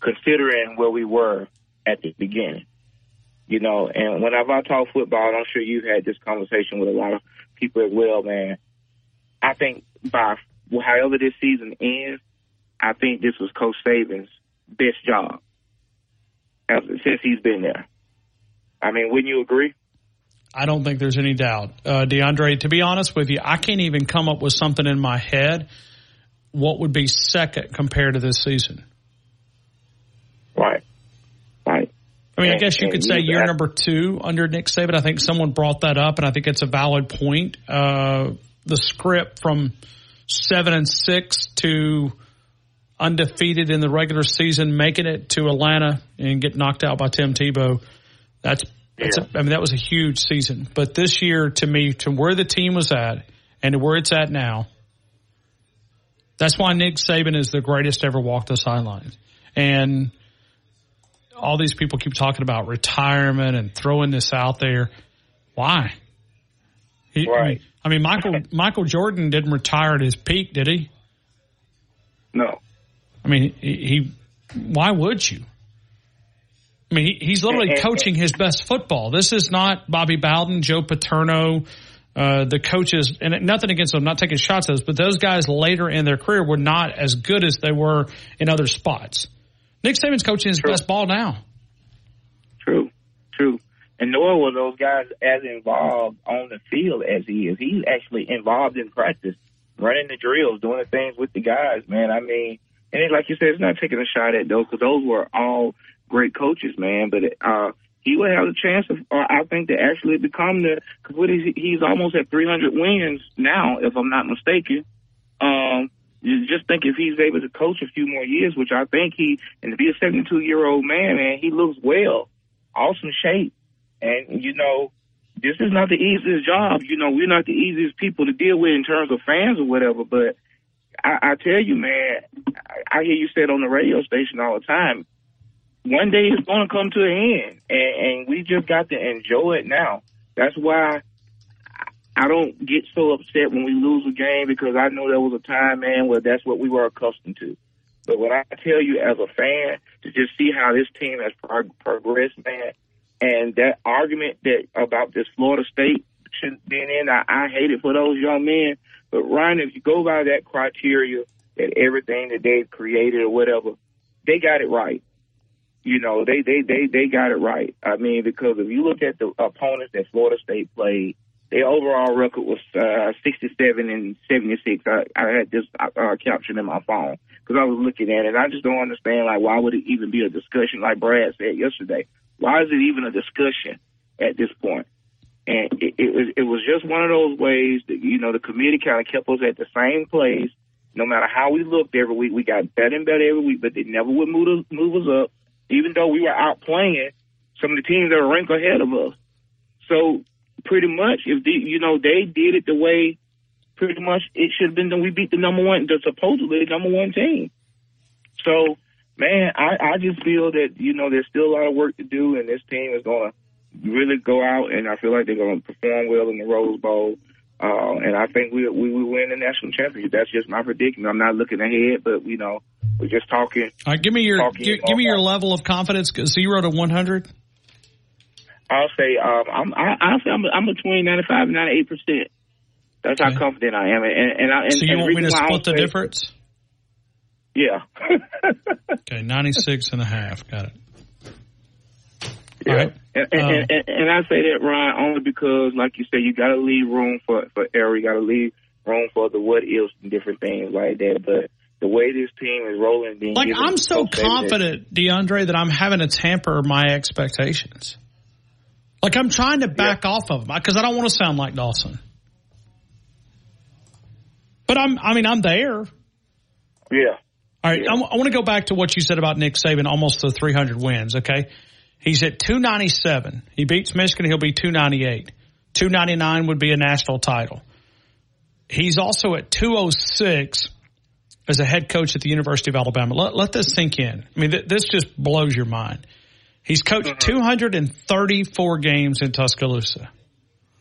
considering where we were at the beginning. You know, and whenever I talk football, and I'm sure you've had this conversation with a lot of people as well, man. I think by however this season ends, I think this was Coach Saban's best job since he's been there. I mean, wouldn't you agree? I don't think there's any doubt. Uh, DeAndre, to be honest with you, I can't even come up with something in my head what would be second compared to this season. Right. Right. I mean, I guess you could say year number two under Nick Saban. I think someone brought that up, and I think it's a valid point. Uh, the script from seven and six to undefeated in the regular season, making it to Atlanta and get knocked out by Tim Tebow. That's, that's a, I mean, that was a huge season. But this year, to me, to where the team was at and to where it's at now, that's why Nick Saban is the greatest ever walked the sidelines. And all these people keep talking about retirement and throwing this out there. Why? He, Right. I mean, Michael <laughs> Michael Jordan didn't retire at his peak, did he? No. I mean, he. he why would you? I mean, he, he's literally And- and- coaching his best football. This is not Bobby Bowden, Joe Paterno, uh, the coaches, and nothing against them, not taking shots at us, but those guys later in their career were not as good as they were in other spots. Nick Saban's coaching his best ball now. True, true. And nor were those guys as involved on the field as he is. He's actually involved in practice, running the drills, doing the things with the guys, man. I mean, and it's like you said, it's not taking a shot at those because those were all great coaches, man. But uh, he would have a chance of, uh, I think, to actually become the. Cause what is, he's almost at 300 wins now, if I'm not mistaken. Um, you just think if he's able to coach a few more years, which I think he, and to be a 72 year old man, man, he looks well, awesome shape, and you know, this is not the easiest job. You know, we're not the easiest people to deal with in terms of fans or whatever, but I, I tell you, man, I, I hear you say it on the radio station all the time. One day it's going to come to an end, and, and we just got to enjoy it now. That's why I don't get so upset when we lose a game because I know there was a time, man, where that's what we were accustomed to. But what I tell you as a fan, to just see how this team has prog- progressed, man, and that argument that about this Florida State shouldn't been in, I, I hate it for those young men. But Ryan, if you go by that criteria, that everything that they've created or whatever, they got it right. You know, they they they they got it right. I mean, because if you look at the opponents that Florida State played, their overall record was uh, 67 and 76. I, I had this uh, caption in my phone because I was looking at it. I just don't understand, like, why would it even be a discussion, like Brad said yesterday? Why is it even a discussion at this point? And it, it, was, it was just one of those ways that, you know, the committee kind of kept us at the same place. No matter how we looked every week, we got better and better every week, but they never would move us, move us up, even though we were outplaying some of the teams that were ranked ahead of us. So pretty much, if the, you know, they did it the way pretty much it should have been that we beat the number one, the supposedly number one team. So, man, I, I just feel that, you know, there's still a lot of work to do and this team is going to really go out, and I feel like they're going to perform well in the Rose Bowl. Uh, and I think we we will win the national championship. That's just my prediction. I'm not looking ahead, but you know, we're just talking. All right, give me your give, give me your level of confidence. Zero to one hundred. I'll say um, I'm I, I'll say I'm, I'm between 95 and 98 percent. That's okay. how confident I am. And and, I, and so you and want me to split the say, difference? Yeah. <laughs> okay, 96 and a half. Got it. Yeah. All right. And, and, Um, and, and I say that, Ryan, only because, like you said, you got to leave room for, for error. You got to leave room for the what ifs and different things like that. But the way this team is rolling, being Like I'm so confident, DeAndre, that I'm having to tamper my expectations. Like I'm trying to back off of them because I don't want to sound like Dawson. But I'm, I mean, I'm there. Yeah. All right. I, want to go back to what you said about Nick Saban, almost the 300 wins. Okay. He's at 297. He beats Michigan. He'll be 298. 299 would be a national title. He's also at 206 as a head coach at the University of Alabama. Let, let this sink in. I mean, th- this just blows your mind. He's coached 234 games in Tuscaloosa.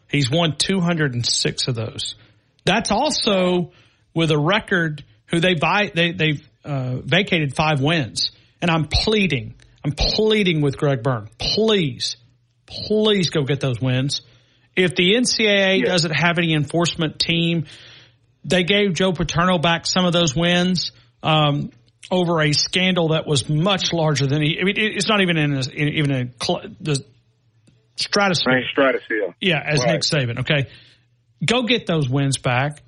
He's won 206 of those. That's also with a record who they buy, they, they've uh, vacated five wins. And I'm pleading, I'm pleading with Greg Byrne. Please, please go get those wins. If the NCAA doesn't have any enforcement team, they gave Joe Paterno back some of those wins um, over a scandal that was much larger than he. I mean, it's not even in, a, in even in cl- the stratosphere. Right, stratosphere. Yeah, as Right. Nick Saban. Okay, go get those wins back.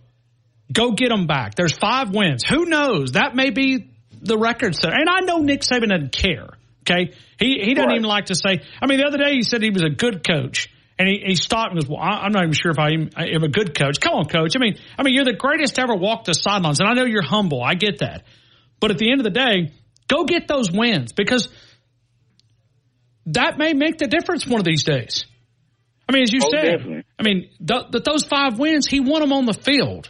Go get them back. There's five wins. Who knows? That may be the record setter. And I know Nick Saban doesn't care. Okay, he he doesn't Right. even like to say. I mean, the other day he said he was a good coach. And he, he stopped and goes, well, I- I'm not even sure if I am, a good coach. Come on, coach. I mean, I mean, you're the greatest to ever walk the sidelines, and I know you're humble. I get that. But at the end of the day, go get those wins because that may make the difference one of these days. I mean, as you Oh, said, definitely. I mean, th- th- those five wins, he won them on the field.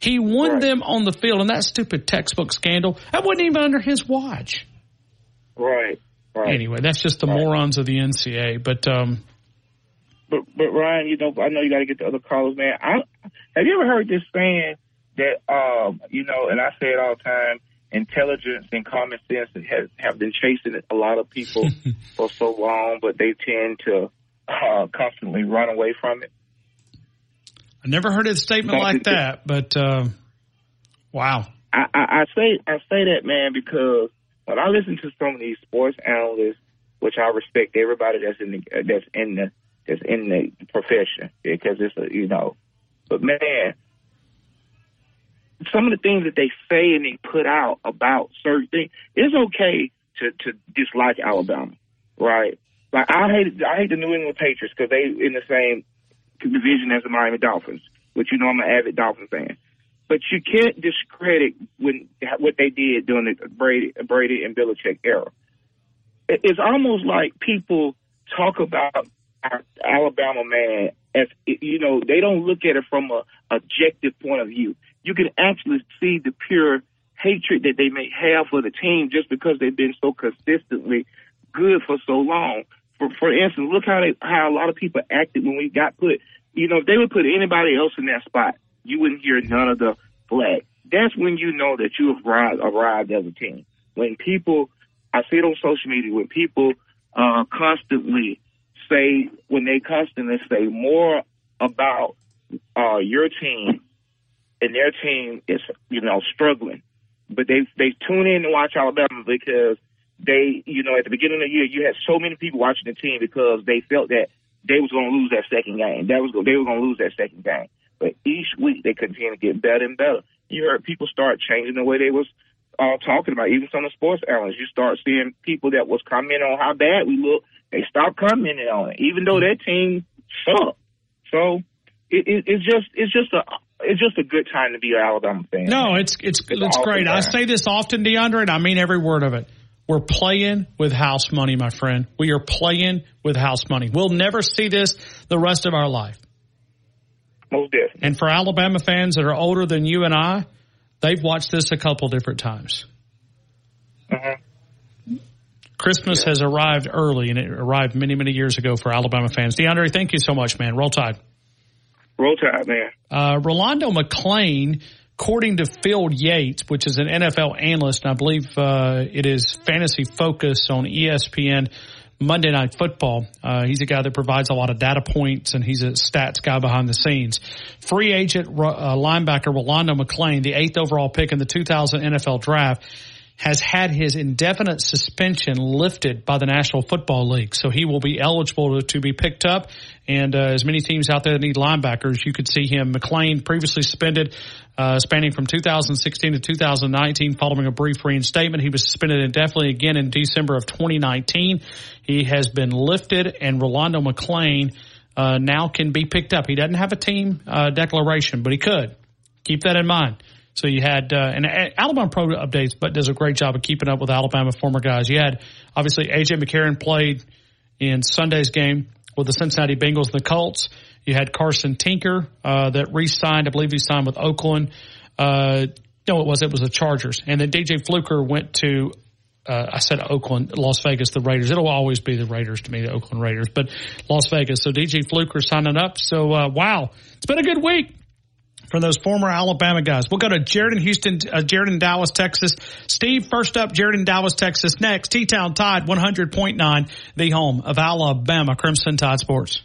He won them on the field, and that stupid textbook scandal that wasn't even under his watch. Right. Right. Anyway, that's just the morons of the NCAA. But um, But but Ryan, you know, I know you got to get the other callers, man. I, have you ever heard this saying that um, you know, and I say it all the time, intelligence and common sense has have been chasing a lot of people <laughs> for so long, but they tend to uh, constantly run away from it. I never heard a statement like that. But uh, wow, I, I, I say I say that man because when I listen to some of these sports analysts, which I respect everybody that's in the that's in the that's in the profession because it's a you know, but man, some of the things that they say and they put out about certain things, it's okay to to dislike Alabama, right? Like I hate I hate the New England Patriots because they in the same division as the Miami Dolphins, which you know I'm an avid Dolphin fan. But you can't discredit when what they did during the Brady Brady and Belichick era. It's almost like people talk about Alabama man as you know they don't look at it from a objective point of view. You can actually see the pure hatred that they may have for the team just because they've been so consistently good for so long. For for instance, look how they how a lot of people acted when we got put. You know, if they would put anybody else in that spot, you wouldn't hear none of the flag. That's when you know that you have arrived, arrived as a team. When people, I see it on social media, when people uh, constantly say, when they constantly say more about uh, your team and their team is, you know, struggling, but they they tune in to watch Alabama because they, you know, at the beginning of the year, you had so many people watching the team because they felt that they was going to lose that second game. That was they were going to lose that second game. But each week they continue to get better and better. You heard people start changing the way they was uh, talking about. Even some of the sports analysts, you start seeing people that was commenting on how bad we look. They stopped commenting on it, even though their team sucked. So it, it, it's just it's just a it's just a good time to be an Alabama fan. No, it's it's it's, it's great. I say this often, DeAndre, and I mean every word of it. We're playing with house money, my friend. We are playing with house money. We'll never see this the rest of our life. Most definitely. And for Alabama fans that are older than you and I, they've watched this a couple different times. Mm-hmm. Christmas yeah. has arrived early, and it arrived many, many years ago for Alabama fans. DeAndre, thank you so much, man. Roll Tide. Roll Tide, man. Uh, Rolando McClain, according to Field Yates, which is an NFL analyst, and I believe uh, it is Fantasy Focus on ESPN Monday Night Football. Uh, he's a guy that provides a lot of data points, and he's a stats guy behind the scenes. Free agent uh, linebacker Rolando McClain, the eighth overall pick in the 2000 NFL Draft, has had his indefinite suspension lifted by the National Football League. So he will be eligible to, to be picked up. And uh, as many teams out there that need linebackers, you could see him. McClain, previously suspended, uh, spanning from 2016 to 2019 following a brief reinstatement. He was suspended indefinitely again in December of 2019. He has been lifted, and Rolando McClain uh, now can be picked up. He doesn't have a team uh, declaration, but he could. Keep that in mind. So you had, uh, Alabama Pro updates, but does a great job of keeping up with Alabama former guys. You had, obviously, AJ McCarron played in Sunday's game with the Cincinnati Bengals and the Colts. You had Carson Tinker, uh, that re-signed. I believe he signed with Oakland. Uh, no, it was, it was the Chargers. And then DJ Fluker went to, uh, I said Oakland, Las Vegas, the Raiders. It'll always be the Raiders to me, the Oakland Raiders, but Las Vegas. So DJ Fluker signing up. So, uh, wow, it's been a good week from those former Alabama guys. We'll go to Jared in Houston, uh, Jared in Dallas, Texas. Steve, first up, Jared in Dallas, Texas. Next, T-Town Tide 100.9, the home of Alabama Crimson Tide Sports.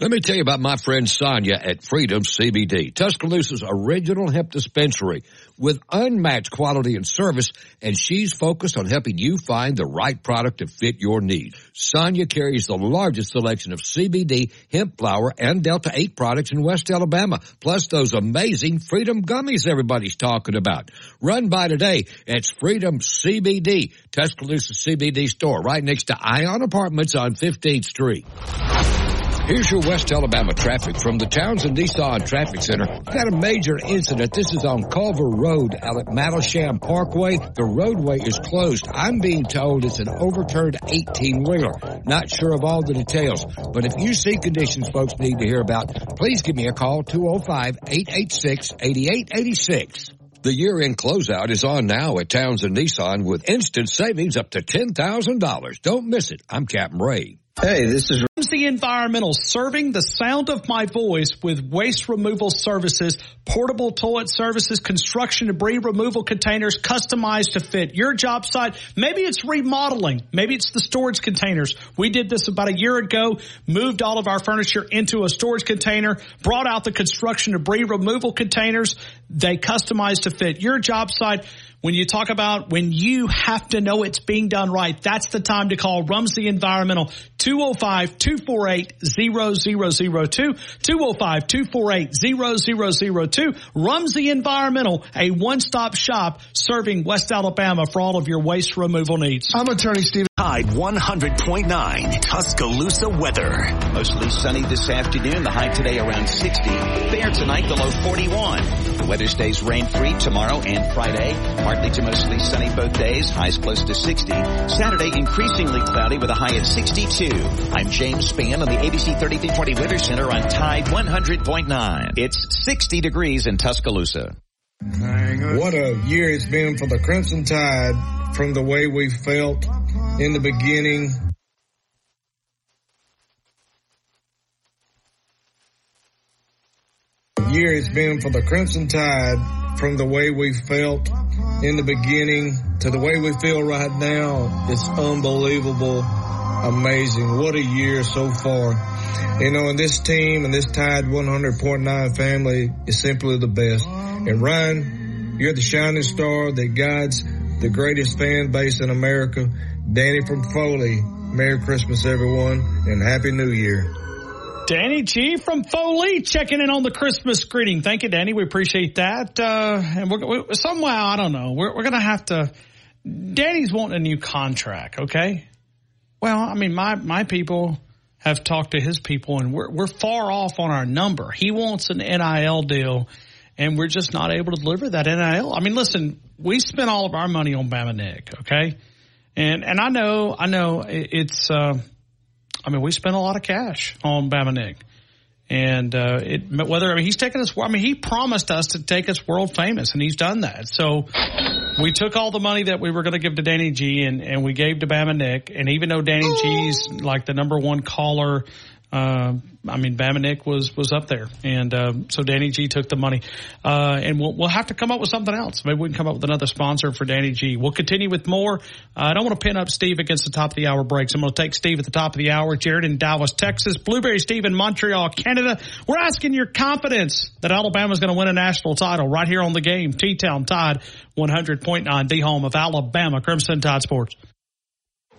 Let me tell you about my friend Sonia at Freedom CBD, Tuscaloosa's original hemp dispensary with unmatched quality and service, and she's focused on helping you find the right product to fit your needs. Sonia carries the largest selection of CBD, hemp flower, and Delta 8 products in West Alabama, plus those amazing Freedom gummies everybody's talking about. Run by today. It's Freedom CBD, Tuscaloosa CBD store, right next to Ion Apartments on 15th Street. Here's your West Alabama traffic from the Townsend Nissan Traffic Center. Got a major incident. This is on Culver Road out at Madisham Parkway. The roadway is closed. I'm being told it's an overturned 18 wheeler. Not sure of all the details, but if you see conditions folks need to hear about, please give me a call 205 886 8886. The year-end closeout is on now at Townsend Nissan with instant savings up to $10,000. Don't miss it. I'm Captain Ray. Hey, this is the Environmental serving the sound of my voice with waste removal services, portable toilet services, construction debris removal containers customized to fit your job site. Maybe it's remodeling. Maybe it's the storage containers. We did this about a year ago, moved all of our furniture into a storage container, brought out the construction debris removal containers. They customized to fit your job site. When you talk about when you have to know it's being done right, that's the time to call Rumsey Environmental 205-248-0002, 205-248-0002. Rumsey Environmental, a one-stop shop serving West Alabama for all of your waste removal needs. I'm attorney Steve. Tide 100.9 Tuscaloosa weather. Mostly sunny this afternoon. The high today around 60. Fair tonight, the low 41. The weather stays rain free tomorrow and Friday. Partly to mostly sunny both days. Highs close to 60. Saturday increasingly cloudy with a high of 62. I'm James Spann on the ABC 3340 Weather Center on Tide 100.9. It's 60 degrees in Tuscaloosa. What a year it's been for the Crimson Tide from the way we felt in the beginning. Year it's been for the Crimson Tide from the way we felt in the beginning to the way we feel right now. It's unbelievable, amazing. What a year so far. You know, and this team and this Tide 100.9 family is simply the best. And Ryan, you're the shining star that guides the greatest fan base in America. Danny from Foley. Merry Christmas, everyone, and Happy New Year. Danny G from Foley checking in on the Christmas greeting. Thank you, Danny. We appreciate that. Uh, and we're, we somehow, I don't know, we're, we're going to have to, Danny's wanting a new contract. Okay. Well, I mean, my, my people have talked to his people and we're, we're far off on our number. He wants an NIL deal and we're just not able to deliver that NIL. I mean, listen, we spent all of our money on Bama Nick. Okay. And, and I know, I know it's, uh, I mean, we spent a lot of cash on Bama Nick. And, uh, it, whether, I mean, he's taken us, I mean, he promised us to take us world famous and he's done that. So we took all the money that we were going to give to Danny G and, and we gave to Bama Nick. And even though Danny G's like the number one caller, uh, I mean, Bama Nick was, was up there. And, uh, so Danny G took the money. Uh, and we'll, we'll have to come up with something else. Maybe we can come up with another sponsor for Danny G. We'll continue with more. I don't want to pin up Steve against the top of the hour breaks. I'm going to take Steve at the top of the hour. Jared in Dallas, Texas. Blueberry Steve in Montreal, Canada. We're asking your confidence that Alabama's going to win a national title right here on the game. T-Town Tide 100.9, the home of Alabama Crimson Tide Sports.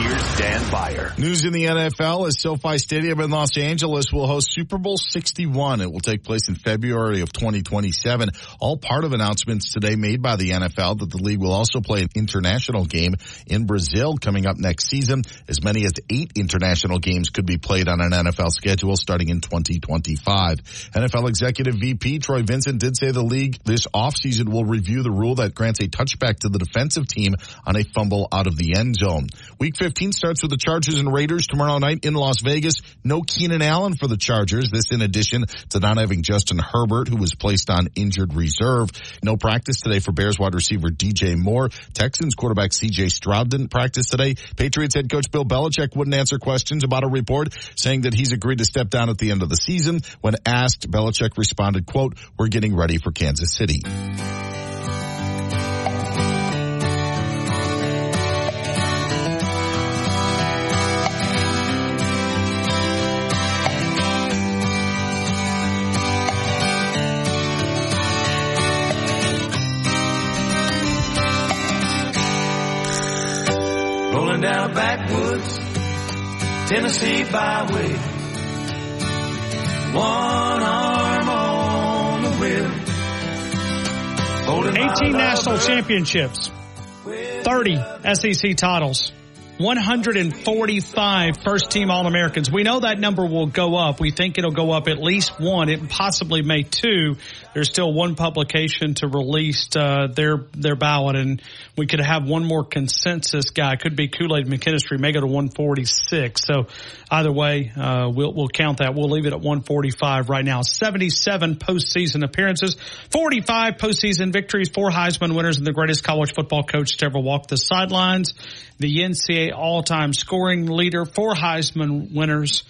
Here's Dan Beyer. News in the NFL is SoFi Stadium in Los Angeles will host Super Bowl 61. It will take place in February of 2027. All part of announcements today made by the NFL that the league will also play an international game in Brazil coming up next season. As many as eight international games could be played on an NFL schedule starting in 2025. NFL executive VP Troy Vincent did say the league this offseason will review the rule that grants a touchback to the defensive team on a fumble out of the end zone. Week 15 starts with the Chargers and Raiders tomorrow night in Las Vegas. No Keenan Allen for the Chargers. This in addition to not having Justin Herbert, who was placed on injured reserve. No practice today for Bears wide receiver DJ Moore. Texans quarterback CJ Stroud didn't practice today. Patriots head coach Bill Belichick wouldn't answer questions about a report saying that he's agreed to step down at the end of the season. When asked, Belichick responded, quote, we're getting ready for Kansas City. Byway. One arm on the wheel. 18 national championships, 30 SEC titles, 145 first team All Americans. We know that number will go up. We think it'll go up at least one. It possibly may two. There's still one publication to release uh, their their ballot, and we could have one more consensus guy. Could be Kool Aid McKinstry, may go to 146. So either way, uh, we'll we'll count that. We'll leave it at 145 right now. 77 postseason appearances, 45 postseason victories, four Heisman winners, and the greatest college football coach to ever walk the sidelines. The NCAA all-time scoring leader, four Heisman winners.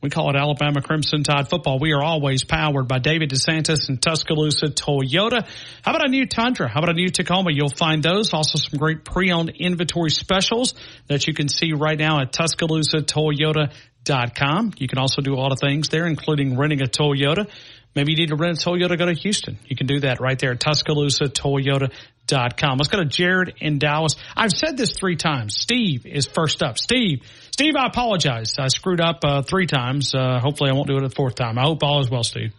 We call it Alabama Crimson Tide football. We are always powered by David DeSantis and Tuscaloosa Toyota. How about a new Tundra? How about a new Tacoma? You'll find those. Also some great pre-owned inventory specials that you can see right now at TuscaloosaToyota.com. You can also do a lot of things there, including renting a Toyota. Maybe you need to rent a Toyota, to go to Houston. You can do that right there at TuscaloosaToyota.com. Let's go to Jared in Dallas. I've said this three times. Steve is first up. Steve, Steve, I apologize. I screwed up uh, three times. Uh, hopefully I won't do it a fourth time. I hope all is well, Steve.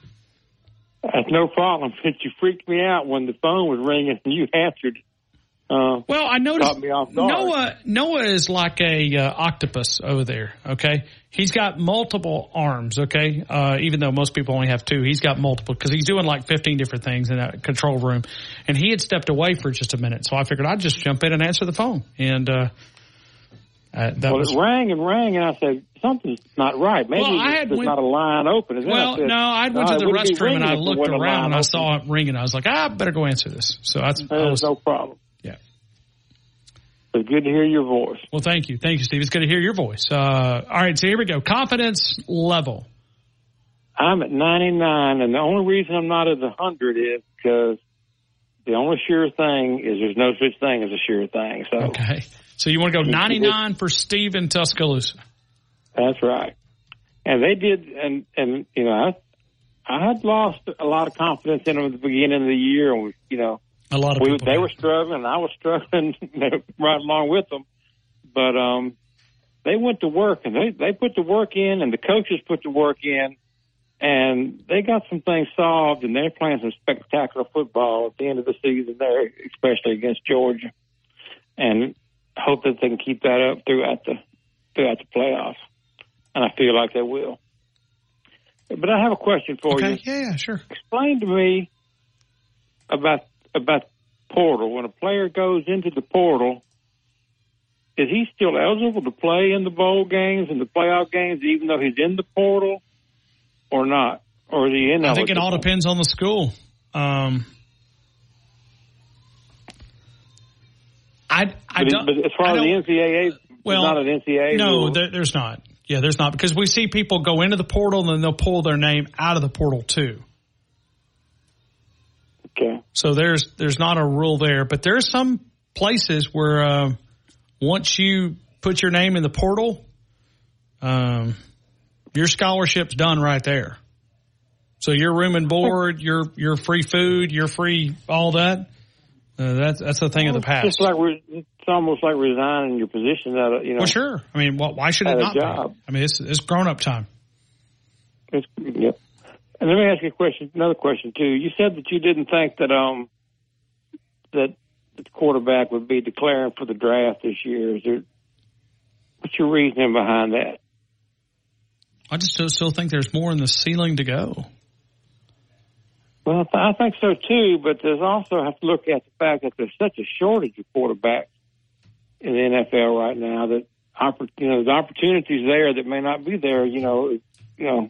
That's no problem. Since <laughs> you freaked me out when the phone was ringing and you <laughs> answered. Uh, well, I noticed caught me off. Noah Noah is like a uh, octopus over there. Okay, he's got multiple arms. Okay, uh, even though most people only have two, he's got multiple because he's doing like fifteen different things in that control room. And he had stepped away for just a minute, so I figured I'd just jump in and answer the phone. And uh, uh, that well, was it rang and rang, and I said something's not right. Maybe Well, I had there's went- not a line open. Is well, I said, no, I went to the restroom and I ringing if there looked around and I saw it ringing. I was like, ah, I better go answer this. So that's was no problem. Yeah. It's good to hear your voice. Well, thank you. Thank you, Steve. It's good to hear your voice. Uh, all right, so here we go. Confidence level. I'm at 99, and the only reason I'm not at 100 is because the only sure thing is there's no such thing as a sure thing. So Okay. So you want to go 99 for Steve in Tuscaloosa. that's right. And they did, and and you know, I I had lost a lot of confidence in them at the beginning of the year, and we, you know, A lot of we, people. they were struggling, and I was <laughs> struggling right along with them. But um, they went to work, and they they put the work in, and the coaches put the work in, and they got some things solved, and they're playing some spectacular football at the end of the season there, especially against Georgia, and hope that they can keep that up throughout the throughout the playoffs, and I feel like they will. But I have a question for Okay. you Yeah, yeah, sure. explain to me about about portal. When a player goes into the portal, is he still eligible to play in the bowl games and the playoff games, even though he's in the portal, or not? Or is he ineligible? I think it all depends on the school. Um, I, I But, don't. but as far as the NCAA, Well, not an NCAA. No, there, there's not. Yeah, there's not because we see people go into the portal and then they'll pull their name out of the portal too. Okay. So there's there's not a rule there, but there are some places where uh, once you put your name in the portal, um, your scholarship's done right there. So your room and board, your your free food, your free all that. Uh, that's that's a thing of the past. It's like re- it's almost like resigning your position out of you know. Well, sure. I mean, wh- why should it not be? job. I mean, it's it's grown up time. It's, yep. And let me ask you a question, another question too. You said that you didn't think that um that the quarterback would be declaring for the draft this year. Is there what's your reasoning behind that? I just still think there's more in the ceiling to go. Well, I think so too, but there's also have to look at the fact that there's such a shortage of quarterbacks in the NFL right now that you know the opportunities there that may not be there. You know, you know,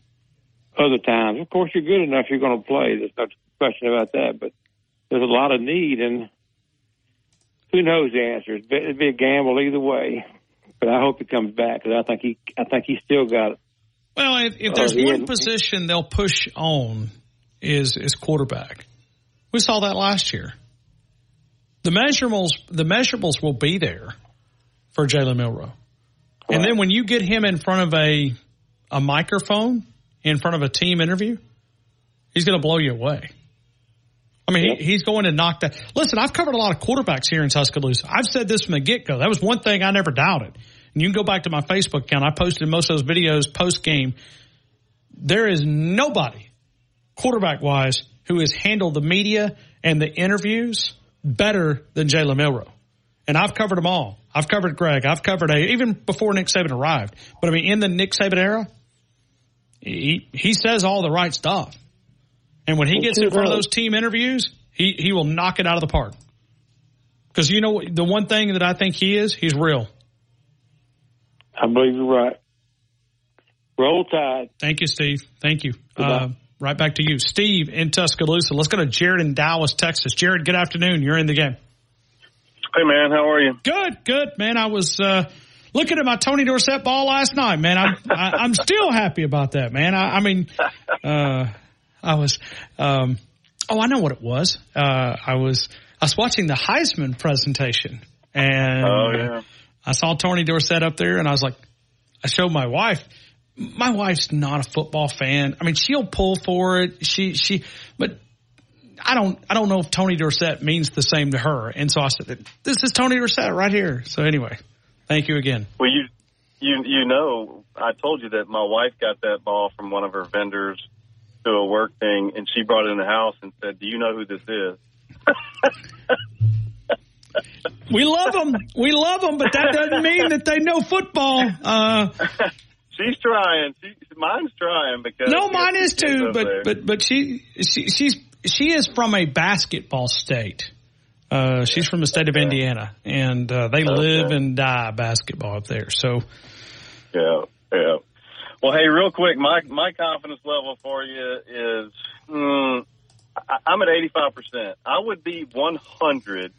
other times. Of course, you're good enough, you're going to play. There's no question about that. But there's a lot of need, and who knows the answer? It'd be, a gamble either way. But I hope he comes back because I think he, I think he's still got it. Well, if, if Oh, there's he one position they'll push on is is quarterback. We saw that last year. The measurables the measurables will be there for Jalen Milroe. And then when you get him in front of a a microphone, in front of a team interview, he's going to blow you away. I mean, he, he's going to knock that. Listen, I've covered a lot of quarterbacks here in Tuscaloosa. I've said this from the get go. That was one thing I never doubted. And you can go back to my Facebook account. I posted most of those videos post game. There is nobody, quarterback wise, who has handled the media and the interviews better than Jalen Milroe. And I've covered them all. I've covered Greg. I've covered a, even before Nick Saban arrived. But I mean, in the Nick Saban era, he, he says all the right stuff. And when he gets in front of those team interviews, he, he will knock it out of the park. Because you know what- the one thing that I think he is, he's real. I believe you're right. Roll Tide. Thank you, Steve. Thank you. Uh, right back to you, Steve in Tuscaloosa. Let's go to Jared in Dallas, Texas. Jared, good afternoon. You're in the game. Hey man, how are you? Good, good, man. I was uh, looking at my Tony Dorsett ball last night, man. I'm I, I'm still happy about that, man. I, I mean, uh, I was. Um, oh, I know what it was. Uh, I was I was watching the Heisman presentation, and Oh, yeah. I saw Tony Dorsett up there, and I was like, I showed my wife. My wife's not a football fan. I mean, she'll pull for it. She she, but I don't I don't know if Tony Dorsett means the same to her. And so I said, "This is Tony Dorsett right here." So anyway, thank you again. Well, you, you, you know, I told you that my wife got that ball from one of her vendors to a work thing, and she brought it in the house and said, "Do you know who this is?" <laughs> We love them. We love them, but that doesn't mean that they know football. Uh, She's trying. She, mine's trying because no, mine is too. But there. but but she she she's she is from a basketball state. Uh, she's from the state of Indiana, and uh, they live and die basketball up there. So Yeah, yeah. Well, hey, real quick, my my confidence level for you is mm, I, I'm at 85 percent. I would be 100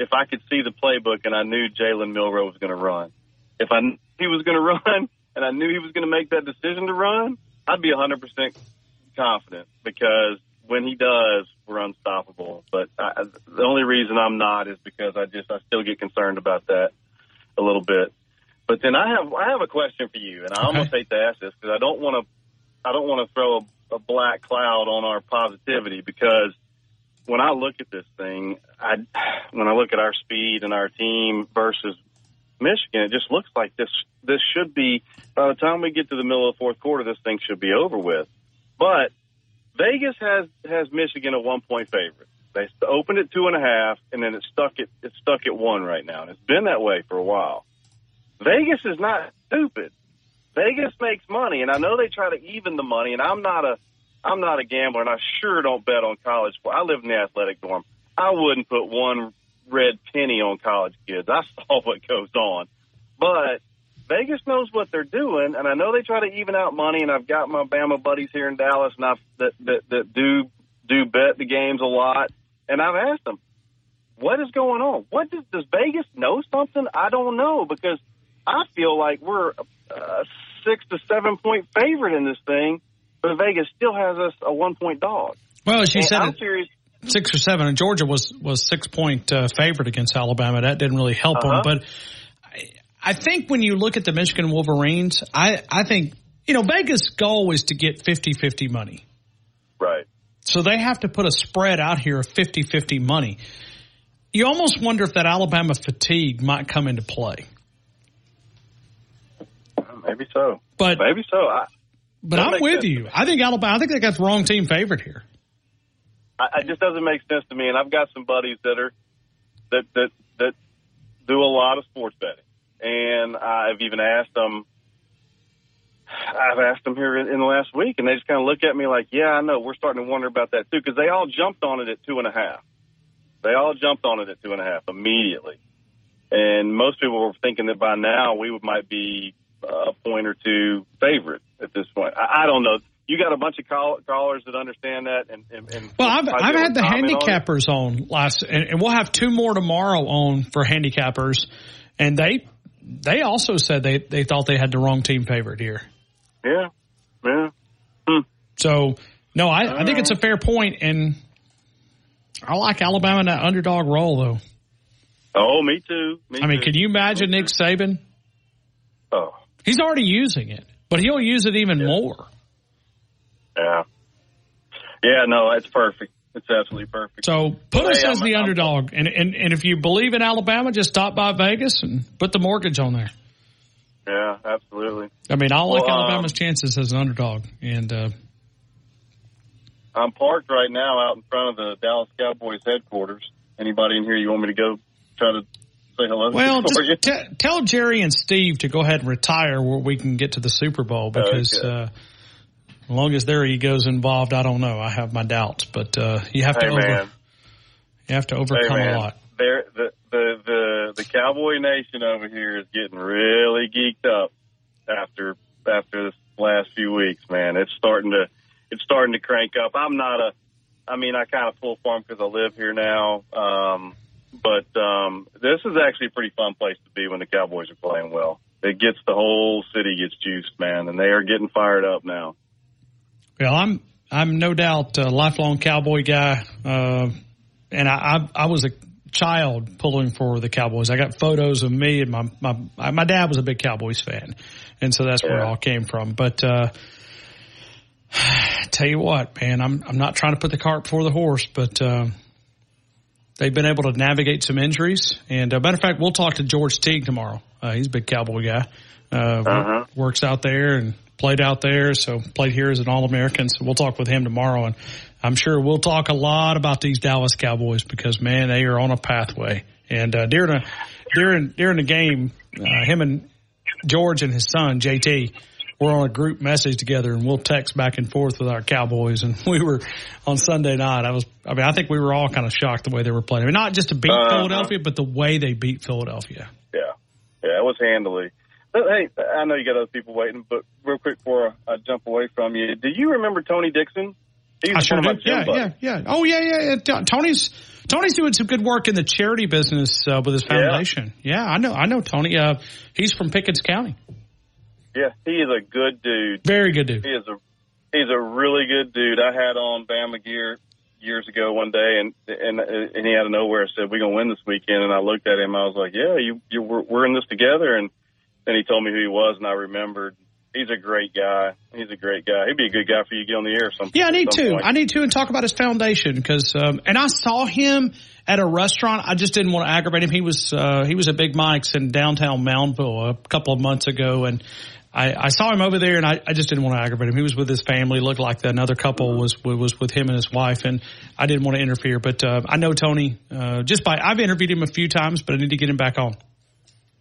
if I could see the playbook and I knew Jalen Milroe was going to run. If I he was going <laughs> to run and I knew he was going to make that decision to run, I'd be 100 percent confident because when he does, we're unstoppable. But I, the only reason I'm not is because I just I still get concerned about that a little bit. But then I have I have a question for you, and I almost hate to ask this because I don't want to I don't want to throw a, a black cloud on our positivity because when I look at this thing, I <sighs> when I look at our speed and our team versus Michigan, it just looks like this this should be by the time we get to the middle of the fourth quarter, this thing should be over with. But Vegas has has Michigan a one point favorite. They opened at two and a half, and then it stuck at it's stuck at one right now, and it's been that way for a while. Vegas is not stupid. Vegas makes money, and I know they try to even the money. And I'm not a I'm not a gambler, and I sure don't bet on college. I live in the athletic dorm. I wouldn't put one red penny on college kids. I saw what goes on, but Vegas knows what they're doing, and I know they try to even out money. And I've got my Bama buddies here in Dallas, and I've, that, that that do do bet the games a lot. And I've asked them, what is going on? What does does Vegas know something? I don't know because I feel like we're a six to seven point favorite in this thing, but Vegas still has us a one point dog. well, you And said, I'm it- curious. Six or seven, and Georgia was was six point uh, favorite against Alabama. That didn't really help Uh-huh. them, but I, I think when you look at the Michigan Wolverines, I I think you know Vegas' goal is to get 50-50 money. Right. So they have to put a spread out here of 50-50 money. You almost wonder if that Alabama fatigue might come into play. Maybe so. But maybe so. I, But I'm with sense you. I think Alabama. I think they got the wrong team favorite here. I, it just doesn't make sense to me. And I've got some buddies that are that that that do a lot of sports betting, and I've even asked them. I've asked them here in, in the last week, and they just kind of look at me like, "Yeah, I know." We're starting to wonder about that too because they all jumped on it at two and a half. They all jumped on it at two and a half immediately, and most people were thinking that by now we would, might be a point or two favorite at this point. I, I don't know. You got a bunch of call, callers that understand that, and, and, and Well, I've, I've had the comment on handicappers on last, and, and we'll have two more tomorrow on for handicappers, and they they also said they they thought they had the wrong team favorite here. Yeah, yeah. Hmm. So no, I, I think it's a uh. fair point, and I like Alabama in that underdog role though. Oh, me too. Me I mean, too. can you imagine Nick Saban? Oh, He's already using it, but he'll use it even more. Yeah, yeah. No, it's perfect. It's absolutely perfect. So put us Hey, as I'm- the I'm- underdog, and, and and if you believe in Alabama, just stop by Vegas and put the mortgage on there. Yeah, absolutely. I mean, I like Well, um, Alabama's chances as an underdog, and uh, I'm parked right now out in front of the Dallas Cowboys headquarters. Anybody in here you want me to go try to say hello? well, <laughs> just t- tell Jerry and Steve to go ahead and retire where we can get to the Super Bowl because Okay. uh, as long as their egos involved, I don't know. I have my doubts, but uh, you have to Hey, over, man. you have to overcome hey, a lot. They're, the, the the the Cowboy Nation over here is getting really geeked up after after this last few weeks. Man, it's starting to it's starting to crank up. I'm not a, I mean, I kind of pull for 'em because I live here now. Um, but um, this is actually a pretty fun place to be when the Cowboys are playing well. It gets the whole city gets juiced, man, and they are getting fired up now. Well, I'm I'm no doubt a lifelong Cowboy guy, uh, and I, I I was a child pulling for the Cowboys. I got photos of me and my my my dad was a big Cowboys fan, and so that's where it all came from. But uh, <sighs> tell you what, man, I'm I'm not trying to put the cart before the horse, but. Uh, They've been able to navigate some injuries, and uh, matter of fact, we'll talk to George Teague tomorrow. Uh, he's a big Cowboy guy. Uh, Uh-huh. Works out there and played out there, so played here as an All American. So we'll talk with him tomorrow, and I'm sure we'll talk a lot about these Dallas Cowboys because man, they are on a pathway. And uh, during a, during during the game, uh, him and George and his son JT were on a group message together, and we'll text back and forth with our Cowboys. And <laughs> we were on Sunday night. I was, I mean, I think we were all kind of shocked the way they were playing. I mean, not just to beat Uh-huh. Philadelphia, but the way they beat Philadelphia. Yeah, yeah, it was handily. But hey, I know you got other people waiting, but real quick before I jump away from you, do you remember Tony Dixon? He I sure one of my do. Yeah, buddies. yeah, yeah. Oh, yeah, yeah, yeah. Tony's Tony's doing some good work in the charity business uh, with his foundation. Yeah. I know. I know Tony. Uh, he's from Pickens County. Yeah, he is a good dude. Very good dude. He is a he's a really good dude. I had on Bama gear years ago one day, and and and he out of nowhere said, "We're gonna win this weekend." And I looked at him. I was like, "Yeah, you you we're, we're in this together." And then he told me who he was, and I remembered. He's a great guy. He's a great guy. He'd be a good guy for you to get on the air. Some Yeah, I need to. point. I need to and talk about his foundation because, um, and I saw him at a restaurant. I just didn't want to aggravate him. He was uh, he was at Big Mike's in downtown Moundville a couple of months ago, and I, I saw him over there, and I, I just didn't want to aggravate him. He was with his family. Looked like another couple was was with him and his wife, and I didn't want to interfere. But uh, I know Tony uh, just by I've interviewed him a few times, but I need to get him back on.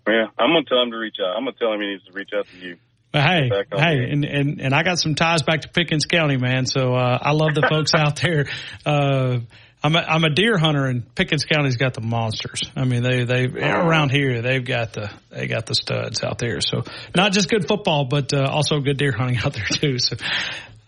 Yeah, I'm gonna tell him to reach out. I'm gonna tell him he needs to reach out to you. But hey, hey, and, and, and I got some ties back to Pickens County, man. So, uh, I love the folks out <laughs> there. Uh, I'm a, I'm a deer hunter and Pickens County's got the monsters. I mean, they, they, around here, they've got the, they got the studs out there. So not just good football, but, uh, also good deer hunting out there too. So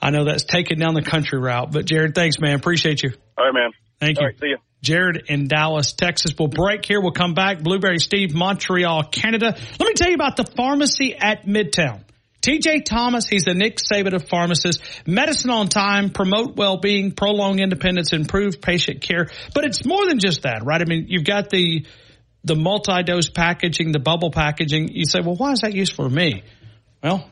I know that's taking down the country route, but Jared, thanks, man. Appreciate you. All right, man. Thank All you. right, see ya. Jared in Dallas, Texas. We'll break here. We'll come back. Blueberry Steve, Montreal, Canada. Let me tell you about the pharmacy at Midtown. TJ Thomas, he's the Nick Saban of pharmacists. Medicine on time, promote well-being, prolong independence, improve patient care. But it's more than just that, right? I mean, you've got the, the multi-dose packaging, the bubble packaging. You say, well, why is that useful for me? Well,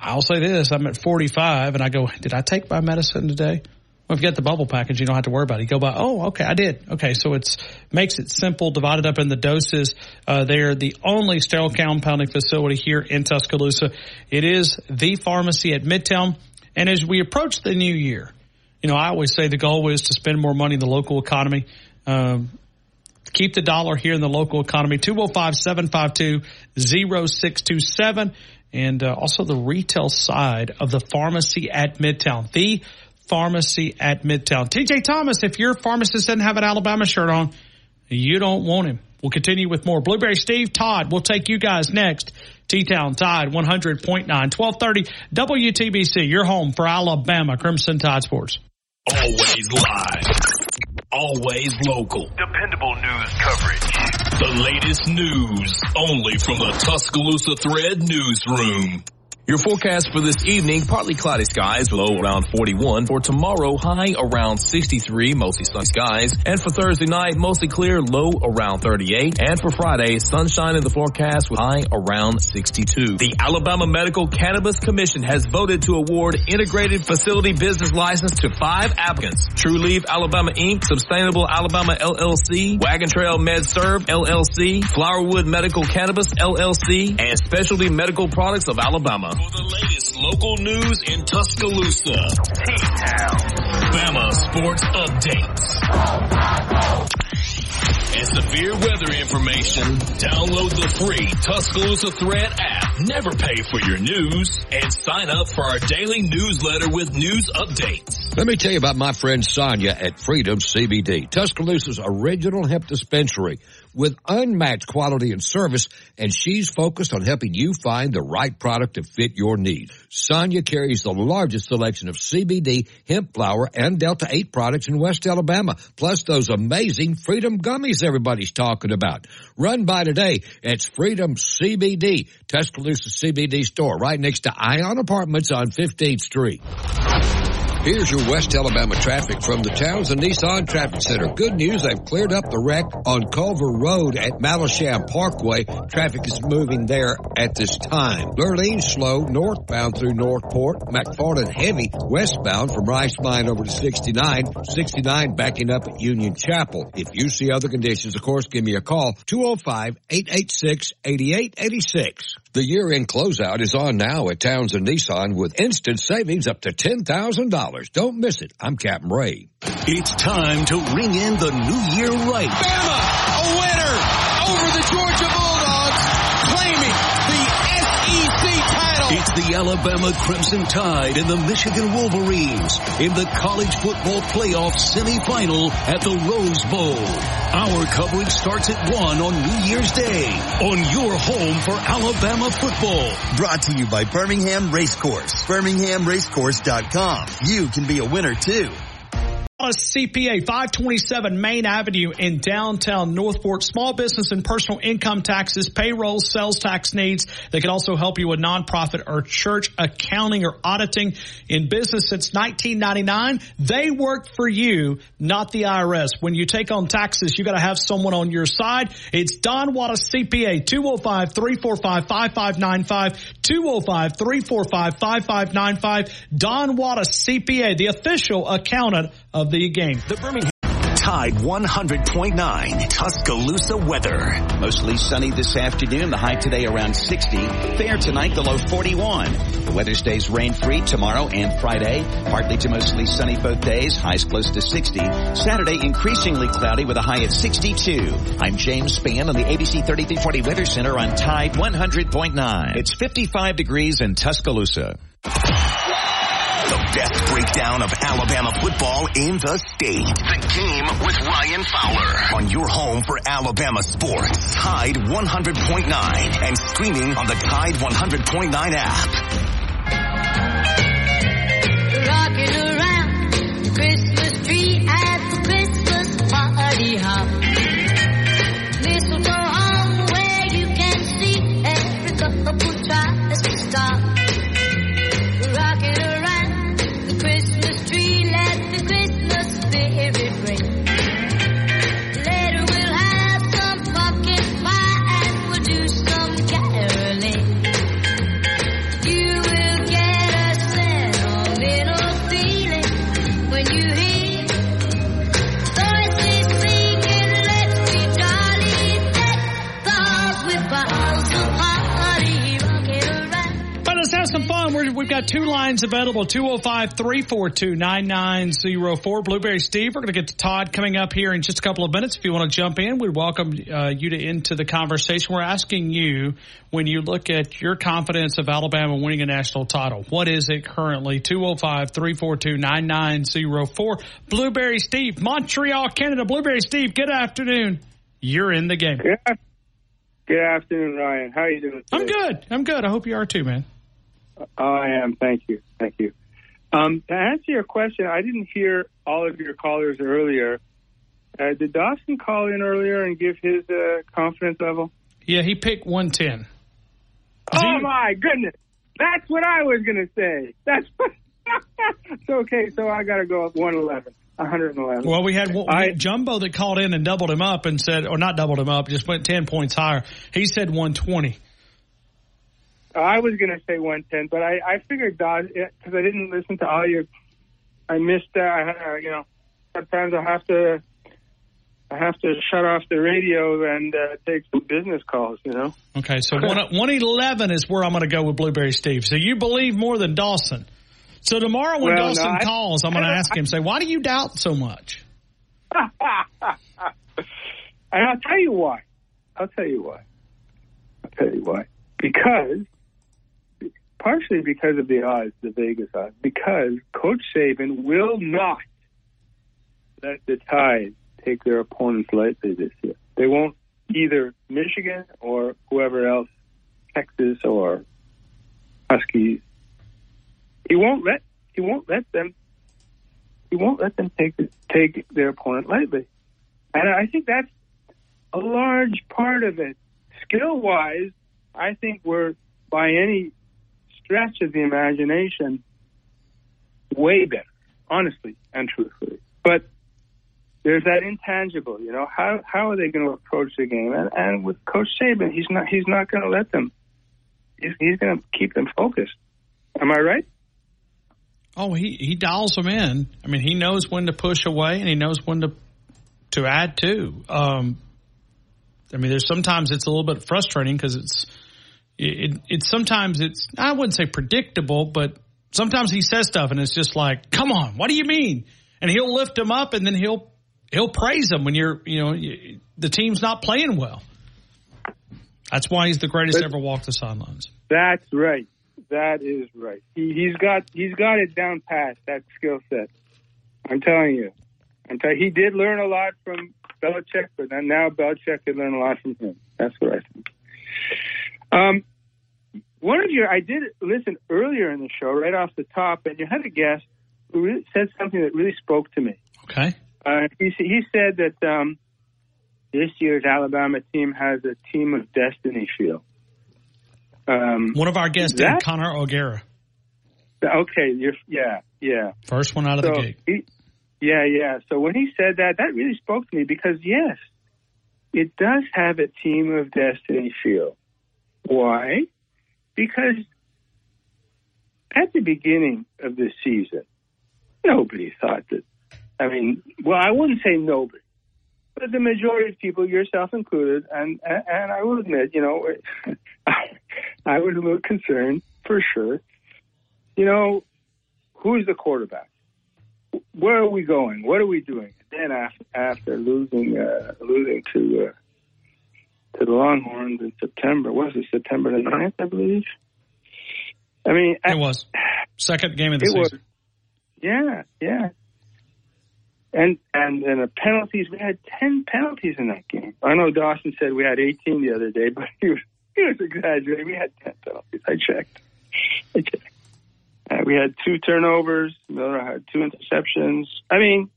I'll say this. I'm at 45 and I go, did I take my medicine today? Well, if you get the bubble package, you don't have to worry about it. You go by, oh, okay, I did. Okay, so it's makes it simple, divided up in the doses. Uh, they're the only sterile compounding facility here in Tuscaloosa. It is the pharmacy at Midtown. And as we approach the new year, you know, I always say the goal is to spend more money in the local economy. Um, keep the dollar here in the local economy. 205-752-0627. And uh, also the retail side of the pharmacy at Midtown. The pharmacy at Midtown. TJ Thomas, if your pharmacist doesn't have an Alabama shirt on, you don't want him. We'll continue with more. Blueberry Steve Todd, we'll take you guys next. T-Town Tide 100.9, 1230 WTBC, your home for Alabama Crimson Tide Sports. Always live. Always local. Dependable news coverage. The latest news only from the Tuscaloosa Thread newsroom. Your forecast for this evening, partly cloudy skies, low around 41. For tomorrow, high around 63, mostly sunny skies. And for Thursday night, mostly clear, low around 38. And for Friday, sunshine in the forecast with high around 62. The Alabama Medical Cannabis Commission has voted to award integrated facility business license to five applicants. True Leaf Alabama Inc., Sustainable Alabama LLC, Wagon Trail MedServe LLC, Flowerwood Medical Cannabis LLC, and Specialty Medical Products of Alabama. For the latest local news in Tuscaloosa, Bama Sports Updates. And severe weather information, download the free Tuscaloosa Thread app. Never pay for your news and sign up for our daily newsletter with news updates. Let me tell you about my friend Sonia at Freedom CBD, Tuscaloosa's original hemp dispensary. With unmatched quality and service, and she's focused on helping you find the right product to fit your needs. Sonia carries the largest selection of CBD, hemp flower, and Delta 8 products in West Alabama, plus those amazing Freedom gummies everybody's talking about. Run by today. It's Freedom CBD, Tuscaloosa CBD store, right next to Ion Apartments on 15th Street. Here's your West Alabama traffic from the Townsend Nissan Traffic Center. Good news, they've cleared up the wreck on Culver Road at Mallisham Parkway. Traffic is moving there at this time. Lurleen slow northbound through Northport. McFarland heavy westbound from Rice Mine over to 69. 69 backing up at Union Chapel. If you see other conditions, of course, give me a call. 205-886-8886. The year-end closeout is on now at Townsend Nissan with instant savings up to $10,000. Don't miss it. I'm Captain Ray. It's time to ring in the new year right. Bama, It's the Alabama Crimson Tide and the Michigan Wolverines in the college football playoff semifinal at the Rose Bowl. Our coverage starts at 1 on New Year's Day on your home for Alabama football. Brought to you by Birmingham Racecourse. BirminghamRacecourse.com. You can be a winner too. CPA 527 Main Avenue in downtown Northport. Small business and personal income taxes, payroll, sales tax needs. They can also help you with nonprofit or church accounting or auditing in business since 1999. They work for you, not the IRS. When you take on taxes, you got to have someone on your side. It's Don Wattis CPA 205-345-5595 205-345-5595 Don Wattis CPA, the official accountant of the game. The Birmingham Tide 100.9 Tuscaloosa weather. Mostly sunny this afternoon. The high today around 60. Fair tonight, the low 41. The weather stays rain free tomorrow and Friday. Partly to mostly sunny both days. Highs close to 60. Saturday increasingly cloudy with a high at 62. I'm James Spann on the ABC 3340 Weather Center on Tide 100.9. It's 55 degrees in Tuscaloosa. The best breakdown of Alabama football in the state. The game with Ryan Fowler on your home for Alabama sports. Tide 100.9 and streaming on the Tide 100.9 app. Rocking got two lines available, 205-342-9904. Blueberry Steve, we're going to get to Todd coming up here in just a couple of minutes. If you want to jump in, we'd welcome uh, you to into the conversation. We're asking you, when you look at your confidence of Alabama winning a national title, what is it currently? 205-342-9904. Blueberry Steve, Montreal, Canada. Blueberry Steve, good afternoon. You're in the game. Good, good afternoon, Ryan. How are you doing? I'm good. I'm good. I hope you are too, man. I am. Thank you. Thank you. Um, to answer your question, I didn't hear all of your callers earlier. Uh, did Dawson call in earlier and give his uh, confidence level? Yeah, he picked 110. Oh my goodness! That's what I was gonna say. That's so <laughs> okay. So I got to go up one eleven. 111. Well, we had, we had Jumbo that called in and doubled him up and said, or not doubled him up, just went 10 points higher. He said 120. I was going to say 110, but I, I figured Dodge because I didn't listen to all your. I missed that. I, uh, you know, sometimes I have to. I have to shut off the radio and uh, take some business calls. You know. Okay, so one, 111 is where I'm going to go with Blueberry Steve. So you believe more than Dawson. So tomorrow when Well, no, Dawson I- calls, I'm going to ask him, say, why do you doubt so much? <laughs> And I'll tell you why. I'll tell you why. I'll tell you why. Because, partially because of the odds, the Vegas odds, because Coach Saban will not let the Tide take their opponents lightly this year. They won't. either Michigan or whoever else, Texas or Huskies. He won't let he won't let them he won't let them take take their opponent lightly, and I think that's a large part of it. Skill wise, I think we're by any stretch of the imagination way better, honestly and truthfully. But there's that intangible, you know. How how are they going to approach the game? And, and with Coach Saban, he's not he's not going to let them. He's, he's going to keep them focused. Am I right? Oh, he he dials them in. I mean, he knows when to push away and he knows when to to add to. Um, I mean, there's sometimes it's a little bit frustrating because it's it, it's sometimes it's I wouldn't say predictable, but sometimes he says stuff and it's just like, come on, what do you mean? And he'll lift him up and then he'll he'll praise him when you're you know you, the team's not playing well. That's why he's the greatest But- ever walk the sidelines. That's right. That is right. He, he's got he's got it down pat that skill set. I'm telling you. I'm tell- he did learn a lot from Belichick, but now Belichick could learn a lot from him. That's what I think. Um, one of your I did listen earlier in the show, right off the top, and you had a guest who really said something that really spoke to me. Okay. Uh, he he said that um, this year's Alabama team has a team of destiny feel. Um, One of our guests that- did, Connor O'Gara, Okay, you're, yeah, yeah. first one out of the gate. he- yeah, yeah. So when he said that, that really spoke to me because yes, it does have a team of destiny feel. Why? Because at the beginning of this season, nobody thought that. I mean, well, I wouldn't say nobody, but the majority of people, yourself included, and and I will admit, you know, <laughs> I was a little concerned for sure. You know, who's the quarterback? Where are we going? What are we doing? Then after, after losing uh, losing to uh, to the Longhorns in September, was it September the 9th, I believe? I mean, It was second game of the season. was, yeah, yeah. And and and the penalties, we had ten penalties in that game. I know Dawson said we had eighteen the other day, <laughs> but he was he was exaggerating. We had ten penalties. I checked. I checked. Uh, we had two turnovers. Miller had two interceptions. I mean,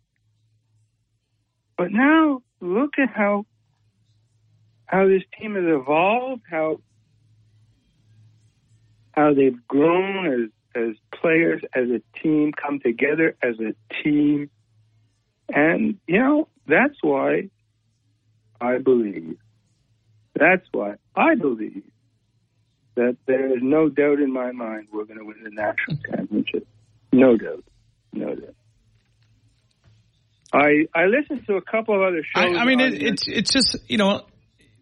but now look at how how this team has evolved. How how they've grown as as players, as a team, come together as a team. And, you know, that's why I believe, that's why I believe that there is no doubt in my mind we're going to win the national <laughs> championship. No doubt. No doubt. I I listened to a couple of other shows. I mean, it, it's it's just you know,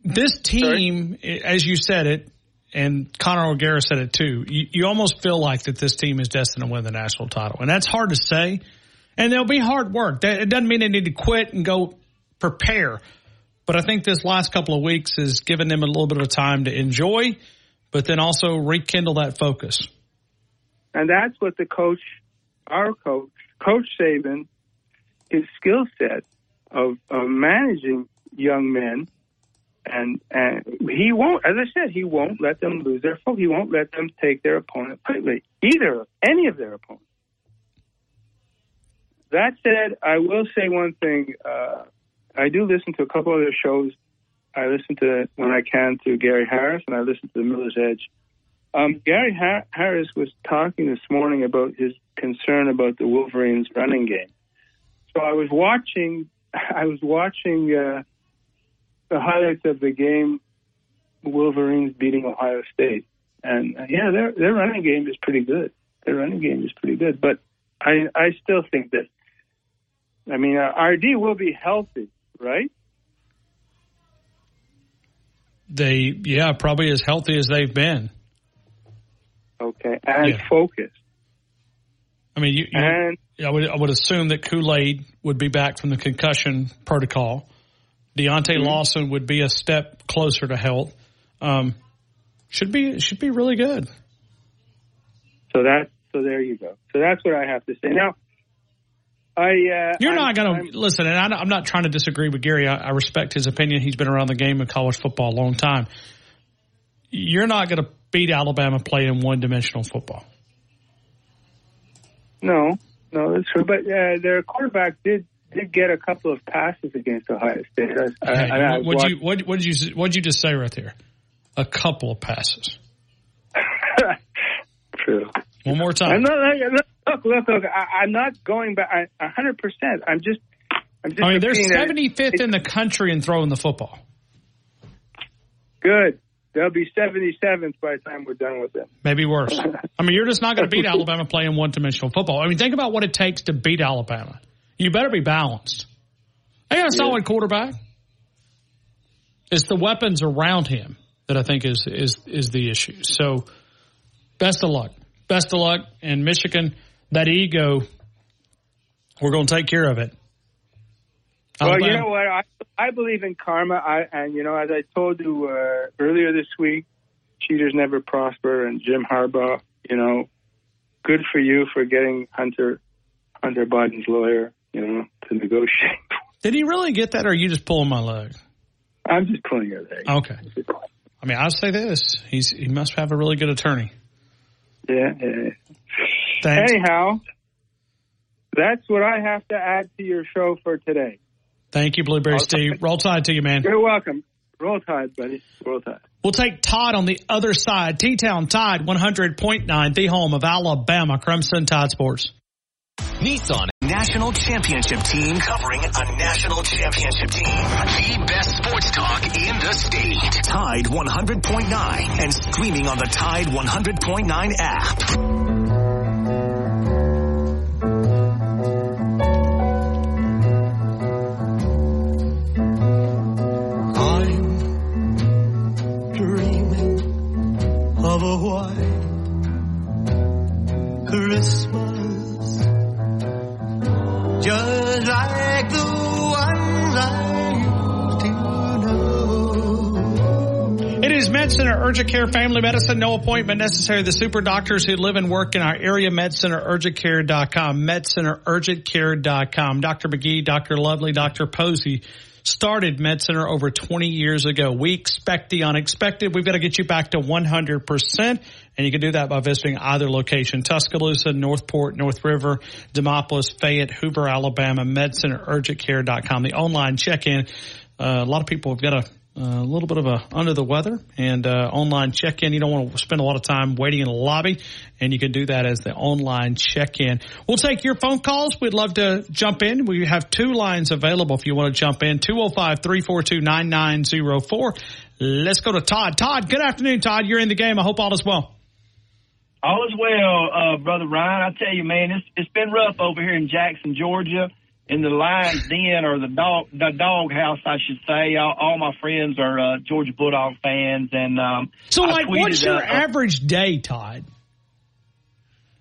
this team, as you said it, and Connor O'Gara said it too. You, you almost feel like that this team is destined to win the national title, and that's hard to say. And there'll be hard work. That, it doesn't mean they need to quit and go prepare, but I think this last couple of weeks has given them a little bit of time to enjoy, but then also rekindle that focus. And that's what the coach, our coach, Coach Saban, his skill set of, of managing young men, and and he won't, as I said, he won't let them lose their focus. He won't let them take their opponent lightly, either any of their opponents. That said, I will say one thing. Uh, I do listen to a couple other shows. I listen to when I can to Gary Harris, and I listen to the Miller's Edge. Um, Gary ha- Harris was talking this morning about his concern about the Wolverines' running game. So I was watching. <laughs> I was watching uh, the highlights of the game. Wolverines beating Ohio State, and uh, yeah, their their running game is pretty good. Their running game is pretty good, but I I still think that. I mean, uh, RD will be healthy, right? They, yeah, probably as healthy as they've been. Okay, and Yeah. focused. I mean, you, you, And- I would I would assume that Kool Aid would be back from the concussion protocol. Deontae Mm-hmm. Lawson would be a step closer to health. Um, should be should be really good. So that so there you go. So that's what I have to say. Now, I uh, You're not going to listen, and I, I'm not trying to disagree with Gary. I, I respect his opinion. He's been around the game of college football a long time. You're not going to beat Alabama playing one dimensional football. No, no, that's true. But uh, their quarterback did did get a couple of passes against Ohio State. I, I, I, I what watched- you what what did you what did you just say right there? A couple of passes. <laughs> True. One more time. I'm not, look, look, look. I, I'm not going back. Hundred percent. I'm just. I'm just. I mean, they're repeating that 75th in the country in throwing the football. Good. They'll be 77th by the time we're done with them. Maybe worse. <laughs> I mean, you're just not going to beat Alabama playing one dimensional football. I mean, think about what it takes to beat Alabama. You better be balanced. They got a solid quarterback. It's the weapons around him that I think is is is the issue. So, best of luck. Best of luck. in Michigan, that ego, we're going to take care of it. Well, you know what? I I believe in karma. I and you know, as I told you uh, earlier this week, cheaters never prosper. And Jim Harbaugh, you know, good for you for getting Hunter Hunter Biden's lawyer, you know, to negotiate. Did he really get that, or are you just pulling my leg? I'm just pulling your leg. Okay. I mean, I'll say this: he's he must have a really good attorney. Yeah. yeah. Thanks. Anyhow, that's what I have to add to your show for today. Thank you, Blueberry Steve. Roll Tide to you, man. You're welcome. Roll Tide, buddy. Roll Tide. We'll take Todd on the other side. T-Town Tide 100.9, the home of Alabama Crimson Tide Sports. Nissan National Championship Team covering a national championship team. The best sports talk in the state. Tide 100.9 and streaming on the Tide 100.9 app. I'm dreaming of a white Christmas, just like the ones I used to know. It is Med Center Urgent Care Family Medicine. No appointment necessary. The super doctors who live and work in our area. MedCenterUrgentCare.com. MedCenterUrgentCare.com. Dr. McGee, Dr. Lovely, Dr. Posey started Med Center over 20 years ago. We expect the unexpected. We've got to get you back to 100%. And you can do that by visiting either location. Tuscaloosa, Northport, North River, Demopolis, Fayette, Hoover, Alabama, MedCenterUrgentCare.com. The online check-in. Uh, a lot of people have got a a little bit of a under the weather and uh, online check-in. You don't want to spend a lot of time waiting in the lobby, and you can do that as the online check-in. We'll take your phone calls. We'd love to jump in. We have two lines available if you want to jump in. 205-342-9904. Let's go to Todd. Todd, good afternoon, Todd. You're in the game. I hope all is well. All is well, uh, brother Ryan. I tell you, man, it's it's been rough over here in Jackson, Georgia, in the Lions Den or the dog the dog house, I should say. All, all my friends are uh, Georgia Bulldog fans, and um, So, like, what's your uh, average day, Todd?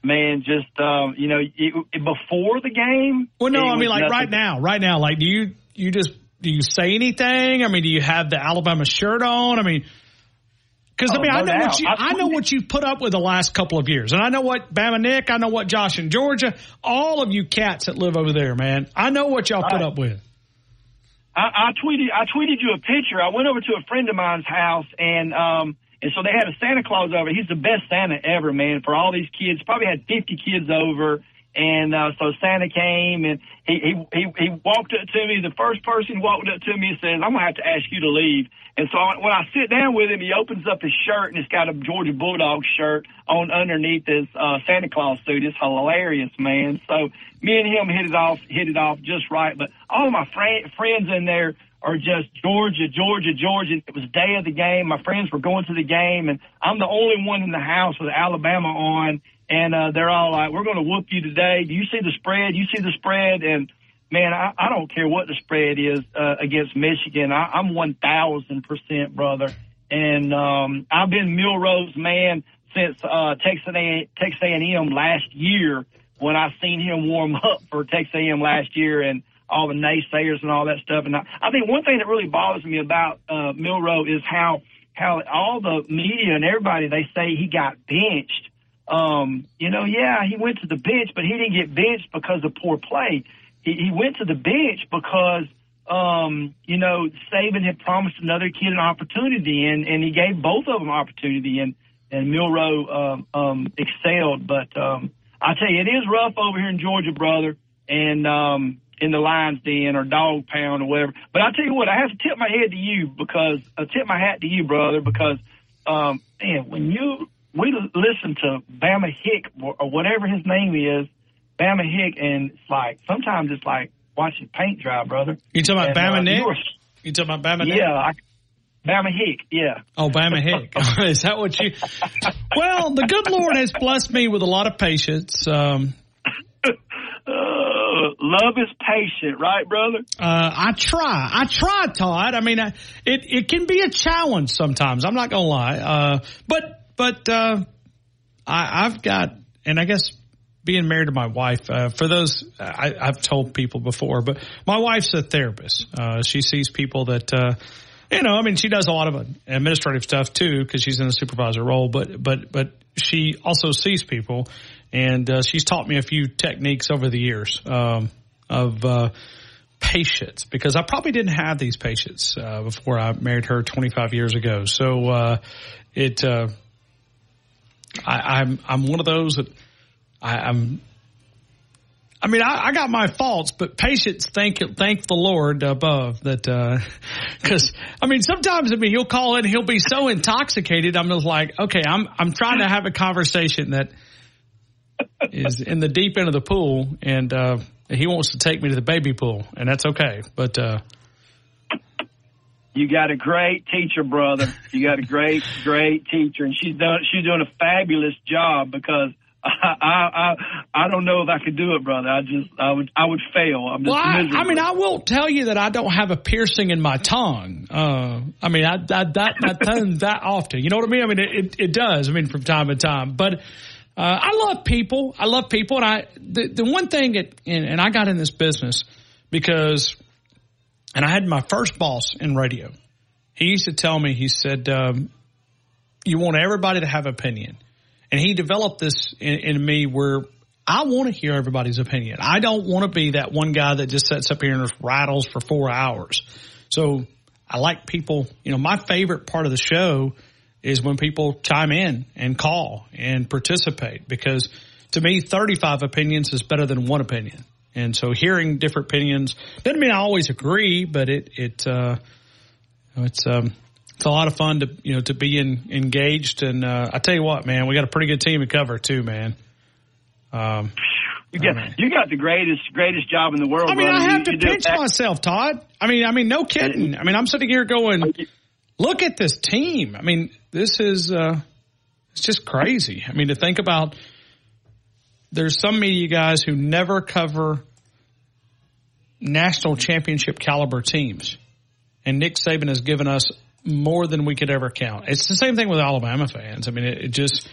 Man? Just um, you know, it, before the game. Well, no, I mean, like nothing right now, right now, like, do you you just do you say anything? I mean, do you have the Alabama shirt on? I mean, because I Oh, mean, I no know what you I I know what you've put up with the last couple of years, and I know what Bama Nick, I know what Josh in Georgia, all of you cats that live over there, man, I know what y'all put Right. up with. I, I tweeted I tweeted you a picture. I went over to a friend of mine's house and um and so they had a Santa Claus over. He's the best Santa ever, man, for all these kids. Probably had fifty kids over and uh so Santa came and he he he, he walked up to me. The first person walked up to me and says, I'm gonna have to ask you to leave. And so I, when I sit down with him, he opens up his shirt and it's got a Georgia Bulldog shirt on underneath his uh, Santa Claus suit. It's hilarious, man. So me and him hit it off, hit it off just right. But all my fri friends in there are just Georgia, Georgia, Georgia. It was day of the game. My friends were going to the game, and I'm the only one in the house with Alabama on. And uh, they're all like, "We're going to whoop you today. Do you see the spread? You see the spread?" And man, I, I don't care what the spread is uh, against Michigan. I, I'm one thousand percent, brother. And um, I've been Milroe's man since uh, Texas A Texas A&M last year when I seen him warm up for Texas A&M last year and all the naysayers and all that stuff. And I, I think one thing that really bothers me about uh, Milroe is how how all the media and everybody they say he got benched. Um, you know, yeah, he went to the bench, but he didn't get benched because of poor play. he, he went to the bench because um, you know Saban had promised another kid an opportunity, and and he gave both of them opportunity, and and Milroe um, um, excelled. But um, I tell you, it is rough over here in Georgia, brother, and um, in the Lions Den or Dog Pound or whatever. But I tell you what, I have to tip my head to you because I tip my hat to you, brother, because um, man, when you we listen to Bama Hick or, or whatever his name is, Bama Hick, and it's like sometimes it's like watching paint dry, brother. You talking about And, Bama uh, Nick? you were- You talking about Bama Nick? yeah, I, Bama Hick, yeah. Oh, Bama Hick. <laughs> <laughs> Is that what you? Well, the good Lord has blessed me with a lot of patience. Um, <laughs> Uh, love is patient, right, brother? uh, I try. I try, Todd. I mean, I, it it can be a challenge sometimes. I'm not gonna lie. Uh, but but uh, I, I've got, and I guess being married to my wife. Uh, for those, I, I've told people before, but my wife's a therapist. Uh, she sees people that. Uh, you know, I mean, she does a lot of administrative stuff too because she's in a supervisor role. But but but she also sees people, and uh, she's taught me a few techniques over the years um, of uh, patience because I probably didn't have these patience uh, before I married her 25 years ago. So uh, it uh, I, I'm I'm one of those that I, I'm. I mean, I, I got my faults, but patience. Thank thank the Lord above that, <laughs> because I mean, sometimes I mean he'll call in, he'll be so intoxicated. I'm just like, okay, I'm I'm trying to have a conversation that is in the deep end of the pool, and uh, he wants to take me to the baby pool, and that's okay. But uh, You got a great teacher, brother. You got a great, great teacher, and she's done. She's doing a fabulous job because I, I, I, I don't know if I could do it, brother. I just, I would, I would fail. I'm just Well, I. I mean, I won't tell you that I don't have a piercing in my tongue. Uh, I mean, I, I that that tongue that often. You know what I mean? I mean, it, it does. I mean, from time to time. But uh, I love people. I love people, and I the the one thing that and, and I got in this business because, and I had my first boss in radio. He used to tell me. He said, um, "You want everybody to have opinion." And he developed this in, in me where I want to hear everybody's opinion. I don't want to be that one guy that just sits up here and just rattles for four hours. So I like people, you know, my favorite part of the show is when people chime in and call and participate because to me, 35 opinions is better than one opinion. And so hearing different opinions doesn't mean I always agree, but it, it, uh, it's, um, it's a lot of fun to you know to be in, engaged and uh, I tell you what man we got a pretty good team to cover too man um, you got, you got the greatest, greatest job in the world. I mean brother. I have You- to you pinch myself Todd I mean I mean no kidding I mean I'm sitting here going look at this team I mean this is uh, it's just crazy I mean to think about there's some media guys who never cover national championship caliber teams and Nick Saban has given us more than we could ever count. It's the same thing with Alabama fans. I mean, it, it just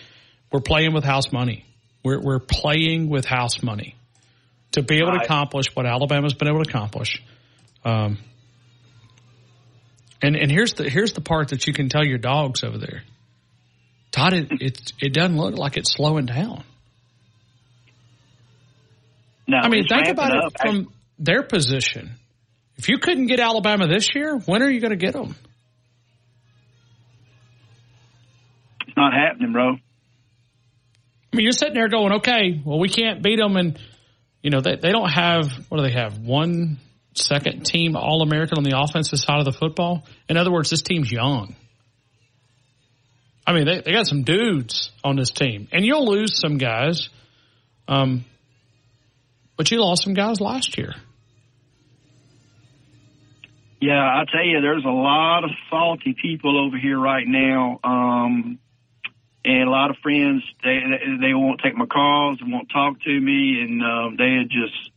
we're playing with house money. We're we're playing with house money to be able to accomplish what Alabama's been able to accomplish. Um, and and here's the here's the part that you can tell your dogs over there. Todd, it it, it doesn't look like it's slowing down. No, I mean, think about up. it from their position. If you couldn't get Alabama this year, when are you going to get them? It's not happening, bro. I mean, you're sitting there going, okay, well, we can't beat them. And, you know, they, they don't have, what do they have? One second team All American on the offensive side of the football. In other words, this team's young. I mean, they, they got some dudes on this team. And you'll lose some guys. Um, but you lost some guys last year. Yeah, I tell you, there's a lot of salty people over here right now, um, and a lot of friends. They they, won't take my calls, won't talk to me, and um, they just.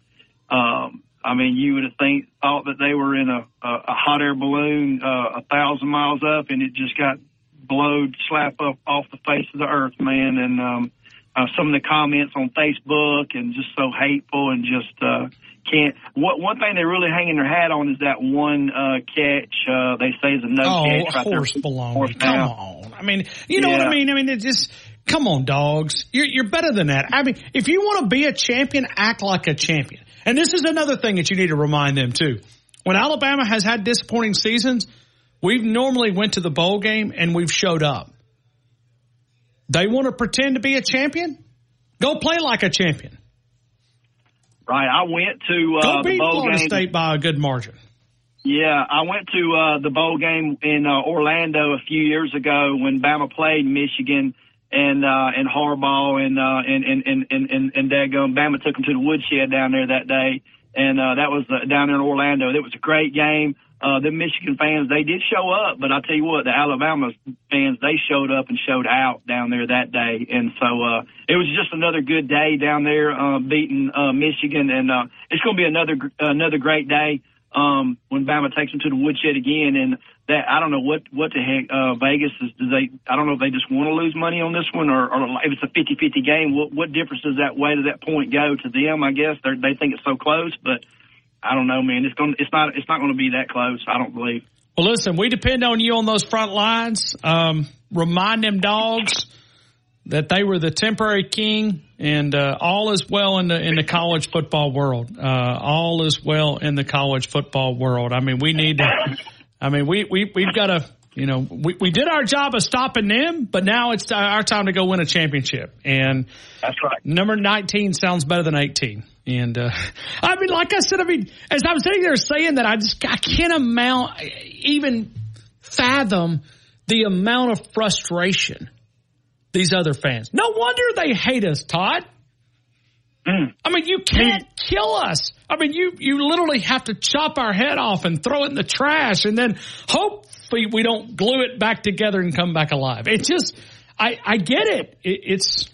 Um, I mean, you would have think thought that they were in a, a, a hot air balloon uh, a thousand miles up, and it just got blowed slap up off the face of the earth, man. And um, uh, some of the comments on Facebook and just so hateful and just uh, can't. What one thing they're really hanging their hat on is that one uh, catch. Uh, they say is a no oh, catch. right there. horse baloney. Fourth Come down. on. I mean, you know what I mean? I mean, it just, come on, dogs. You're, you're better than that. I mean, if you want to be a champion, act like a champion. And this is another thing that you need to remind them too. When Alabama has had disappointing seasons, we've normally went to the bowl game and we've showed up. They want to pretend to be a champion? Go play like a champion. Right. I went to uh, Go the beat bowl Florida game. State by a good margin. Yeah, I went to uh, the bowl game in uh, Orlando a few years ago when Bama played Michigan and uh, and Harbaugh and uh, and and and and and, and. Bama took them to the woodshed down there that day, and uh, that was uh, down there in Orlando. It was a great game. Uh, the Michigan fans they did show up, but I tell you what, the Alabama fans they showed up and showed out down there that day, and so uh, it was just another good day down there uh, beating uh, Michigan, and uh, it's going to be another another great day um, when Bama takes them to the woodshed again. And that I don't know what what the heck uh, Vegas is. Do they? I don't know if they just want to lose money on this one, or, or if it's a 50-50 game. What what difference does that way does that point go to them? I guess they they think it's so close, but I don't know, man. It's going it's not it's not going to be that close. I don't believe. Well, listen, we depend on you on those front lines. Um, remind them dogs that they were the temporary king, and uh, all is well in the in the college football world. Uh, all is well in the college football world. I mean, we need to. I mean, we we we've got to. You know, we, we did our job of stopping them, but now it's our time to go win a championship. And that's right. Number 19 sounds better than 18. And, uh, I mean, like I said, I mean, as I'm sitting there saying that, I just, I can't amount, even fathom the amount of frustration these other fans. No wonder they hate us, Todd. I mean, you can't kill us. I mean, you, you literally have to chop our head off and throw it in the trash and then hopefully we don't glue it back together and come back alive. It just, I, I get it. it it's,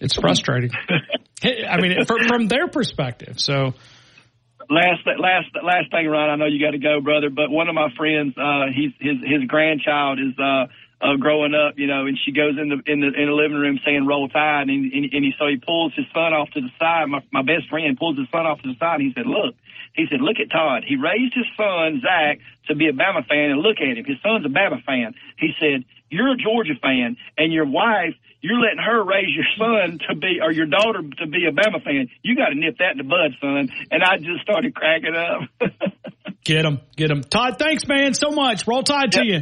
it's frustrating. I mean, from, from their perspective. So, last last last thing, Ron. I know you got to go, brother. But one of my friends, uh, he's his his grandchild is uh, uh, growing up, you know, and she goes in the in the in the living room saying "Roll Tide," and and, and he so he pulls his son off to the side. My my best friend pulls his son off to the side. And he said, "Look." He said, look at Todd. He raised his son, Zach, to be a Bama fan, and look at him. His son's a Bama fan. He said, you're a Georgia fan, and your wife, you're letting her raise your son to be, or your daughter to be a Bama fan. You got to nip that in the bud, son. And I just started cracking up. <laughs> get him, get him. Todd, thanks, man, so much. Roll Tide to you.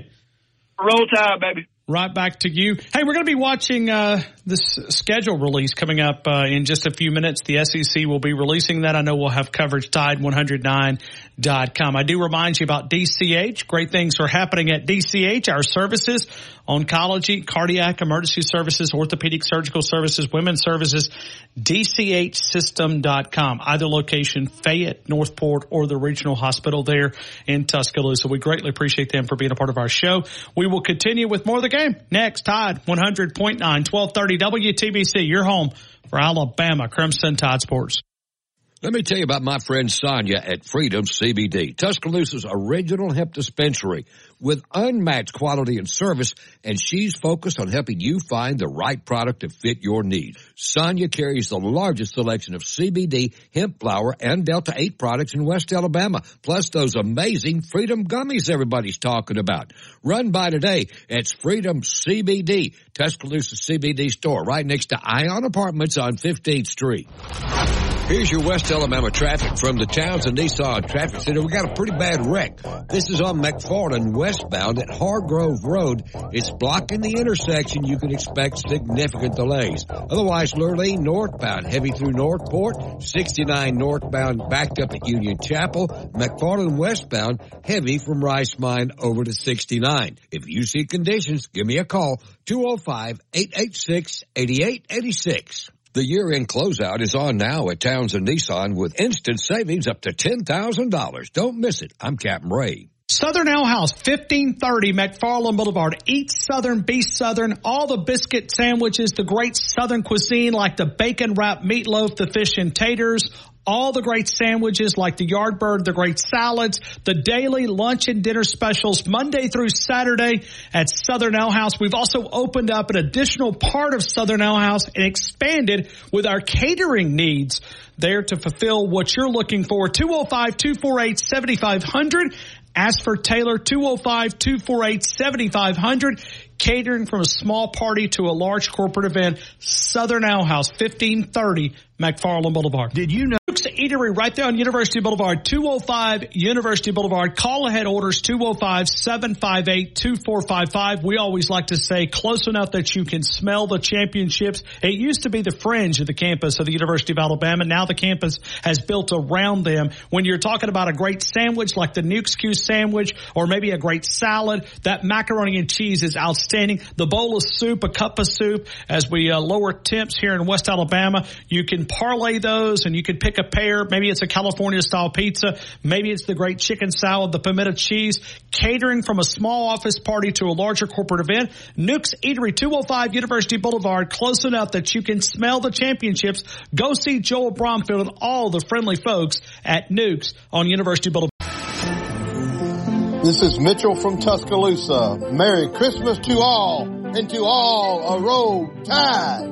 Roll Tide, baby. Right back to you. Hey, we're going to be watching uh, this schedule release coming up uh, in just a few minutes. The SEC will be releasing that. I know we'll have coverage tide109.com. I do remind you about DCH. Great things are happening at DCH. Our services, oncology, cardiac, emergency services, orthopedic surgical services, women's services, DCHsystem.com. Either location, Fayette, Northport, or the regional hospital there in Tuscaloosa. We greatly appreciate them for being a part of our show. We will continue with more of the game next. Tide 100.9, 1230 WTBC. Your home for Alabama Crimson Tide Sports. Let me tell you about my friend Sonia at Freedom CBD, Tuscaloosa's original hemp dispensary with unmatched quality and service, and she's focused on helping you find the right product to fit your needs. Sonia carries the largest selection of CBD, hemp flower, and Delta 8 products in West Alabama, plus those amazing Freedom gummies everybody's talking about. Run by today. It's Freedom CBD, Tuscaloosa CBD store, right next to Ion Apartments on 15th Street. Here's your West Alabama traffic from the Townsend Nissan Traffic Center. We got a pretty bad wreck. This is on McFarland westbound at Hargrove Road. It's blocking the intersection. You can expect significant delays. Otherwise, Lurleen northbound, heavy through Northport, 69 northbound backed up at Union Chapel, McFarland westbound, heavy from Rice Mine over to 69. If you see conditions, give me a call, 205-886-8886. The year-end closeout is on now at Townsend Nissan with instant savings up to $10,000. Don't miss it. I'm Captain Ray. Southern Ale House, 1530 McFarland Boulevard. Eat Southern, be Southern. All the biscuit sandwiches, the great Southern cuisine like the bacon wrapped meatloaf, the fish and taters, all the great sandwiches like the Yardbird, the great salads, the daily lunch and dinner specials Monday through Saturday at Southern Ale House. We've also opened up an additional part of Southern Ale House and expanded with our catering needs there to fulfill what you're looking for. 205-248-7500 Ask for Taylor 205-248-7500. Catering from a small party to a large corporate event. Southern Ale House, 1530 McFarland Boulevard. Did you know? Newk's Eatery right there on University Boulevard, 205 University Boulevard. Call ahead orders 205-758-2455. We always like to say close enough that you can smell the championships. It used to be the fringe of the campus of the University of Alabama. Now the campus has built around them. When you're talking about a great sandwich like the Newk's Q sandwich or maybe a great salad, that macaroni and cheese is outstanding. The bowl of soup, a cup of soup, as we uh, lower temps here in West Alabama, you can parlay those and you can pick a pair. Maybe it's a California style pizza. Maybe it's the great chicken salad, the pimento cheese, catering from a small office party to a larger corporate event. Newk's Eatery, 205 University Boulevard, close enough that you can smell the championships. Go see Joel Bromfield and all the friendly folks at Newk's on University Boulevard. This is Mitchell from Tuscaloosa. Merry Christmas to all, and to all a roll tide.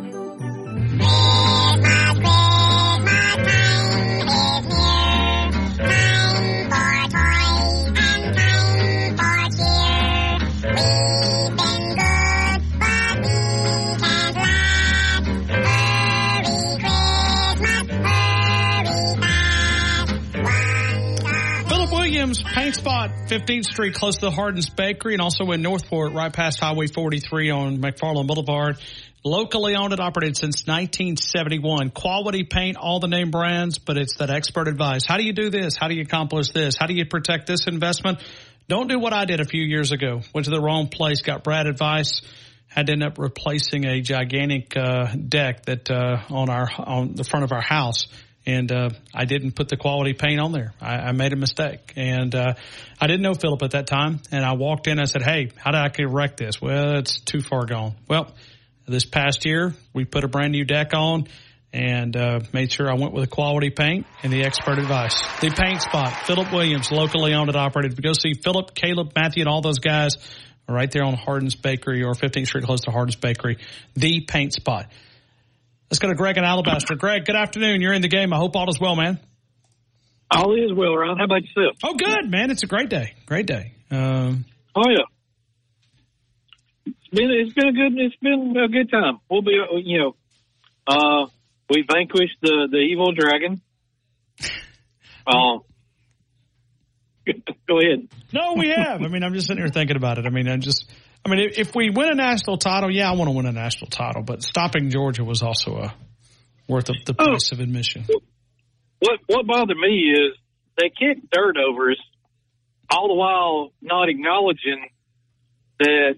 Philip Williams, paint spot, 15th Street, close to the Hardin's Bakery, and also in Northport, right past Highway 43 on McFarland Boulevard. Locally owned and operated since 1971. Quality paint, all the name brands, but it's that expert advice. How do you do this? How do you accomplish this? How do you protect this investment? Don't do what I did a few years ago. Went to the wrong place, got Brad advice, had to end up replacing a gigantic uh, deck that uh, on our on the front of our house and uh, I didn't put the quality paint on there. I, I made a mistake, and uh, I didn't know Philip at that time. And I walked in. I said, "Hey, how do I correct this?" Well, it's too far gone. Well, this past year we put a brand new deck on. And uh, made sure I went with the quality paint and the expert advice. The paint spot, Philip Williams, locally owned and operated. Go see Philip, Caleb, Matthew, and all those guys right there on Hardin's Bakery or 15th Street close to Hardin's Bakery. The paint spot. Let's go to Greg in Alabaster. Greg, good afternoon. You're in the game. I hope all is well, man. All is well, Ron. How about yourself? Oh, good, man. It's a great day. Great day. Um, Oh yeah. It's been it's been a good it's been a good time. We'll be you know, uh, we vanquished the the evil dragon. Uh, <laughs> go ahead. no, we have. I mean, I'm just sitting here thinking about it. I mean, I'm just, I mean, if, we win a national title, yeah, I want to win a national title, but stopping Georgia was also a worth of the oh. price of admission. What what bothered me is they kicked dirt over us, all the while not acknowledging that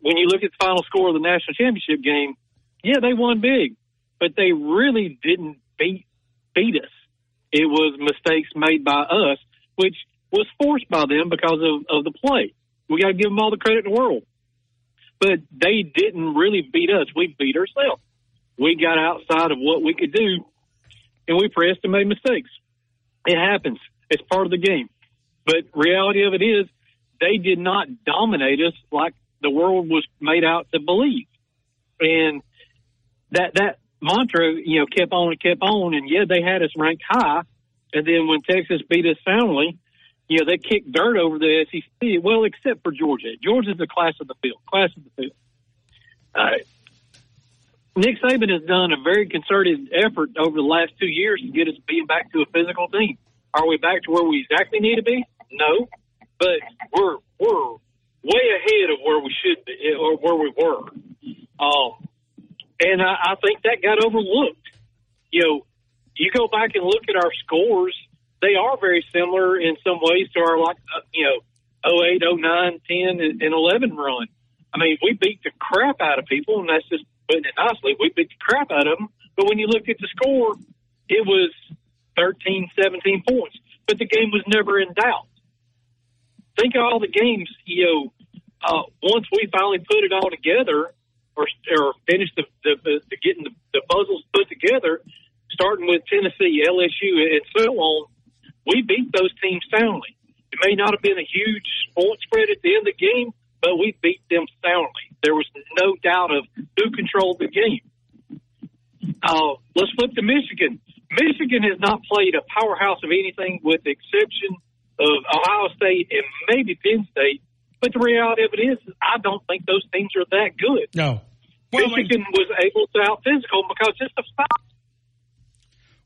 when you look at the final score of the national championship game, yeah, they won big, but they really didn't beat beat us. It was mistakes made by us, which was forced by them because of, of the play. We got to give them all the credit in the world. But they didn't really beat us. We beat ourselves. We got outside of what we could do, and we pressed and made mistakes. It happens. It's part of the game. But reality of it is, they did not dominate us like the world was made out to believe. And that that mantra, you know, kept on and kept on. And yeah, they had us ranked high. And then when Texas beat us soundly, you know, they kicked dirt over the SEC. Well, except for Georgia. Georgia's the class of the field. Class of the field. Uh, Nick Saban has done a very concerted effort over the last two years to get us being back to a physical team. Are we back to where we exactly need to be? No, but we're we're way ahead of where we should be or where we were. Um, and I, I think that got overlooked. You know, you go back and look at our scores; they are very similar in some ways to our like uh, you know 08, 09, 10, and, and 11 run. I mean, we beat the crap out of people, and that's just putting it nicely. We beat the crap out of them. But when you look at the score, it was 13, 17 points. But the game was never in doubt. Think of all the games, you know, uh, once we finally put it all together or, or finished the, the, the getting the, the puzzles put together, starting with Tennessee, LSU, and so on, we beat those teams soundly. It may not have been a huge point spread at the end of the game, but we beat them soundly. There was no doubt of who controlled the game. Uh, let's flip to Michigan. Michigan has not played a powerhouse of anything with the exception of Ohio State and maybe Penn State. But the reality of it is, I don't think those teams are that good. No. Michigan was able to out physical because just the stop.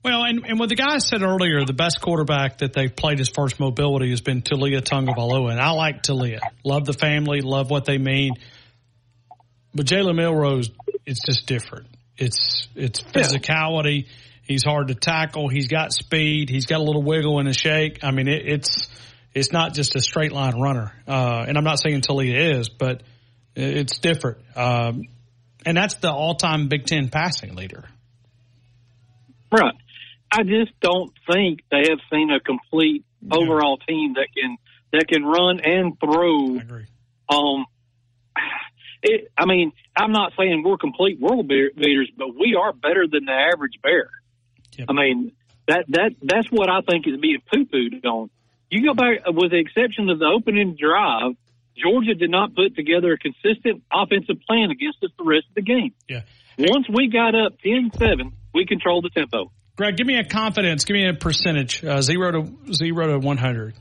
Well, and, and what the guy said earlier, the best quarterback that they've played as far as mobility has been Taulia Tagovailoa. And I like Taulia. Love the family, love what they mean. But Jalen Milroe's, it's just different. It's it's physicality. He's hard to tackle. He's got speed. He's got a little wiggle and a shake. I mean, it, it's it's not just a straight line runner. Uh, and I'm not saying Taulia is, but it's different. Um, and that's the all time Big Ten passing leader. Right. I just don't think they have seen a complete overall team that can that can run and throw. I agree. Um, it, I mean, I'm not saying we're complete world be- beaters, but we are better than the average bear. I mean, that that that's what I think is being poo pooed on. You go back, with the exception of the opening drive, Georgia did not put together a consistent offensive plan against us the rest of the game. Yeah. Once we got up 10-7, we controlled the tempo. Greg, give me a confidence. Give me a percentage. Uh, zero to zero to one hundred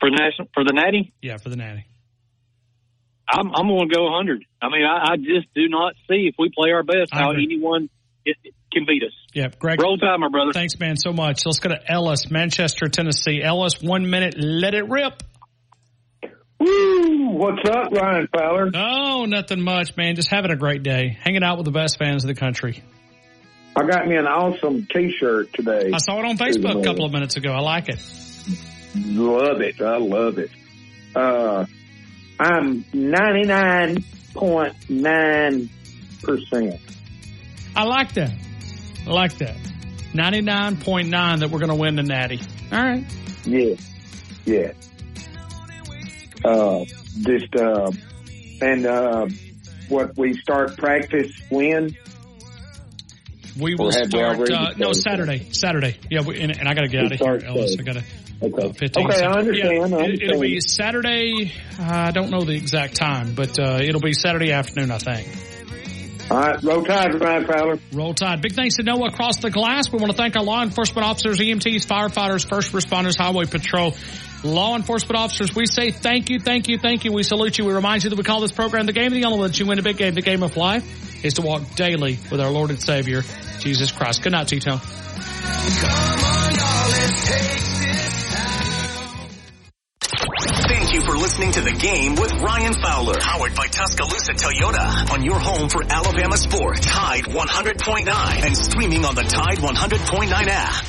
for national for the Natty. Yeah, for the Natty. I'm I'm going to go 100. I mean, I, I just do not see if we play our best how anyone it, it can beat us. Yeah, Greg. Roll time, my brother. Thanks, man, so much. Let's go to Ellis, Manchester, Tennessee. Ellis, one minute. Let it rip. Woo! What's up, Ryan Fowler? Oh, nothing much, man. Just having a great day. Hanging out with the best fans of the country. I got me an awesome T-shirt today. I saw it on Facebook a couple of minutes ago. I like it. Love it. I love it. Uh, I'm 99.9%. I like that. I like that. 99.9 that we're going to win the Natty. All right. Yeah. Yeah. Uh, just, uh, and, uh, what we start practice when? We will start, uh, no? Saturday. Saturday. Yeah, we, and, and I got to get out of here, Ellis. I got to. Okay. 15 Okay, I understand. Yeah, I it, will be Saturday. I don't know the exact time, but uh, it'll be Saturday afternoon, I think. All right. Roll tide, Ryan Fowler. Roll Tide. Big thanks to Noah across the glass. We want to thank our law enforcement officers, EMTs, firefighters, first responders, highway patrol, law enforcement officers. We say thank you, thank you, thank you. We salute you. We remind you that we call this program the game. Of the only way that you win a big game, the game of life, is to walk daily with our Lord and Savior, Jesus Christ. Good night, T-Tone. Thank you for listening to the game with Ryan Fowler, powered by Tuscaloosa Toyota, on your home for Alabama sports. Tide 100.9 and streaming on the Tide 100.9 app.